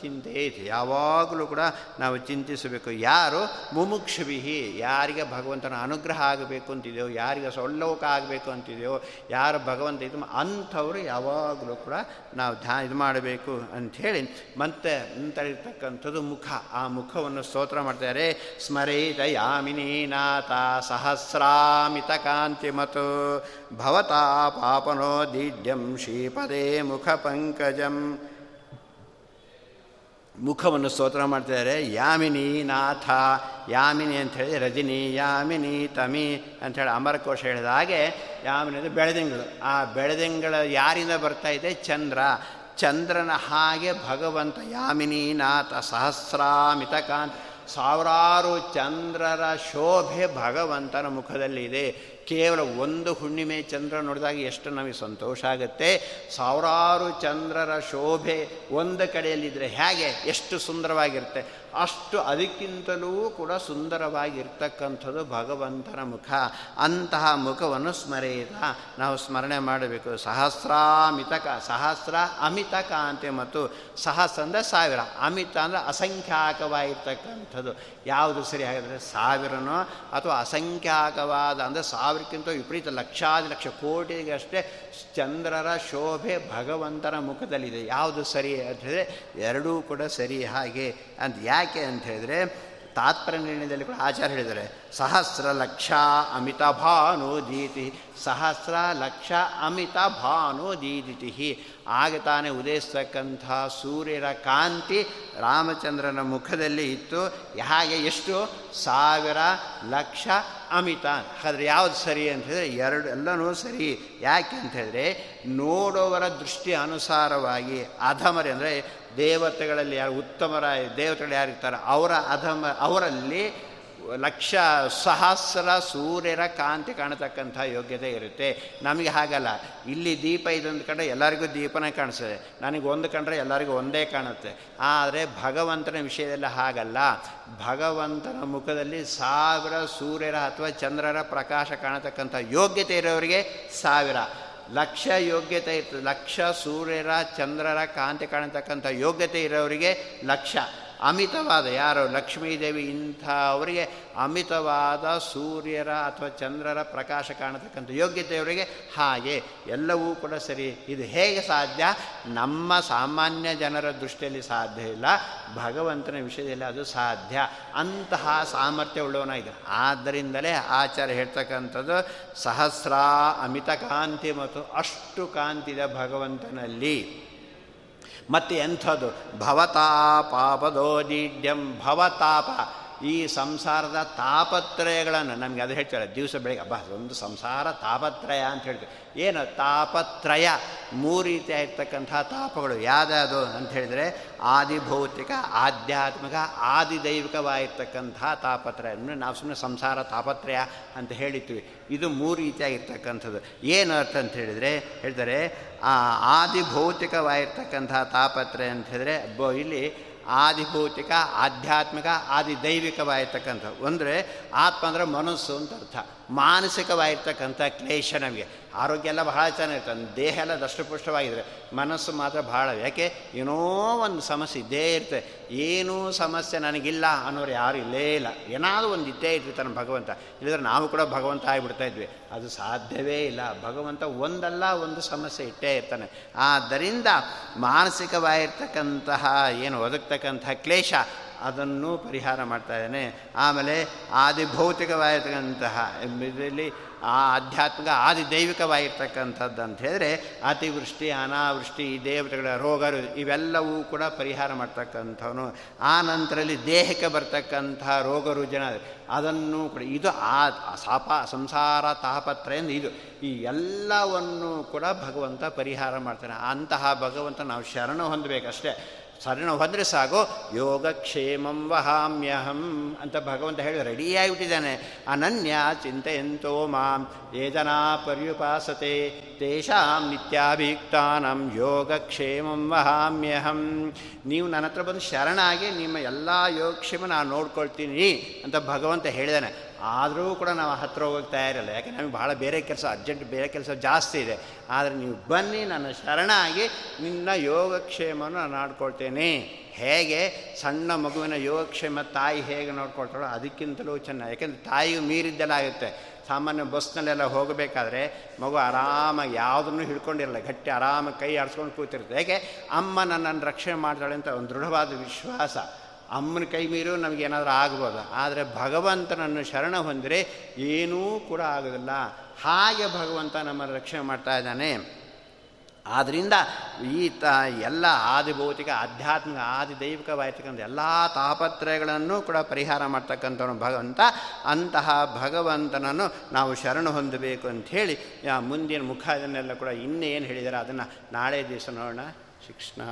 ಚಿಂತೆ ಯಾವಾಗಲೂ ಕೂಡ ನಾವು ಚಿಂತಿಸಬೇಕು. ಯಾರು? ಮುಮುಕ್ಷವಿಹಿ ಯಾರಿಗೆ ಭಗವಂತನ ಅನುಗ್ರಹ ಆಗಬೇಕು ಅಂತಿದೆಯೋ, ಯಾರಿಗೆ ಸೊಳ್ಳೋಕ ಆಗಬೇಕು ಅಂತಿದೆಯೋ, ಯಾರು ಭಗವಂತ ಇದು ಅಂಥವರು ಯಾವಾಗಲೂ ಕೂಡ ನಾವು ಧ್ಯಾನ ಇದು ಮಾಡಬೇಕು ಅಂಥೇಳಿ ಮತ್ತೆ ಇರ್ತಕ್ಕಂಥದ್ದು ಮುಖ. ಆ ಮುಖವನ್ನು ಸ್ತೋತ್ರ ಮಾಡ್ತಾರೆ ಸ್ಮರೇತ ಯಾಮಿನಿ ನಾಥ ಸಹಸ್ರಾಮಿತ ಕಾಂತಿ ಮತ್ತು ಭವತಾ ಪಾಪನೋ ದೀಢ್ಯಂ ಶ್ರೀಪದೇ ಮುಖ ಪಂಕಜಂ. ಮುಖವನ್ನು ಸ್ತೋತ್ರ ಮಾಡ್ತಿದ್ದಾರೆ. ಯಾಮಿನಿ ನಾಥ, ಯಾಮಿನಿ ಅಂಥೇಳಿ ರಜಿನಿ, ಯಾಮಿನಿ ತಮಿ ಅಂಥೇಳಿ ಅಮರಕೋಶ ಹೇಳಿದ ಹಾಗೆ ಯಾಮಿನಿ ಅಂದರೆ ಬೆಳೆದಿಂಗಳು. ಆ ಬೆಳೆದಿಂಗಳ ಯಾರಿಂದ ಬರ್ತಾ ಇದೆ? ಚಂದ್ರ. ಚಂದ್ರನ ಹಾಗೆ ಭಗವಂತ ಯಾಮಿನಿ ನಾಥ ಸಹಸ್ರಾಮಿತಕಾಂತ್ ಸಾವಿರಾರು ಚಂದ್ರರ ಶೋಭೆ ಭಗವಂತನ ಮುಖದಲ್ಲಿದೆ ಕೇವಲ ಒಂದು ಹುಣ್ಣಿಮೆ ಚಂದ್ರ ನೋಡಿದಾಗ ಎಷ್ಟು ನಮಗೆ ಸಂತೋಷ ಆಗುತ್ತೆ. ಸಾವಿರಾರು ಚಂದ್ರರ ಶೋಭೆ ಒಂದು ಕಡೆಯಲ್ಲಿದ್ದರೆ ಹೇಗೆ ಎಷ್ಟು ಸುಂದರವಾಗಿರುತ್ತೆ. ಅಷ್ಟು ಅದಕ್ಕಿಂತಲೂ ಕೂಡ ಸುಂದರವಾಗಿರ್ತಕ್ಕಂಥದ್ದು ಭಗವಂತನ ಮುಖ. ಅಂತಹ ಮುಖವನ್ನು ಸ್ಮರೆಯಿದ ನಾವು ಸ್ಮರಣೆ ಮಾಡಬೇಕು. ಸಹಸ್ರಾಮಿತಕ, ಸಹಸ್ರ ಅಮಿತಕ ಅಂತೆ ಮತ್ತು ಸಹಸ್ರ ಅಂದರೆ ಸಾವಿರ. ಅಮಿತ ಅಂದರೆ ಅಸಂಖ್ಯಾಕವಾಗಿರ್ತಕ್ಕಂಥದ್ದು. ಯಾವುದು ಸರಿ ಹಾಗಾದರೆ ಸಾವಿರನೋ ಅಥವಾ ಅಸಂಖ್ಯಾಕವಾದ ಅಂದರೆ ಸಾವಿರಕ್ಕಿಂತ ವಿಪರೀತ ಲಕ್ಷಾದಿ ಲಕ್ಷ ಕೋಟಿಗೆ ಅಷ್ಟೇ ಚಂದ್ರರ ಶೋಭೆ ಭಗವಂತನ ಮುಖದಲ್ಲಿದೆ. ಯಾವುದು ಸರಿ ಅಂತ ಹೇಳಿದರೆ ಎರಡೂ ಕೂಡ ಸರಿ ಹಾಗೆ ಅಂತ. ಯಾಕೆ ಅಂತ ತಾತ್ಪರ್ಯ ನಿರ್ಣಯದಲ್ಲಿ ಕೂಡ ಆಚಾರ ಹೇಳಿದ್ದಾರೆ. ಸಹಸ್ರ ಲಕ್ಷ ಅಮಿತ ಭಾನು ದೀತಿ ಸಹಸ್ರ ಲಕ್ಷ ಅಮಿತ ಭಾನು ದೀದಿತಿ ಆಗ ತಾನೇ ಉದಯಿಸ್ತಕ್ಕಂಥ ಸೂರ್ಯರ ಕಾಂತಿ ರಾಮಚಂದ್ರನ ಮುಖದಲ್ಲಿ ಇತ್ತು. ಹಾಗೆ ಎಷ್ಟು? ಸಾವಿರ ಲಕ್ಷ ಅಮಿತ. ಹಾಗಾದರೆ ಯಾವುದು ಸರಿ ಅಂತ ಹೇಳಿದರೆ ಎರಡು ಎಲ್ಲನೂ ಸರಿ. ಯಾಕೆ ಅಂತ ಹೇಳಿದರೆ ನೋಡೋವರ ದೃಷ್ಟಿ ಅನುಸಾರವಾಗಿ. ಅಧಮರಿ ಅಂದರೆ ದೇವತೆಗಳಲ್ಲಿ ಯಾರು ಉತ್ತಮರ ದೇವತೆಗಳು ಯಾರಿರ್ತಾರೋ ಅವರ ಅಧಮ, ಅವರಲ್ಲಿ ಲಕ್ಷ, ಸಹಸ್ರ ಸೂರ್ಯರ ಕಾಂತಿ ಕಾಣತಕ್ಕಂಥ ಯೋಗ್ಯತೆ ಇರುತ್ತೆ. ನಮಗೆ ಹಾಗಲ್ಲ. ಇಲ್ಲಿ ದೀಪ ಇದೊಂದು ಕಂಡ್ರೆ ಎಲ್ಲರಿಗೂ ದೀಪನೇ ಕಾಣಿಸ್ತದೆ. ನನಗೆ ಒಂದು ಕಂಡ್ರೆ ಎಲ್ಲರಿಗೂ ಒಂದೇ ಕಾಣುತ್ತೆ. ಆದರೆ ಭಗವಂತನ ವಿಷಯದಲ್ಲಿ ಹಾಗಲ್ಲ. ಭಗವಂತನ ಮುಖದಲ್ಲಿ ಸಾವಿರ ಸೂರ್ಯರ ಅಥವಾ ಚಂದ್ರರ ಪ್ರಕಾಶ ಕಾಣತಕ್ಕಂಥ ಯೋಗ್ಯತೆ ಇರೋರಿಗೆ ಸಾವಿರ. ಲಕ್ಷ ಯೋಗ್ಯತೆ ಇರ್ತದೆ. ಲಕ್ಷ ಸೂರ್ಯರ ಚಂದ್ರರ ಕಾಂತಿ ಕಾಣತಕ್ಕಂಥ ಯೋಗ್ಯತೆ ಇರೋರಿಗೆ ಲಕ್ಷ. ಅಮಿತವಾದ ಯಾರು? ಲಕ್ಷ್ಮೀದೇವಿ ಇಂಥ ಅವರಿಗೆ ಅಮಿತವಾದ ಸೂರ್ಯರ ಅಥವಾ ಚಂದ್ರರ ಪ್ರಕಾಶ ಕಾಣತಕ್ಕಂಥ ಯೋಗ್ಯತೆಯವರಿಗೆ ಹಾಗೆ ಎಲ್ಲವೂ ಕೂಡ ಸರಿ. ಇದು ಹೇಗೆ ಸಾಧ್ಯ? ನಮ್ಮ ಸಾಮಾನ್ಯ ಜನರ ದೃಷ್ಟಿಯಲ್ಲಿ ಸಾಧ್ಯ ಇಲ್ಲ. ಭಗವಂತನ ವಿಷಯದಲ್ಲಿ ಅದು ಸಾಧ್ಯ. ಅಂತಹ ಸಾಮರ್ಥ್ಯ ಉಳ್ಳವನಾಗಿದೆ ಆದ್ದರಿಂದಲೇ ಆಚಾರ್ಯ ಹೇಳ್ತಕ್ಕಂಥದ್ದು, ಸಹಸ್ರ ಅಮಿತ ಕಾಂತಿ ಮತ್ತು ಅಷ್ಟು ಕಾಂತಿದ ಭಗವಂತನಲ್ಲಿ. ಮತ್ತು ಎಂಥದ್ದು? ಭವತಾ ಪಾಪದೋದಿಡ್ಯಂ ಭವತಾಪ. ಈ ಸಂಸಾರದ ತಾಪತ್ರಯಗಳನ್ನು ನಮಗೆ ಅದು ಹೇಳ್ತಾರೆ, ದಿವಸ ಬೆಳಗ್ಗೆ, ಅಬ್ಬ ಒಂದು ಸಂಸಾರ ತಾಪತ್ರಯ ಅಂತ ಹೇಳ್ತೀವಿ ಏನು ತಾಪತ್ರಯ? ಮೂರು ರೀತಿಯಾಗಿರ್ತಕ್ಕಂಥ ತಾಪಗಳು ಯಾವ್ದು ಅಂತ ಹೇಳಿದರೆ, ಆದಿಭೌತಿಕ, ಆಧ್ಯಾತ್ಮಿಕ ಆದಿದೈವಿಕವಾಗಿರ್ತಕ್ಕಂಥ ತಾಪತ್ರಯ. ನಾವು ಸುಮ್ಮನೆ ಸಂಸಾರ ತಾಪತ್ರಯ ಅಂತ ಹೇಳಿದ್ವಿ ಇದು ಮೂರು ರೀತಿಯಾಗಿರ್ತಕ್ಕಂಥದ್ದು ಏನು ಅರ್ಥ ಅಂತ ಹೇಳಿದರೆ, ಹೇಳ್ತಾರೆ ಆದಿಭೌತಿಕವಾಗಿರ್ತಕ್ಕಂಥ ತಾಪತ್ರಯ ಅಂತ ಹೇಳಿದ್ರೆ ಇಲ್ಲಿ ಆದಿಭೌತಿಕ ಆಧ್ಯಾತ್ಮಿಕ ಆದಿ ದೈವಿಕವಾಗಿರ್ತಕ್ಕಂಥ ಅಂದರೆ ಆತ್ಮ ಅಂದರೆ ಮನಸ್ಸು ಅಂತ ಅರ್ಥ. ಮಾನಸಿಕವಾಗಿರ್ತಕ್ಕಂಥ ಕ್ಲೇಶ ನಮಗೆ. ಆರೋಗ್ಯ ಎಲ್ಲ ಬಹಳ ಚೆನ್ನಾಗಿರ್ತದೆ ದೇಹ ಎಲ್ಲ ದಷ್ಟಪುಷ್ಟವಾಗಿದ್ರೆ ಮನಸ್ಸು ಮಾತ್ರ ಭಾಳ ಯಾಕೆ? ಏನೋ ಒಂದು ಸಮಸ್ಯೆ ಇದ್ದೇ ಇರ್ತದೆ ಏನೂ ಸಮಸ್ಯೆ ನನಗಿಲ್ಲ ಅನ್ನೋರು ಯಾರು ಇಲ್ಲೇ ಇಲ್ಲ. ಏನಾದರೂ ಒಂದು ಇದ್ದೇ ಇರ್ತಾನೆ ಭಗವಂತ. ಇಲ್ಲದ್ರೆ ನಾವು ಕೂಡ ಭಗವಂತ ಆಗಿಬಿಡ್ತಾ ಇದ್ವಿ. ಅದು ಸಾಧ್ಯವೇ ಇಲ್ಲ. ಭಗವಂತ ಒಂದಲ್ಲ ಒಂದು ಸಮಸ್ಯೆ ಇಟ್ಟೇ ಇರ್ತಾನೆ. ಆದ್ದರಿಂದ ಮಾನಸಿಕವಾಗಿರ್ತಕ್ಕಂತಹ, ಏನು ಒದಗ್ತಕ್ಕಂತಹ ಕ್ಲೇಶ, ಅದನ್ನು ಪರಿಹಾರ ಮಾಡ್ತಾ ಇದ್ದಾನೆ. ಆಮೇಲೆ ಆದಿ ಭೌತಿಕವಾಗಿರ್ತಕ್ಕಂತಹ ಇದರಲ್ಲಿ ಆ ಆಧ್ಯಾತ್ಮಿಕ ಆದಿ ದೈವಿಕವಾಗಿರ್ತಕ್ಕಂಥದ್ದು ಅಂತ ಹೇಳಿದ್ರೆ ಅತಿವೃಷ್ಟಿ, ಅನಾವೃಷ್ಟಿ, ಈ ದೇವತೆಗಳ ರೋಗ, ಇವೆಲ್ಲವೂ ಕೂಡ ಪರಿಹಾರ ಮಾಡ್ತಕ್ಕಂಥವನು. ಆ ನಂತರದಲ್ಲಿ ದೇಹಕ್ಕೆ ಬರ್ತಕ್ಕಂಥ ರೋಗ, ರುಜಿನ, ಅದನ್ನು ಕೂಡ ಇದು ಆ ಸಾಪ ಸಂಸಾರ ಎಂದು ಇದು. ಈ ಎಲ್ಲವನ್ನು ಕೂಡ ಭಗವಂತ ಪರಿಹಾರ ಮಾಡ್ತಾನೆ. ಅಂತಹ ಭಗವಂತ ನಾವು ಶರಣ ಹೊಂದಬೇಕಷ್ಟೇ. ಶರಣ ಸಾಗೋ ಸಾಕು. ಯೋಗಕ್ಷೇಮಂ ವಹಾಮ್ಯಹಂ ಅಂತ ಭಗವಂತ ಹೇಳಿ ರೆಡಿಯಾಗಿಬಿಟ್ಟಿದ್ದಾನೆ ಅನನ್ಯ ಚಿಂತೆಯಂತೋ ಮಾಂ ಏಜನಾ ಪರ್ಯುಪಾಸತೆ ತೇಷಾಂ ನಿತ್ಯಾಭಿಯುಕ್ತಾನಂ ಯೋಗಕ್ಷೇಮಂ ವಹಾಮ್ಯಹಂ. ನೀವು ನನ್ನ ಹತ್ರ ಬಂದು ಶರಣಾಗಿ ನಿಮ್ಮ ಎಲ್ಲ ಯೋಗಕ್ಷೇಮ ನಾನು ನೋಡ್ಕೊಳ್ತೀನಿ ಅಂತ ಭಗವಂತ ಹೇಳಿದಾನೆ. ಆದರೂ ಕೂಡ ನಾವು ಹತ್ತಿರ ಹೋಗೋಕ್ಕೆ ತಯಾರಿಲ್ಲ. ಯಾಕೆ ನಮಗೆ ಭಾಳ ಬೇರೆ ಕೆಲಸ ಅರ್ಜೆಂಟ್ ಬೇರೆ ಕೆಲಸ ಜಾಸ್ತಿ ಇದೆ. ಆದರೆ ನೀವು ಬನ್ನಿ, ನನ್ನ ಶರಣಾಗಿ ನಿನ್ನ ಯೋಗಕ್ಷೇಮವನ್ನು ನಾನು ನೋಡ್ಕೊಳ್ತೇನೆ ಹೇಗೆ? ಸಣ್ಣ ಮಗುವಿನ ಯೋಗಕ್ಷೇಮ ತಾಯಿ ಹೇಗೆ ನೋಡ್ಕೊಳ್ತಾಳೋ ಅದಕ್ಕಿಂತಲೂ ಚೆನ್ನಾಗಿ. ಯಾಕೆಂದರೆ ತಾಯಿಗೆ ಮೀರಿದ್ದೆಲ್ಲ ಆಗುತ್ತೆ. ಸಾಮಾನ್ಯ ಬಸ್ನಲ್ಲೆಲ್ಲ ಹೋಗಬೇಕಾದ್ರೆ ಮಗು ಆರಾಮಾಗಿ ಯಾವುದನ್ನು ಹಿಡ್ಕೊಂಡಿರಲ್ಲ. ಗಟ್ಟಿ ಆರಾಮಾಗಿ ಕೈ ಆಡಿಸ್ಕೊಂಡು ಕೂತಿರುತ್ತೆ. ಹೇಗೆ ಅಮ್ಮ ನನ್ನನ್ನು ರಕ್ಷಣೆ ಮಾಡ್ತಾಳೆ ಅಂತ ಒಂದು ದೃಢವಾದ ವಿಶ್ವಾಸ. ಅಮ್ಮನ ಕೈ ಮೀರು ನಮಗೇನಾದರೂ ಆಗ್ಬೋದು. ಆದರೆ ಭಗವಂತನನ್ನು ಶರಣ ಹೊಂದರೆ ಏನೂ ಕೂಡ ಆಗೋದಿಲ್ಲ. ಹಾಗೆ ಭಗವಂತ ನಮ್ಮನ್ನು ರಕ್ಷಣೆ ಮಾಡ್ತಾ ಇದ್ದಾನೆ. ಆದ್ದರಿಂದ ಈ ತ ಎಲ್ಲ ಆದಿಭೌತಿಕ, ಆಧ್ಯಾತ್ಮಿಕ ಆದಿ ದೈವಿಕವಾಗಿರ್ತಕ್ಕಂಥ ಎಲ್ಲ ತಾಪತ್ರಯಗಳನ್ನು ಕೂಡ ಪರಿಹಾರ ಮಾಡ್ತಕ್ಕಂಥವನು ಭಗವಂತ. ಅಂತಹ ಭಗವಂತನನ್ನು ನಾವು ಶರಣು ಹೊಂದಬೇಕು ಅಂಥೇಳಿ ಮುಂದಿನ ಮುಖ ಅದನ್ನೆಲ್ಲ ಕೂಡ ಇನ್ನೇನು ಹೇಳಿದ್ದಾರೆ ಅದನ್ನು ನಾಳೆ ದಿವಸ ನೋಡೋಣ. ಶಿಕ್ಷಣ